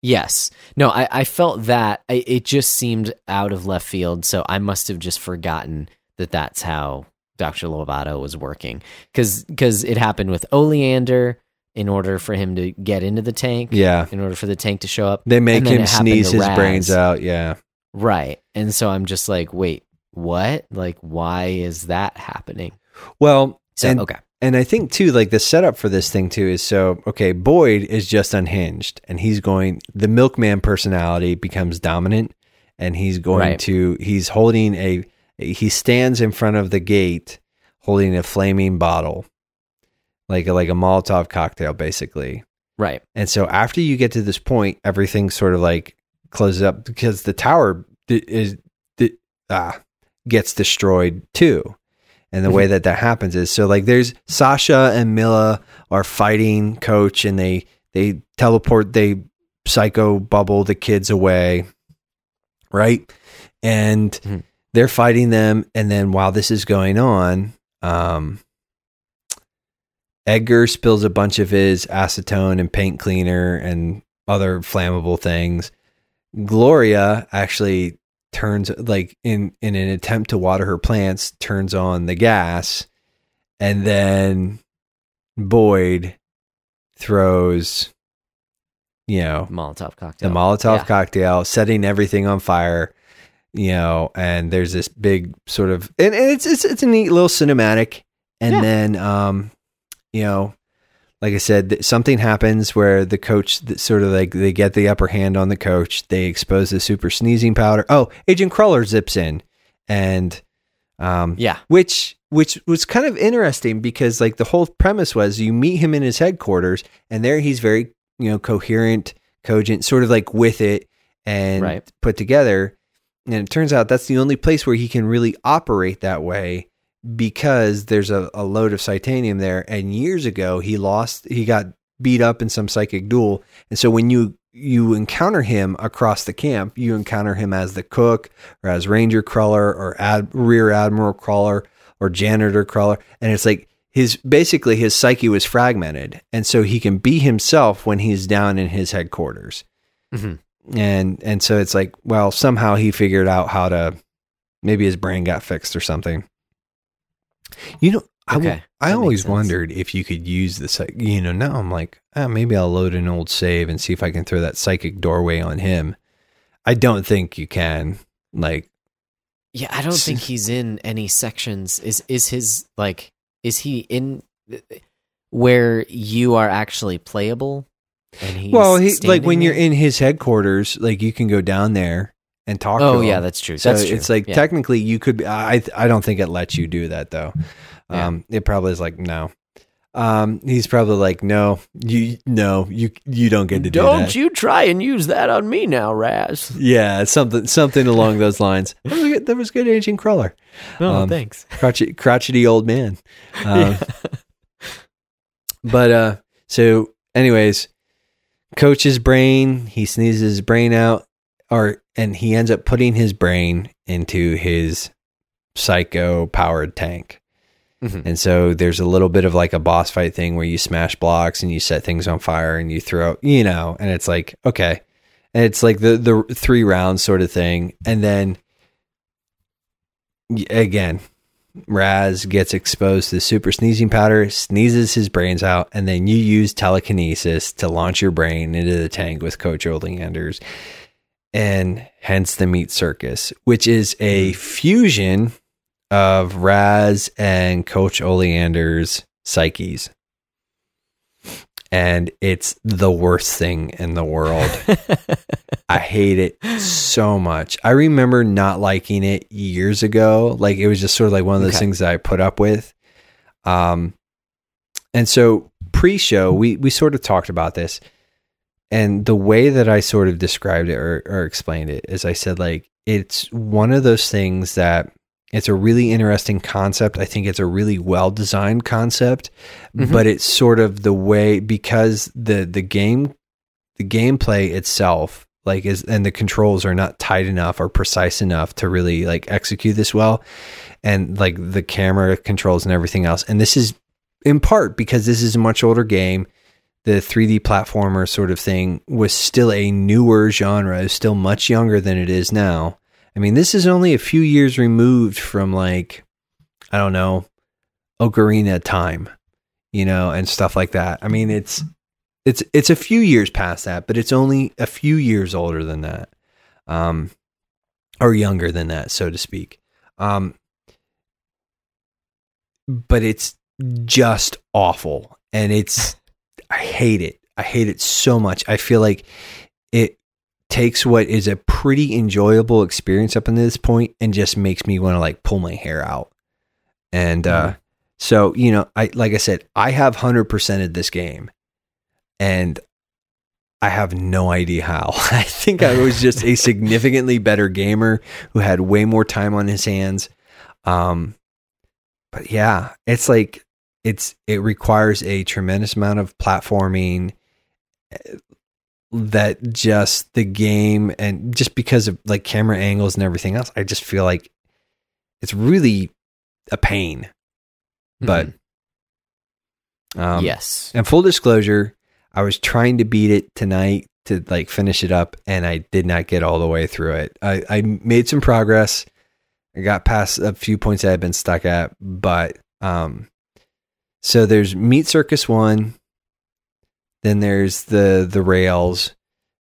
Yes. No, I, I felt that. I, it just seemed out of left field, so I must have just forgotten that that's how Dr. Lobato was working because it happened with Oleander in order for him to get into the tank. Yeah. In order for the tank to show up, They make him sneeze his Raz. brains out. Yeah. right? And so I'm just like, wait, what? Like, why is that happening? Well, So and, okay, and I think too, like the setup for this thing too is so okay. Boyd is just unhinged, and he's going. The milkman personality becomes dominant, and he's going Right. to. He's holding a. He stands in front of the gate, holding a flaming bottle, like a, like a Molotov cocktail, basically. right, And so after you get to this point, everything sort of like closes up because the tower is d- ah, gets destroyed too. And the way that that happens is so like there's Sasha and Milla are fighting coach and they they teleport they psycho bubble the kids away, right? And Mhm. they're fighting them and then while this is going on, um Edgar spills a bunch of his acetone and paint cleaner and other flammable things. Gloria actually turns like in in an attempt to water her plants turns on the gas and then Boyd throws you know Molotov cocktail. the. Molotov Yeah. cocktail, setting everything on fire. You know, and there's this big sort of, and, and it's it's it's a neat little cinematic. And Yeah. then, um, you know, like I said, something happens where the coach sort of like they get the upper hand on the coach. They expose the super sneezing powder. Oh, Agent Cruller zips in, and um, Yeah, which which was kind of interesting because like the whole premise was you meet him in his headquarters and there he's very you know coherent cogent sort of like with it and Right. put together and it turns out that's the only place where he can really operate that way because there's a, a load of titanium there and years ago he lost he got beat up in some psychic duel. And so when you you encounter him across the camp you encounter him as the cook or as ranger Cruller or ad, rear admiral Cruller or janitor Cruller. And it's like his basically his psyche was fragmented. And so he can be himself when he's down in his headquarters. Mhm. and and so it's like well somehow he figured out how to maybe his brain got fixed or something you know I Okay, I always wondered if you could use the psych- you know now i'm like ah, maybe i'll load an old save and see if i can throw that psychic doorway on him i don't think you can like yeah. I don't think he's in any sections. Is is his like? Is he in where you are actually playable? And he's well he, like when you're in his headquarters like you can go down there and talk Oh yeah, that's true. So that's true. it's like Yeah. technically you could. Be, I I don't think it lets you do that though. Yeah. Um, it probably is like no. Um, he's probably like no, you no, you you don't get to do that. Don't you try and use that on me now, Raz. Yeah, something something along those lines. That was good, that was good, Agent Cruller, Oh, Um, thanks. crotchety, crotchety old man. Um, But uh, so anyways, Coach's brain, he sneezes his brain out, or and he ends up putting his brain into his psycho powered tank. Mhm. And so there's a little bit of like a boss fight thing where you smash blocks and you set things on fire and you throw, you know, and it's like, okay. And it's like the the three rounds sort of thing. And then again, Raz gets exposed to the super sneezing powder, sneezes his brains out, and then you use telekinesis to launch your brain into the tank with Coach Oleanders. And hence the meat circus, which is a fusion of Raz and Coach Oleander's psyches. And it's the worst thing in the world. I hate it so much. I remember not liking it years ago. Like it was just sort of like one of those Okay. things that I put up with. Um, and so pre-show, we we sort of talked about this, and the way that I sort of described it or, or explained it is, I said like it's one of those things that it's a really interesting concept. I think it's a really well designed concept, Mhm. but it's sort of the way because the the game the gameplay itself like is and the controls are not tight enough or precise enough to really like execute this well and like the camera controls and everything else and this is in part because this is a much older game the 3D platformer sort of thing was still a newer genre, still much younger than it is now. I mean, this is only a few years removed from like, I don't know, Ocarina time, you know, and stuff like that. I mean, it's it's it's a few years past that, but it's only a few years older than that, um, or younger than that, so to speak. Um, but it's just awful, and it's I hate it. I hate it so much. I feel like it takes what is a pretty enjoyable experience up until this point and just makes me want to like pull my hair out. And uh so, you know, I like I said, I have 100% of this game and I have no idea how. I think I was just a significantly better gamer who had way more time on his hands. Um but yeah, it's like it's it requires a tremendous amount of platforming that just the game and just because of like camera angles and everything else, I just feel like it's really a pain. But um, yes. and full disclosure, I was trying to beat it tonight to like finish it up, and I did not get all the way through it. I, I made some progress. I got past a few points that I had been stuck at, but um, so there's Meat Circus one, then there's the the rails,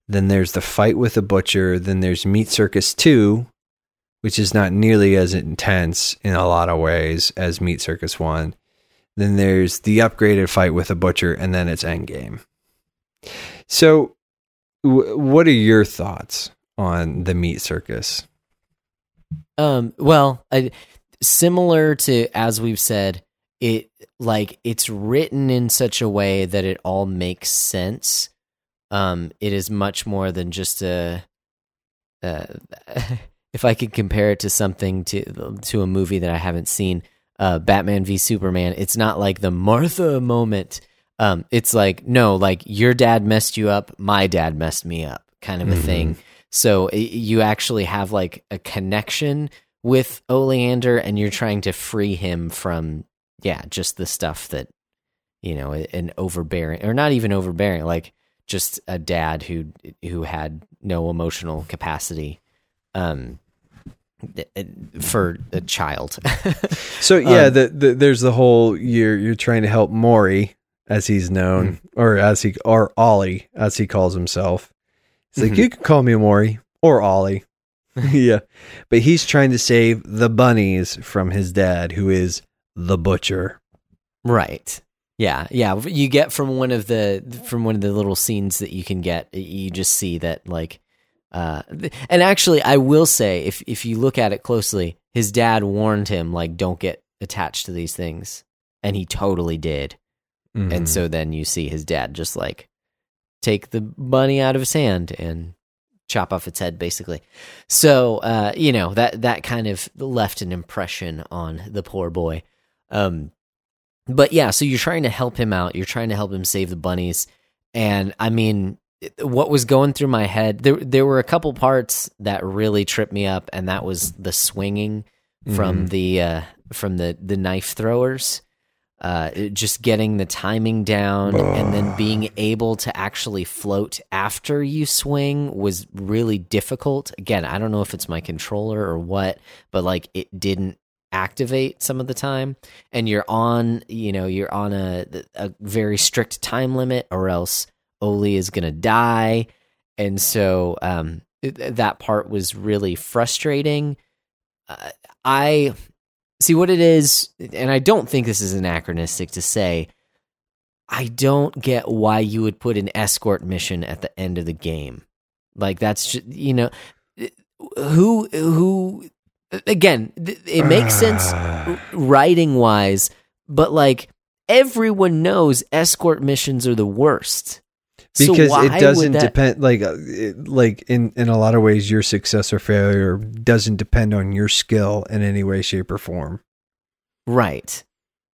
then there's the fight with the butcher, then there's Meat Circus two, which is not nearly as intense in a lot of ways as Meat Circus one. Then there's the upgraded fight with the butcher, and then it's Endgame. So, w- what are your thoughts on the Meat Circus? Um, well, I, similar to as we've said, it like it's written in such a way that it all makes sense. Um, it is much more than just a. Uh, if I could compare it to something to to a movie that I haven't seen, uh, Batman v Superman, it's not like the Martha moment. Um, it's like no, like your dad messed you up, my dad messed me up, kind of a Mhm. thing. So i you actually have like a connection with Oleander, and you're trying to free him from yeah, just the stuff that you know, an overbearing or not even overbearing, like just a dad who who had no emotional capacity um for a child. So yeah, Um, the, the, there's the whole you're you're trying to help Morry as he's known, or as he or Ollie as he calls himself. He's like, Mhm. you can call me Morry or Ollie. yeah, but he's trying to save the bunnies from his dad, who is the butcher. Right. Yeah, yeah. You get from one of the from one of the little scenes that you can get. You just see that like, uh, and actually, I will say if if you look at it closely, his dad warned him like, don't get attached to these things, and he totally did. Mhm. And so then you see his dad just like take the bunny out of his hand and chop off its head basically. So uh you know that that kind of left an impression on the poor boy. Um but yeah, so you're trying to help him out. You're trying to help him save the bunnies. And I mean what was going through my head there there were a couple parts that really tripped me up and that was the swinging from the uh from the the knife throwers uh, just getting the timing down and then being able to actually float after you swing was really difficult. Again, I don't know if it's my controller or what, but like it didn't activate some of the time and you're on you know you're on a a very strict time limit or else Oli is going to die and so um that part was really frustrating uh, I see what it is, and I don't think this is anachronistic to say. I don't get why you would put an escort mission at the end of the game. Like that's just, you know who who again th- it makes sense writing wise, but like everyone knows escort missions are the worst. Because why it doesn't that- depend like uh, like in in a lot of ways your success or failure doesn't depend on your skill in any way shape or form Right.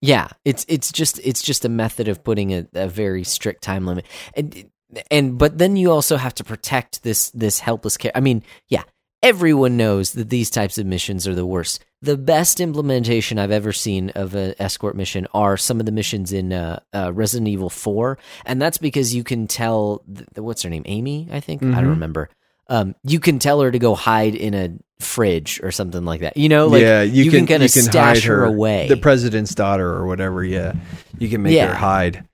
Yeah, it's it's just it's just a method of putting a, a very strict time limit, and and but then you also have to protect this this helpless care. I mean, yeah, everyone knows that these types of missions are the worst. The best implementation I've ever seen of an escort mission are some of the missions in uh, uh, Resident Evil Four, and that's because you can tell what's her name, Amy, I think I don't Mhm. remember. um, you can tell her to go hide in a fridge or something like that. You know, like yeah, you, can, kind you of can stash hide her away. the president's daughter or whatever. Yeah, you can make Yeah. her hide.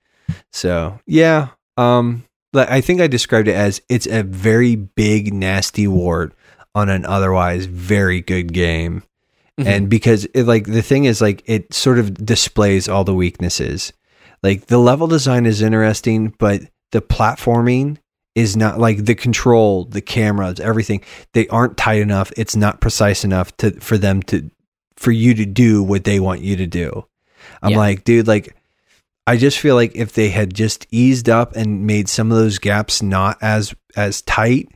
So yeah, um, I think I described it as it's a very big nasty wart on an otherwise very good game, Mhm. and because it, like the thing is like it sort of displays all the weaknesses. Like the level design is interesting, but the platforming is not like the control, the cameras, everything. They aren't tight enough. It's not precise enough to for them to for you to do what they want you to do. I'm Yeah. like, dude, like I just feel like if they had just eased up and made some of those gaps not as as tight,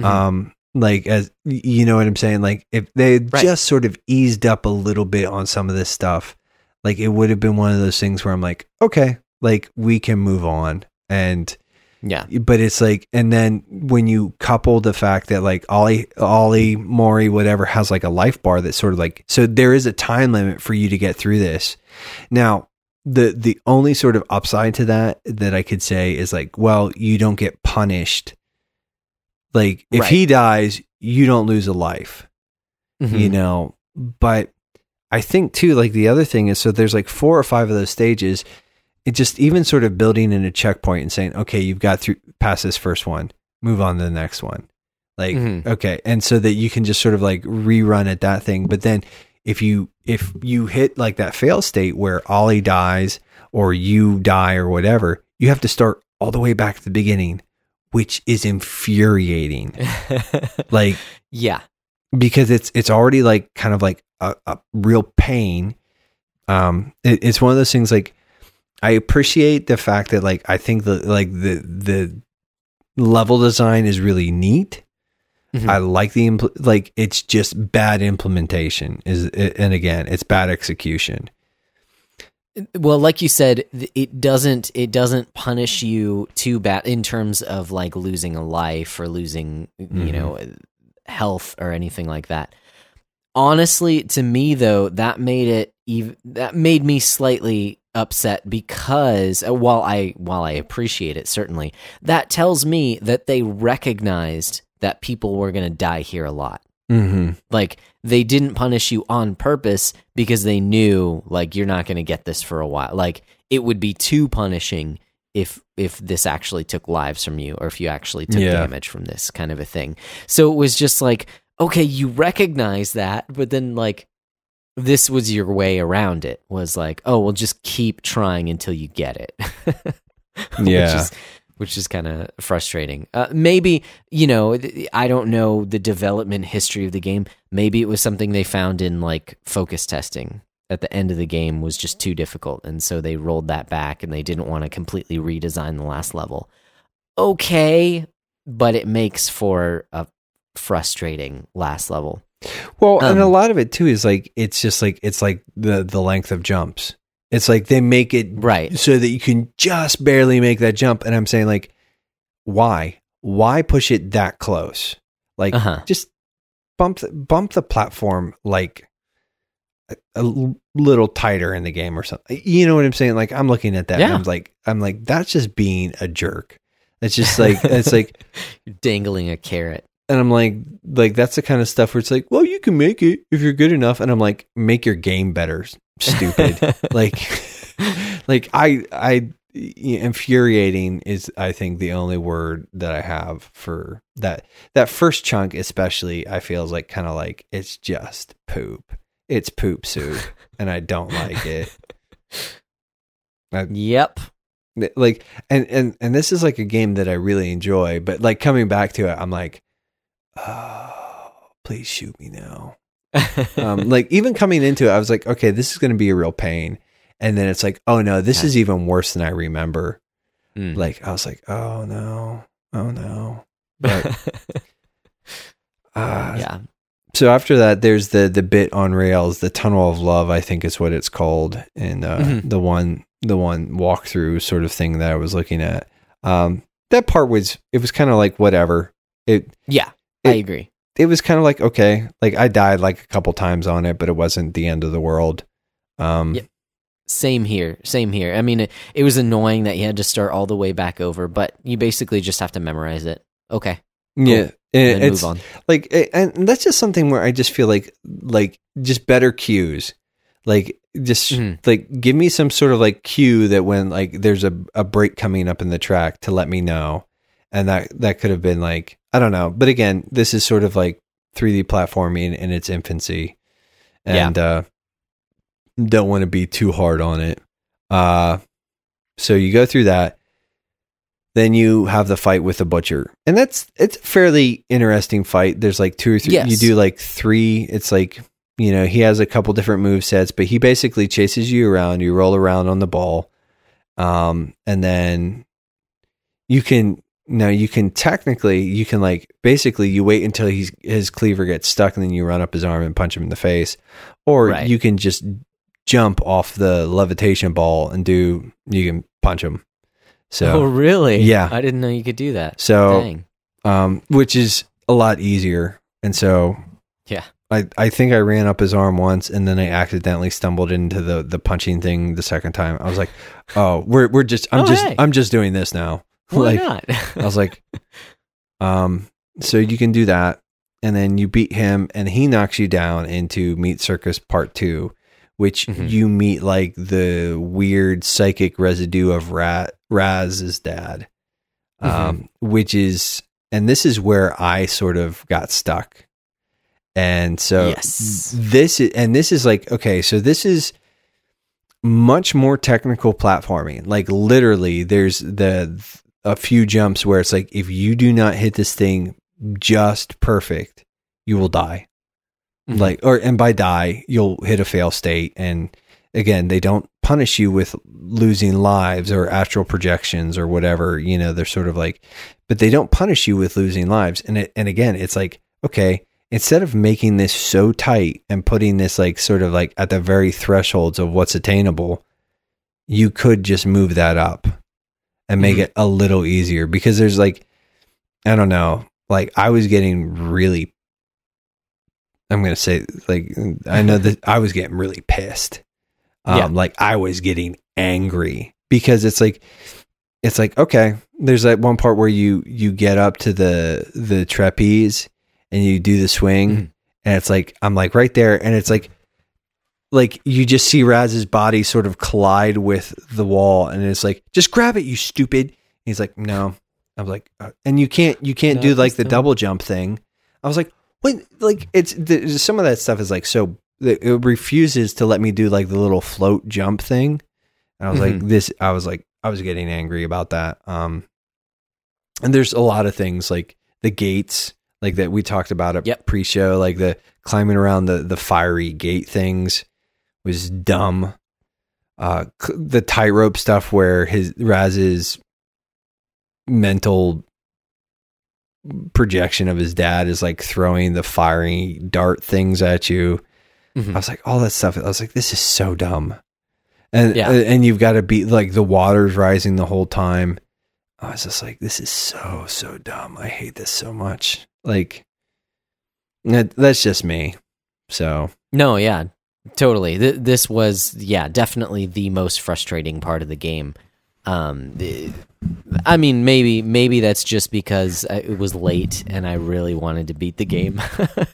Mhm. um, like as you know what I'm saying, like if they Right. just sort of eased up a little bit on some of this stuff, like it would have been one of those things where I'm like, okay, like we can move on. And yeah, but it's like and then when you couple the fact that like ollie ollie morry whatever has like a life bar that's sort of like so there is a time limit for you to get through this. Now the the only sort of upside to that that i could say is like well you don't get punished like if Right. he dies you don't lose a life Mhm. you know but i think too like the other thing is so there's like four or five of those stages it just even sort of building in a checkpoint and saying okay you've got through past this first one move on to the next one like Mhm. okay and so that you can just sort of like rerun at that thing but then if you if you hit like that fail state where ollie dies or you die or whatever you have to start all the way back to the beginning which is infuriating like yeah, because it's it's already like kind of like a, a real pain. Um, it, it's one of those things like I appreciate the fact that like I think the like the the level design is really neat. Mhm. I like the impl- like it's just bad implementation is and again it's bad execution. Well like you said it doesn't it doesn't punish you too bad in terms of like losing a life or losing you Mhm. know health or anything like that honestly to me though that made it even that made me slightly upset because uh, while i while i appreciate it certainly that tells me that they recognized that people were going to die here a lot Mm-hmm. like they didn't punish you on purpose because they knew like you're not going to get this for a while like it would be too punishing if if this actually took lives from you or if you actually took Yeah. damage from this kind of a thing so it was just like okay you recognize that but then like this was your way around it was like oh well just keep trying until you get it Yeah. is which is kind of frustrating. Uh, maybe you know, I don't know the development history of the game. Maybe it was something they found in like focus testing at the end of the game was just too difficult, and so they rolled that back, and they didn't want to completely redesign the last level. Okay, but it makes for a frustrating last level. Well, and a Um, lot of it too is like it's just like it's like the the length of jumps. It's like they make it Right. so that you can just barely make that jump. And I'm saying like, why? Why push it that close? Like Uh-huh. just bump the, bump the platform like a little tighter in the game or something. You know what I'm saying? Like I'm looking at that. and Yeah. I'm like I'm like that's just being a jerk. It's just like it's like You're dangling a carrot. and I'm like, like that's the kind of stuff where it's like, well, you can make it if you're good enough. And I'm like, make your game better, stupid. like, like I, I, infuriating is, I think, the only word that I have for that. That first chunk, especially, I feel is like kind of like it's just poop. It's poop soup, and I don't like it. yep. Like, and and and this is like a game that I really enjoy, but like coming back to it, I'm like, oh, please shoot me now. Um, like even coming into it, I was like, okay, this is going to be a real pain. And then it's like, oh no, this Yeah. is even worse than I remember. Mm. Like I was like, oh no, oh no. But uh, yeah. So after that, there's the the bit on rails, the tunnel of love, I think is what it's called, and uh, Mhm. the one the one walkthrough sort of thing that I was looking at. Um, that part was it was kind of like whatever. It Yeah. I agree. It was kind of like okay like i died like a couple times on it but it wasn't the end of the world um Yep. Same here. Same here. I mean, it, it was annoying that you had to start all the way back over, but you basically just have to memorize it. Okay. yeah and then it's move on. like and that's just something where I just feel like like just better cues. Like just Mhm. like give me some sort of like cue that when like there's a a break coming up in the track to let me know. And that that could have been like I don't know. But again, this is sort of like 3D platforming in its infancy. Yeah. And uh don't want to be too hard on it. Uh so you go through that then you have the fight with the butcher and that's it's a fairly interesting fight there's like two or three Yes. you do like three it's like you know he has a couple different move sets but he basically chases you around you roll around on the ball um and then you can now you can technically you can like basically you wait until he's his cleaver gets stuck and then you run up his arm and punch him in the face or Right. you can just jump off the levitation ball and do you can punch him so oh, really? Yeah. I didn't know you could do that. so um, which is a lot easier. And so, Yeah. I, I think I ran up his arm once, and then I accidentally stumbled into the the punching thing the second time. I was like, "Oh, we're we're just I'm Oh, just hey. I'm just doing this now." Why like not? I was like, um, so you can do that, and then you beat him, and he knocks you down into Meat Circus Part Two, which Mhm. you meet like the weird psychic residue of Rat Raz's dad, um, which is, and this is where I sort of got stuck, and so Yes. this is, and this is like okay, so this is much more technical platforming. Like literally, there's the a few jumps where it's like if you do not hit this thing just perfect, you will die. Mhm. Like or and by die, you'll hit a fail state and again, they don't punish you with losing lives or astral projections or whatever, you know, they're sort of like but they don't punish you with losing lives. And it, and again, it's like okay, instead of making this so tight and putting this like sort of like at the very thresholds of what's attainable, you could just move that up and make Mhm. it a little easier because there's like I don't know, like I was getting really I'm going to say like I know that I was getting really pissed. Um Yeah. like I was getting angry because it's like it's like okay, there's that one part where you you get up to the the trapeze and you do the swing Mhm. and it's like I'm like right there and it's like like you just see Raz's body sort of collide with the wall and it's like just grab it you stupid. he's like no. I was like uh, and you can't you can't No, do like the don't. double jump thing. I was like what like it's the, some of that stuff is like so it refuses to let me do like the little float jump thing. And I was like Mhm. this I was like I was getting angry about that. Um and there's a lot of things like the gates like that we talked about at Yep. pre-show like the climbing around the the fiery gate things was dumb. Uh the tightrope stuff where his Raz's mental projection of his dad is like throwing the fiery dart things at you. Mhm. I was like, all that stuff. I was like, this is so dumb. And Yeah. uh, and you've got to be like the water's rising the whole time. I was just like, this is so so dumb. I hate this so much. Like, that, that's just me. So No, yeah, totally. Th- this was, yeah, definitely the most frustrating part of the game. Um, the- I mean, maybe maybe that's just because it was late and I really wanted to beat the game.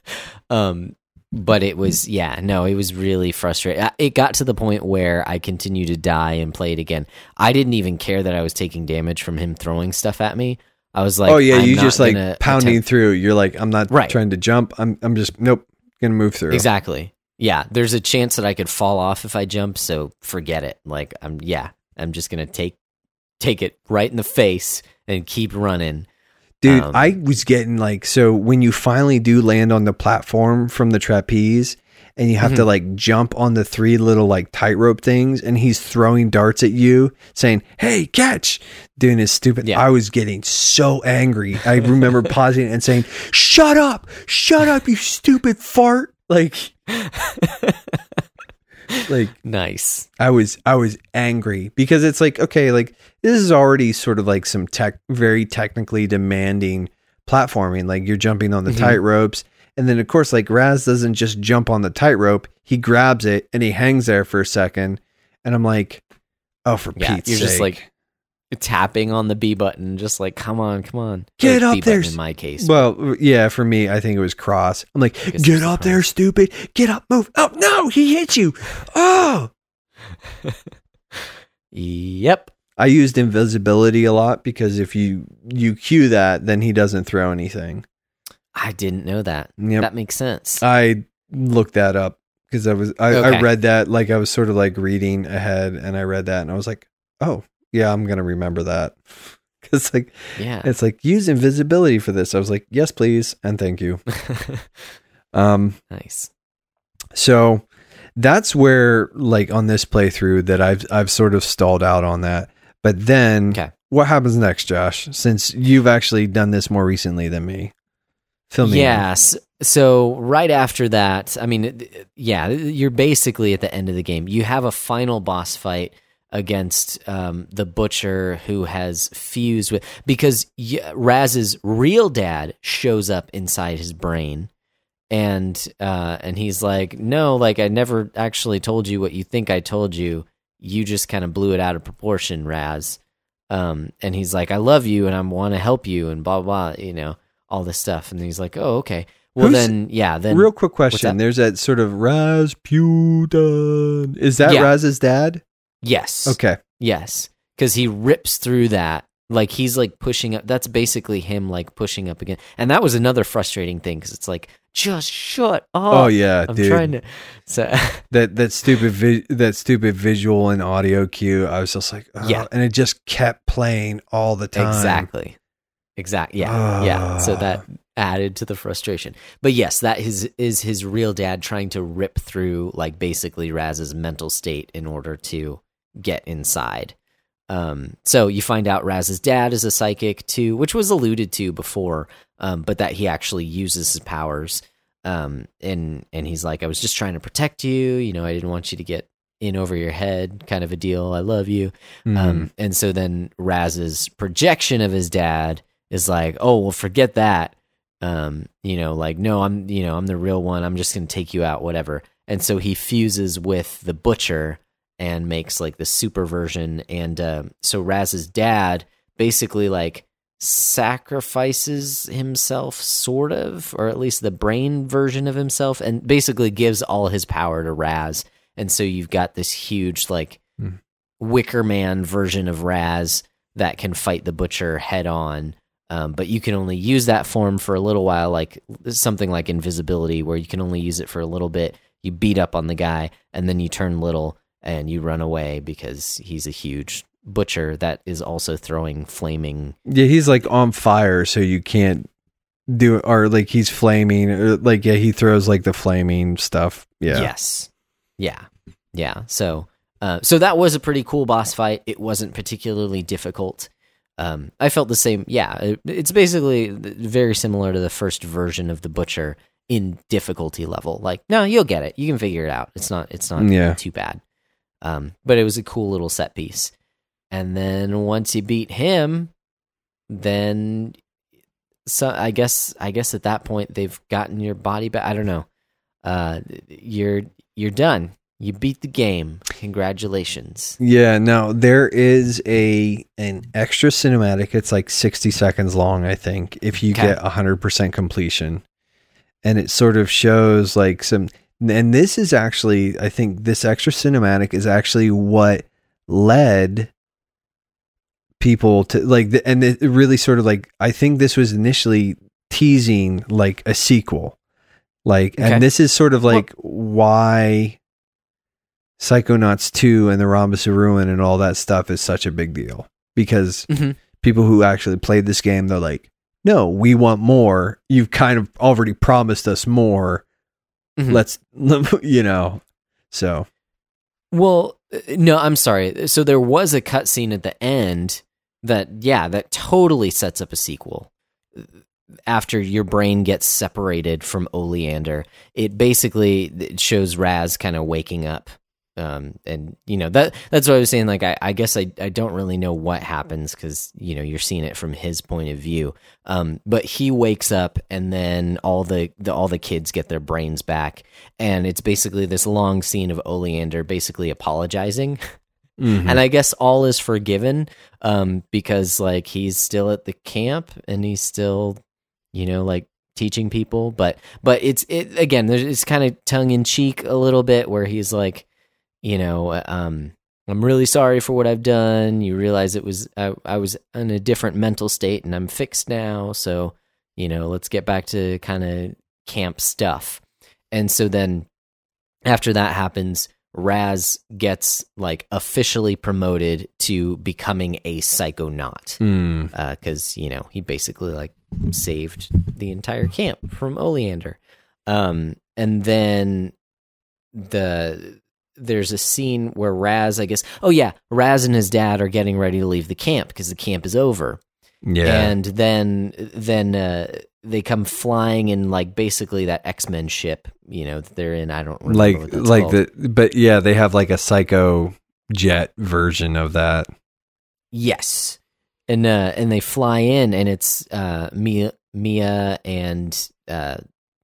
um, but it was, yeah, no, it was really frustrating. It got to the point where I continued to die and play it again. I didn't even care that I was taking damage from him throwing stuff at me. I was like, oh yeah, you just like pounding attempt- through. You're like, I'm not Right. trying to jump. I'm I'm just nope, gonna move through. Exactly. Yeah, there's a chance that I could fall off if I jump, so forget it. Like I'm yeah, I'm just to take take it right in the face and keep running. Dude, Um, I was getting like so when you finally do land on the platform from the trapeze and you have to Mhm. like jump on the three little like tightrope things and he's throwing darts at you saying, "Hey, catch." Doing his stupid Yeah. I was getting so angry. I remember pausing and saying, "Shut up. Shut up, you stupid fart." Like like nice. I was I was angry because it's like okay, like this is already sort of like some tech very technically demanding platforming. Like you're jumping on the Mhm. tight ropes, and then of course like Raz doesn't just jump on the tightrope; he grabs it and he hangs there for a second, and I'm like, oh for Yeah, Pete's you're sake! just like- tapping on the B button, just like, come on, come on. Get Or up B there. In my case. Well, yeah, for me, I think it was cross. I'm like, get up the there, stupid. Get up, move. Oh, no, he hit you. Oh. yep. I used invisibility a lot because if you you cue that, then he doesn't throw anything. I didn't know that. Yep. That makes sense. I looked that up because I was I, Okay. I read that like I was sort of like reading ahead, and I read that, and I was like, oh yeah, I'm gonna remember that because like yeah. it's like use invisibility for this. I was like, yes, please, and thank you. Um, nice. so that's where like on this playthrough that I've I've sort of stalled out on that. But then Okay. what happens next, Josh? Since you've actually done this more recently than me. Fill me in. Yes. So right after that, I mean, yeah, you're basically at the end of the game. You have a final boss fight against um, the butcher who has fused with because y- Raz's real dad shows up inside his brain, and uh, and he's like, no, like I never actually told you what you think I told you. You just kind of blew it out of proportion, Raz. Um, and he's like, I love you and I want to help you and blah blah, you know all this stuff. And he's like, oh, okay. Well, Who's- then, yeah, then Real quick that? question. There's that sort of Razputin. Is that Yeah. Raz's dad? Yes, Okay. yes, because he rips through that. Like he's like pushing up. That's basically him like pushing up again. And that was another frustrating thing because it's like, just shut up. Oh, yeah, I'm dude. trying to. So That that stupid vi- that stupid visual and audio cue. I was just like, oh, Yeah. and it just kept playing all the time. exactly, exactly. Yeah, yeah. So that ah. added to the frustration. But yes, that is is his real dad trying to rip through like basically Raz's mental state in order to get inside. Um, so you find out Raz's dad is a psychic too, which was alluded to before, um, but that he actually uses his powers. Um, and and he's like, I was just trying to protect you. You know, I didn't want you to get in over your head, kind of a deal. I love you. Um, and so then Raz's projection of his dad is like, oh, well, forget that. Um, you know, like, no, I'm, you know, I'm the real one. I'm just going to take you out, whatever. And so he fuses with the butcher and makes like the super version. And uh, so Raz's dad basically like sacrifices himself, sort of, or at least the brain version of himself, and basically gives all his power to Raz. And so you've got this huge, like, Hmm. Wicker Man version of Raz that can fight the butcher head on. Um, but you can only use that form for a little while, like something like invisibility, where you can only use it for a little bit. You beat up on the guy, and then you turn little and you run away because he's a huge butcher that is also throwing flaming. yeah, he's like on fire, so you can't do it, or like he's flaming, or like yeah, he throws like the flaming stuff. Yeah. Yes. Yeah. Yeah. So, uh, so that was a pretty cool boss fight. It wasn't particularly difficult. Um, I felt the same. Yeah, it, it's basically very similar to the first version of the butcher in difficulty level. Like, no, you'll get it. You can figure it out. It's not. It's not Yeah. too bad. Um, but it was a cool little set piece. And then once you beat him, then so I guess I guess at that point they've gotten your body back. I don't know. Uh, you're you're done. You beat the game. Congratulations. Yeah, Now there is a an extra cinematic. It's like 60 seconds long, I think, if you Okay. get 100% completion. And it sort of shows like some and this is actually I think this extra cinematic is actually what led people to like the, and it really sort of like I think this was initially teasing like a sequel. Like Okay. and this is sort of like why Psychonauts 2 and the Rhombus of Ruin and all that stuff is such a big deal because Mhm. people who actually played this game they're like no we want more you've kind of already promised us more Mhm. let's you know so Well, uh, no, I'm sorry. So there was a cutscene at the end that, yeah, that totally sets up a sequel. After your brain gets separated from Oleander, it basically it shows Raz kind of waking up. Um, and you know that that's what I was saying. Like, I, I guess I, I don't really know what happens because you know you're seeing it from his point of view. Um, but he wakes up, and then all the, the all the kids get their brains back, and it's basically this long scene of Oleander basically apologizing Mhm. and I guess all is forgiven um, because like he's still at the camp and he's still, you know, like teaching people. But but it's it again. There's, it's kind of tongue in cheek a little bit where he's like, you know, um, I'm really sorry for what I've done. You realize it was I, I was in a different mental state and I'm fixed now. So you know, let's get back to kind of camp stuff. And so then after that happens, Raz gets like officially promoted to becoming a psychonaut because you know he basically like saved the entire camp from Oleander. Um, and then the there's a scene where Raz, I guess, oh yeah, Raz and his dad are getting ready to leave the camp because the camp is over Yeah. and then then uh, they come flying in like basically that X Men ship, you know, that they're in. I don't remember like like called. the but yeah, they have like a psycho jet version of that. yes, and uh, and they fly in, and it's uh, Milla Milla and uh,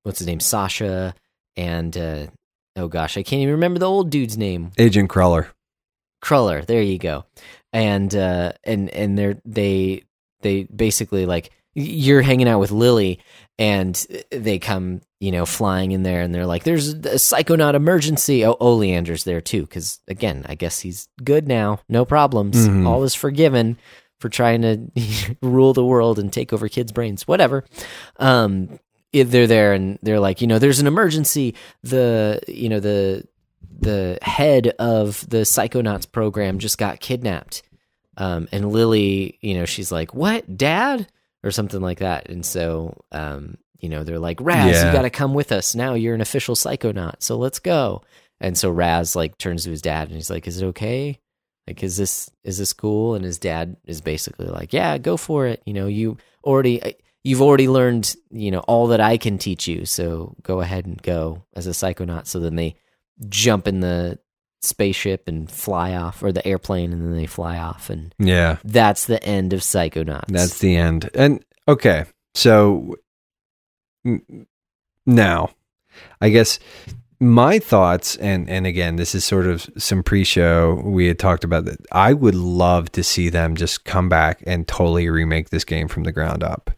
what's his name, Sasha, and uh, oh gosh, I can't even remember the old dude's name. Agent Cruller. Cruller. There you go. And uh, and and they're they they basically like you're hanging out with Lili, and they come you know flying in there, and they're like, "There's a psychonaut emergency." Oh, Oleander's there too, because again, I guess he's good now, no problems, Mhm. all is forgiven for trying to rule the world and take over kids' brains, whatever. Um, they're there and they're like, you know, there's an emergency. The you know the the head of the psychonauts program just got kidnapped. Um, and lili you know she's like what dad? or something like that. And so um, you know they're like raz Yeah. you got to come with us. Now you're an official psychonaut so let's go. And so raz like turns to his dad and he's like is it okay? Like is this is this cool? And his dad is basically like yeah go for it. You know you already you've already learned you know all that i can teach you so go ahead and go as a psychonaut so then they jump in the spaceship and fly off or the airplane and then they fly off and Yeah. that's the end of psychonauts That's the end. And okay, so now, I guess my thoughts, and and again, this is sort of some pre-show we had talked about that. I would love to see them just come back and totally remake this game from the ground up.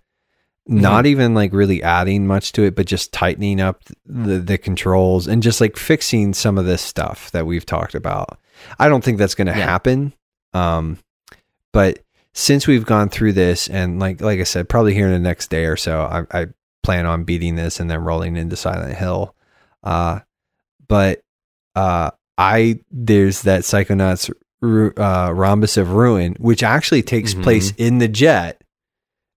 Not even like really adding much to it, but just tightening up the the controls and just like fixing some of this stuff that we've talked about. I don't think that's going to Yeah. happen. Um, but since we've gone through this and like like I said, probably here in the next day or so, I, I plan on beating this and then rolling into Silent Hill. Uh, but uh, I there's that Psychonauts uh, Rhombus of Ruin, which actually takes Mhm. place in the jet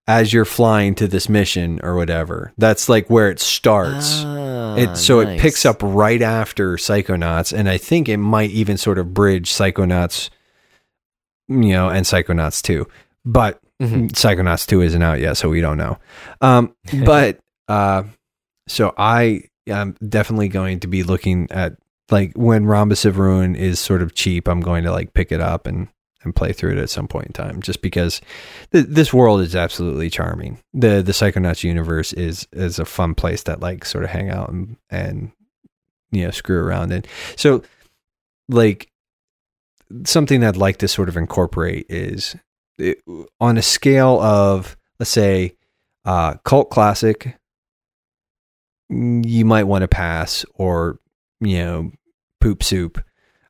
as you're flying to this mission or whatever. That's like where it starts. Ah, It so it picks up right after Psychonauts, and I think it might even sort of bridge Psychonauts, you know, and Psychonauts two. But Mhm. Psychonauts two isn't out yet, so we don't know. Um, but uh, so I am definitely going to be looking at like when Rhombus of Ruin is sort of cheap. I'm going to like pick it up and and play through it at some point in time, just because th- this world is absolutely charming. the The Psychonauts universe is is a fun place that like sort of hang out and and you know screw around in. So like something I'd like to sort of incorporate is it, on a scale of let's say uh, cult classic, you might want to pass or you know poop soup.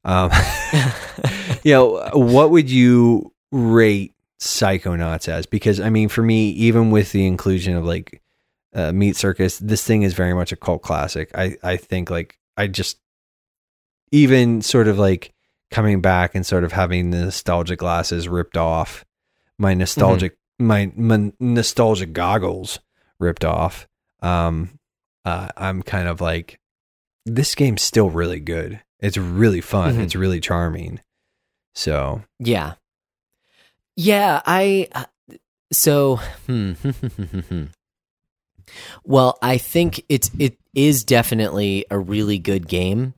Um, you know, what would you rate Psychonauts as? Because I mean, for me, even with the inclusion of like uh, Meat Circus, this thing is very much a cult classic. I I think like I just even sort of like coming back and sort of having the nostalgia glasses ripped off, my nostalgic my, my nostalgic goggles ripped off. Um, uh, I'm kind of like, this game's still really good. It's really fun. Mhm. It's really charming. So Yeah. Yeah, I uh, so hmm. well, I think it's it is definitely a really good game.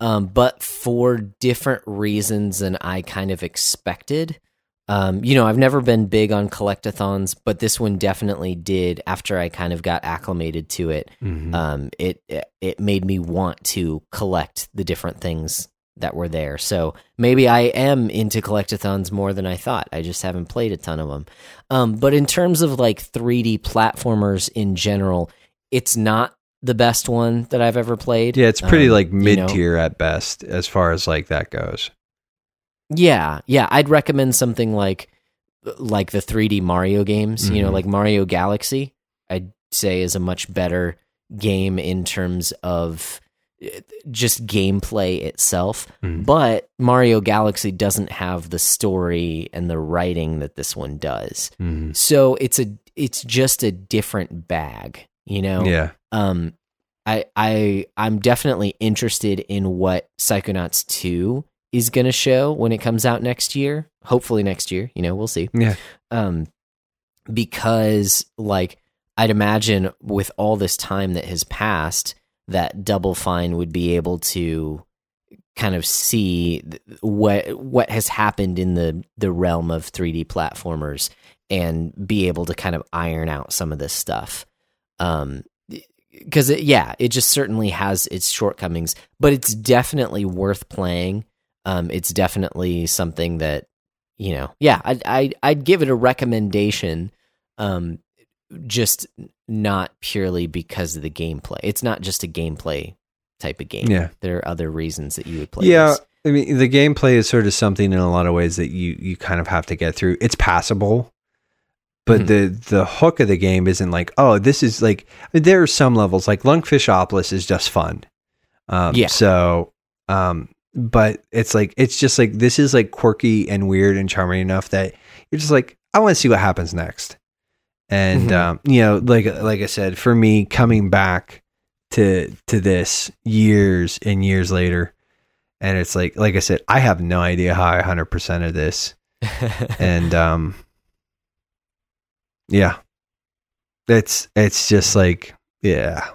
Um, but for different reasons than I kind of expected. Um, you know, I've never been big on collectathons, but this one definitely did after I kind of got acclimated to it. mhm. Um, it it made me want to collect the different things that were there. So maybe I am into collectathons more than I thought. I just haven't played a ton of them. Um, but in terms of like 3D platformers in general, it's not the best one that I've ever played. Yeah, it's pretty Um, like you mid know. tier at best as far as like that goes. Yeah, yeah, I'd recommend something like like the 3D Mario games, you know, Mhm. like Mario Galaxy. I'd say is a much better game in terms of just gameplay itself. Mhm. But Mario Galaxy doesn't have the story and the writing that this one does. Mhm. So it's a it's just a different bag, you know. Yeah. um i i i'm definitely interested in what psychonauts 2 is going to show when it comes out next year hopefully next year you know we'll see Yeah. um because like i'd imagine with all this time that has passed that double fine would be able to kind of see what what has happened in the the realm of 3D platformers and be able to kind of iron out some of this stuff. Um because yeah it just certainly has its shortcomings but it's definitely worth playing. Um it's definitely something that you know yeah i'd i'd, I'd give it a recommendation um just not purely because of the gameplay it's not just a gameplay type of game Yeah. there are other reasons that you would play Yeah. this. I mean, the gameplay is sort of something in a lot of ways that you you kind of have to get through. It's passable, but Mhm. the the hook of the game isn't like, oh, this is like. There are some levels like Lungfishopolis is just fun. Um, Yeah. So, um, but it's like it's just like this is like quirky and weird and charming enough that you're just like, I want to see what happens next. And Mhm. um, you know, like like I said, for me coming back to to this years and years later, and it's like like I said, I have no idea how I hundred percent of this, and um, yeah, it's it's just like yeah,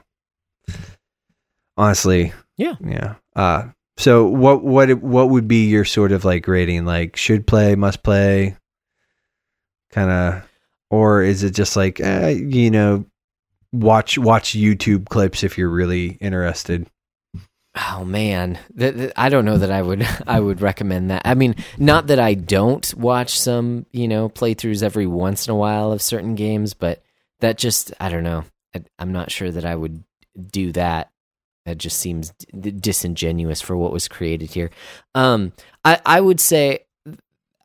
honestly, Yeah. yeah. Uh, so what what what would be your sort of like rating? Like should play, must play, kind of, or is it just like eh, you know, watch watch YouTube clips if you're really interested? Oh man, Th- th- I don't know that I would I would recommend that. I mean, not that I don't watch some you know playthroughs every once in a while of certain games, but that just I don't know. I, I'm not sure that I would do that. That just seems d- disingenuous for what was created here. Um, I I would say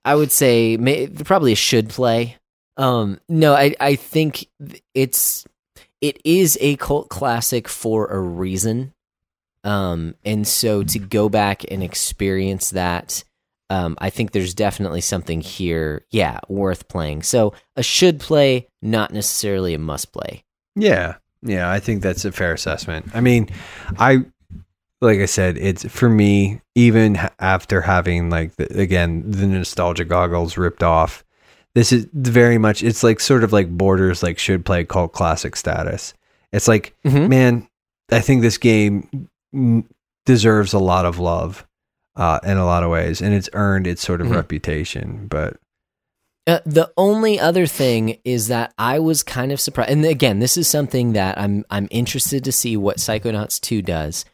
I would say may, probably should play. Um, no, I I think it's it is a cult classic for a reason. Um, and so to go back and experience that, um, I think there's definitely something here, yeah, worth playing. So a should play, not necessarily a must play. Yeah. Yeah, I think that's a fair assessment. I mean, I like I said, it's for me even after having like the, again the nostalgia goggles ripped off. This is very much it's like sort of like borders like should play cult classic status. It's like, Mhm. man, I think this game deserves a lot of love uh, in a lot of ways, and it's earned its sort of Mhm. reputation. But Uh, the only other thing is that I was kind of surprised, and again, this is something that I'm I'm interested to see what Psychonauts two does.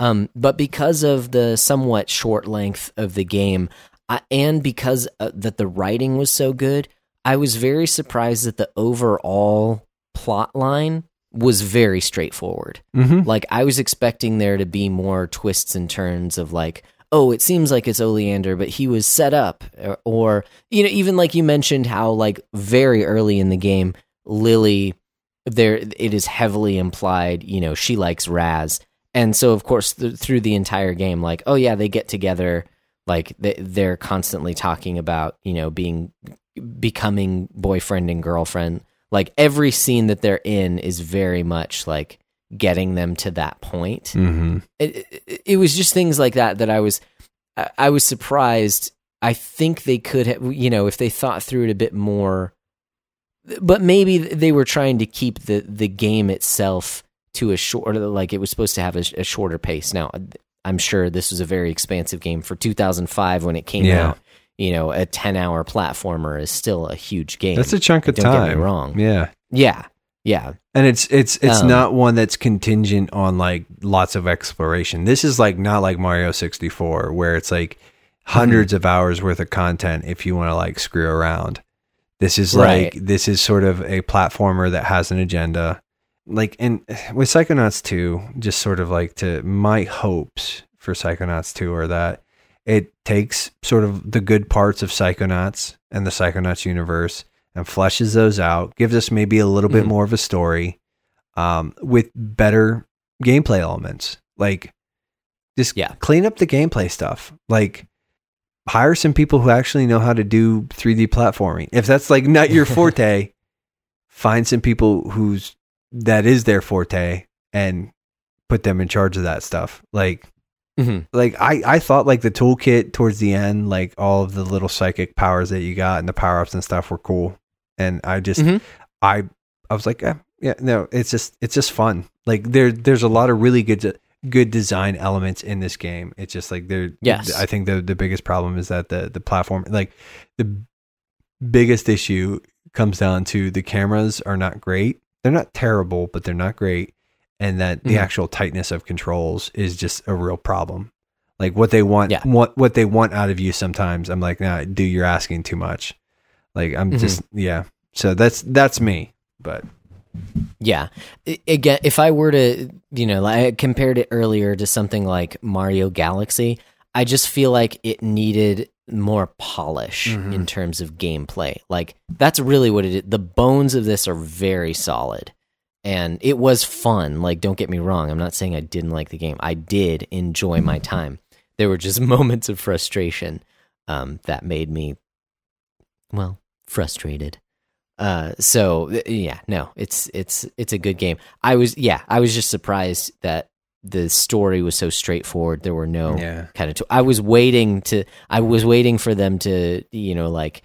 Um, but because of the somewhat short length of the game, I, and because uh, that the writing was so good, I was very surprised that the overall plot line was very straightforward. Mhm. Like I was expecting there to be more twists and turns of like, oh, it seems like it's Oleander, but he was set up, or, or you know, even like you mentioned how like very early in the game, Lili, there it is heavily implied, you know, she likes Raz, and so of course th- through the entire game, like, oh yeah, they get together, like they, they're constantly talking about, you know, being becoming boyfriend and girlfriend. Like every scene that they're in is very much like getting them to that point Mhm. it, it, it was just things like that that I was I, I was surprised. I think they could have, you know, if they thought through it a bit more. But maybe they were trying to keep the the game itself to a short, like it was supposed to have a, a shorter pace. Now, I'm sure this was a very expansive game for 2005 when it came Yeah. out. You know, a 10 hour platformer is still a huge game. that's a chunk of Don't get me time. wrong. Yeah. Yeah. Yeah. and it's it's it's Um, not one that's contingent on like lots of exploration. This is like not like Mario 64 where it's like hundreds of hours worth of content if you want to like screw around. This is like Right. this is sort of a platformer that has an agenda. Like and with Psychonauts 2, just sort of like to my hopes for Psychonauts 2 are that it takes sort of the good parts of Psychonauts and the Psychonauts universe and fleshes those out, gives us maybe a little bit Mhm. more of a story um, with better gameplay elements. Like, just Yeah. clean up the gameplay stuff. Like, hire some people who actually know how to do 3D platforming. If that's like not your forte, find some people who's that is their forte and put them in charge of that stuff. Like, Mhm. like I, I thought like the toolkit towards the end, like all of the little psychic powers that you got and the power ups and stuff were cool. And I just Mhm. I I was like, eh, yeah, no, it's just it's just fun. Like there there's a lot of really good good design elements in this game. It's just like there Yes. I think the the biggest problem is that the the platform like the biggest issue comes down to the cameras are not great. They're not terrible, but they're not great. And that the Mhm. actual tightness of controls is just a real problem. Like what they want, Yeah. what what they want out of you. Sometimes I'm like, nah, dude, you're asking too much. Like I'm Mhm. just, yeah. So that's that's me. But Yeah. I- Again, if I were to, you know, I compared it earlier to something like Mario Galaxy, I just feel like it needed more polish Mhm. in terms of gameplay. Like that's really what it is. The bones of this are very solid. And it was fun. Like don't get me wrong, I'm not saying I didn't like the game. I did enjoy my time. There were just moments of frustration um, that made me well, frustrated. Uh, so yeah, no, it's it's it's a good game. I was yeah, I was just surprised that the story was so straightforward. There were no yeah, kind of. T- I was waiting to. I was waiting for them to, you know, like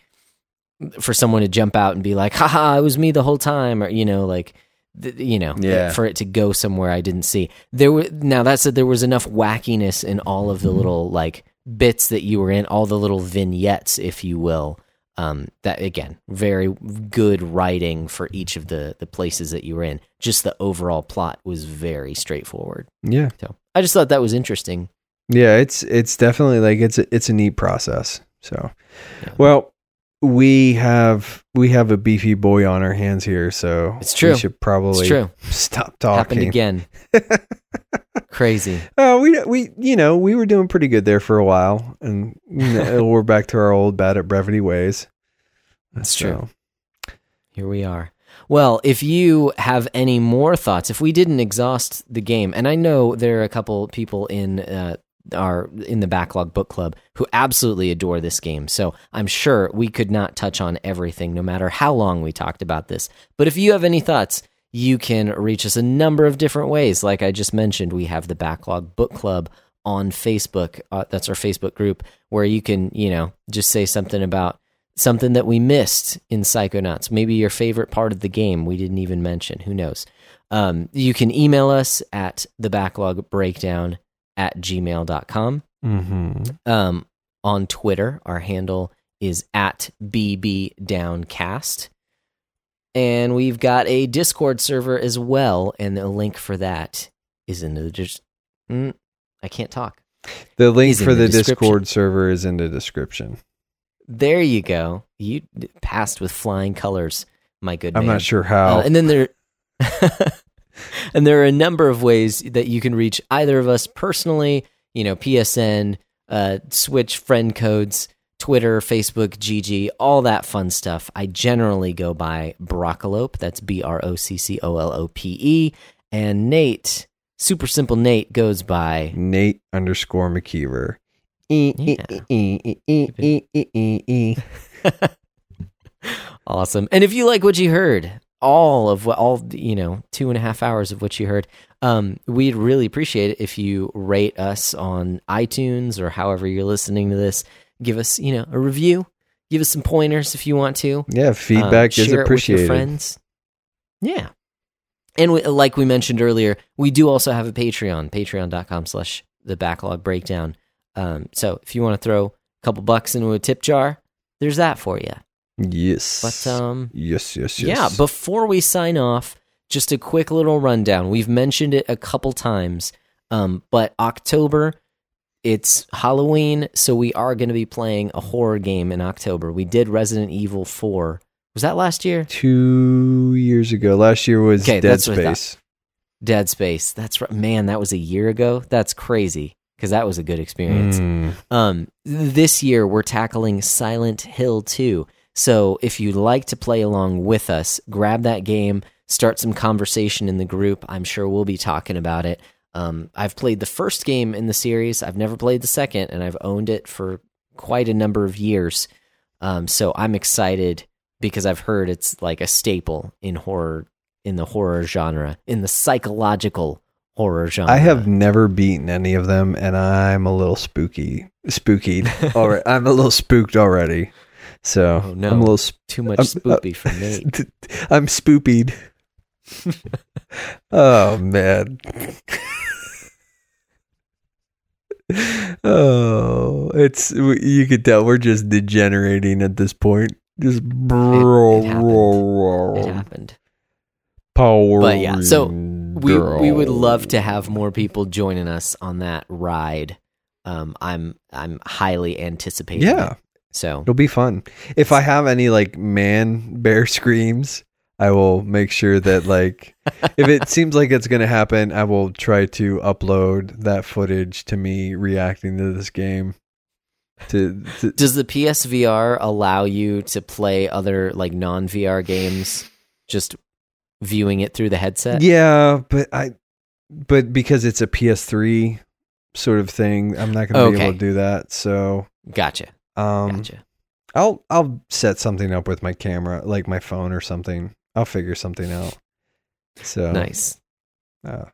for someone to jump out and be like, "Haha, it was me the whole time," or you know, like. th- You know, Yeah. for it to go somewhere I didn't see. There were now that said, there was enough wackiness in all of the mm-hmm. little like bits that you were in, all the little vignettes, if you will, um, that again very good writing for each of the the places that you were in just the overall plot was very straightforward yeah, so i just thought that was interesting yeah. It's it's definitely like it's a, it's a neat process. So, Yeah. well, we have we have a beefy boy on our hands here, so It's true. We should probably it's true stop happened talking. again crazy Oh, we we you know we were doing pretty good there for a while, and you know, we're back to our old bad at brevity ways. That's So, true. Here we are. Well, if you have any more thoughts, if we didn't exhaust the game, and I know there are a couple people in uh, our in the backlog book club who absolutely adore this game, so I'm sure we could not touch on everything, no matter how long we talked about this. But if you have any thoughts, you can reach us a number of different ways. Like I just mentioned, we have the backlog book club on Facebook. Uh, that's our Facebook group where you can, you know, just say something about something that we missed in Psychonauts, maybe your favorite part of the game we didn't even mention. Who knows? Um, you can email us at the backlog breakdown at gmail.com. mhm. Um, on Twitter, our handle is at bbdowncast. And we've got a Discord server as well, and the link for that is in the just. Mm, I can't talk. the link for the the. Discord server is in the description. There you go. You passed with flying colors, my good I'm man. not sure how. Uh, and then there, and there are a number of ways that you can reach either of us personally. You know, PSN, uh, Switch friend codes, Twitter, Facebook, GG, all that fun stuff. I generally go by Broccolope. That's B R O C C O L O P E. And Nate, super simple Nate, goes by Nate underscore McKeever. E, e, e, e, e, e, e, e, e. Awesome. And if you like what you heard, all of what, all, you know, two and a half hours of what you heard, um, we'd really appreciate it if you rate us on iTunes or however you're listening to this. Give us, you know, a review. Give us some pointers if you want to. Yeah, Um, feedback is it with appreciated. your friends. Yeah. And we, like we mentioned earlier, we do also have a Patreon, patreon.com slash the backlog breakdown. Um, so if you want to throw a couple bucks into a tip jar, there's that for you. Yes. But um, yes, yes, yes. yeah, before we sign off, just a quick little rundown. We've mentioned it a couple times, um, but October, it's Halloween, so we are going to be playing a horror game in October. We did Resident Evil 4. Was that last year? Two years ago. Last year was Okay, Dead that's what I thought. Space. Dead Space. That's right. Man, that was a year ago. That's crazy because that was a good experience. Mm. Um, this year we're tackling Silent Hill 2. So if you'd like to play along with us, grab that game, start some conversation in the group. I'm sure we'll be talking about it. Um, I've played the first game in the series. I've never played the second, and I've owned it for quite a number of years. Um, so I'm excited because I've heard it's like a staple in horror, in the horror genre, in the psychological horror genre. I have never beaten any of them, and I'm a little spooky. Spookied. All right, I'm a little spooked already. So Oh, no. I'm a little. Sp- too much I'm- uh, for Nate. I'm spoopied. oh man. Oh, it's you could tell we're just degenerating at this point. Just bro, happened. It happened. power. But yeah, so We we would love to have more people joining us on that ride. Um, I'm I'm highly anticipating. Yeah, it. So it'll be fun. If I have any like man bear screams, I will make sure that like if it seems like it's going to happen, I will try to upload that footage to me reacting to this game. To, to does the PSVR allow you to play other like non VR games just viewing it through the headset? yeah, but I but because it's a PS3 sort of thing, I'm not going to be able to do that. So, Gotcha. um Gotcha. I'll I'll set something up with my camera, like my phone or something. I'll figure something out. So Nice. Uh,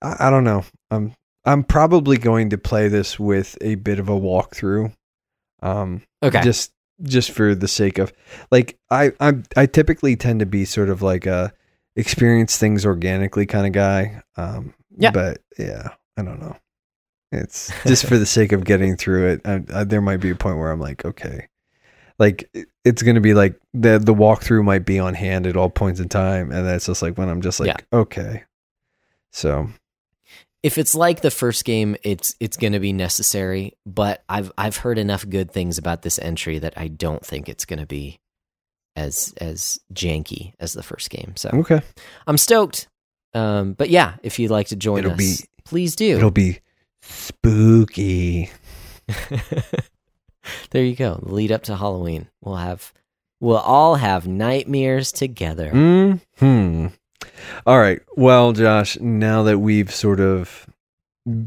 I, I don't know. I'm I'm probably going to play this with a bit of a walkthrough. Um, Okay. just just for the sake of like I I I typically tend to be sort of like a experience things organically kind of guy. Um, Yeah. But yeah, I don't know. It's just for the sake of getting through it. I, I, there might be a point where I'm like, okay, like it's going to be like the the walkthrough might be on hand at all points in time, and that's just like when I'm just like, Yeah. okay. So if it's like the first game, it's it's going to be necessary. But I've I've heard enough good things about this entry that I don't think it's going to be as as janky as the first game. So okay, I'm stoked. Um, but yeah, if you'd like to join It'll us, be- please do. it'll be spooky. there you go. Lead up to Halloween, we'll have we'll all have nightmares together. Hmm. All right. Well, Josh, now that we've sort of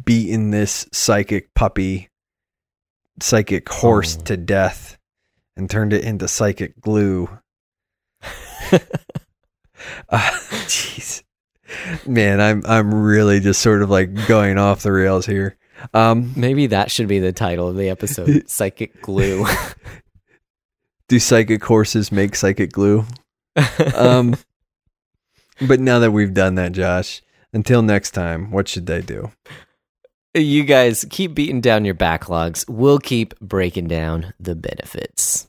beaten this psychic puppy, psychic horse Oh. to death and turned it into psychic glue. Uh, Jeez. Man, I'm I'm really just sort of like going off the rails here. Um Maybe that should be the title of the episode: Psychic Glue. do psychic horses make psychic glue? Um but now that we've done that, Josh, until next time, what should they do? you guys keep beating down your backlogs. We'll keep breaking down the benefits.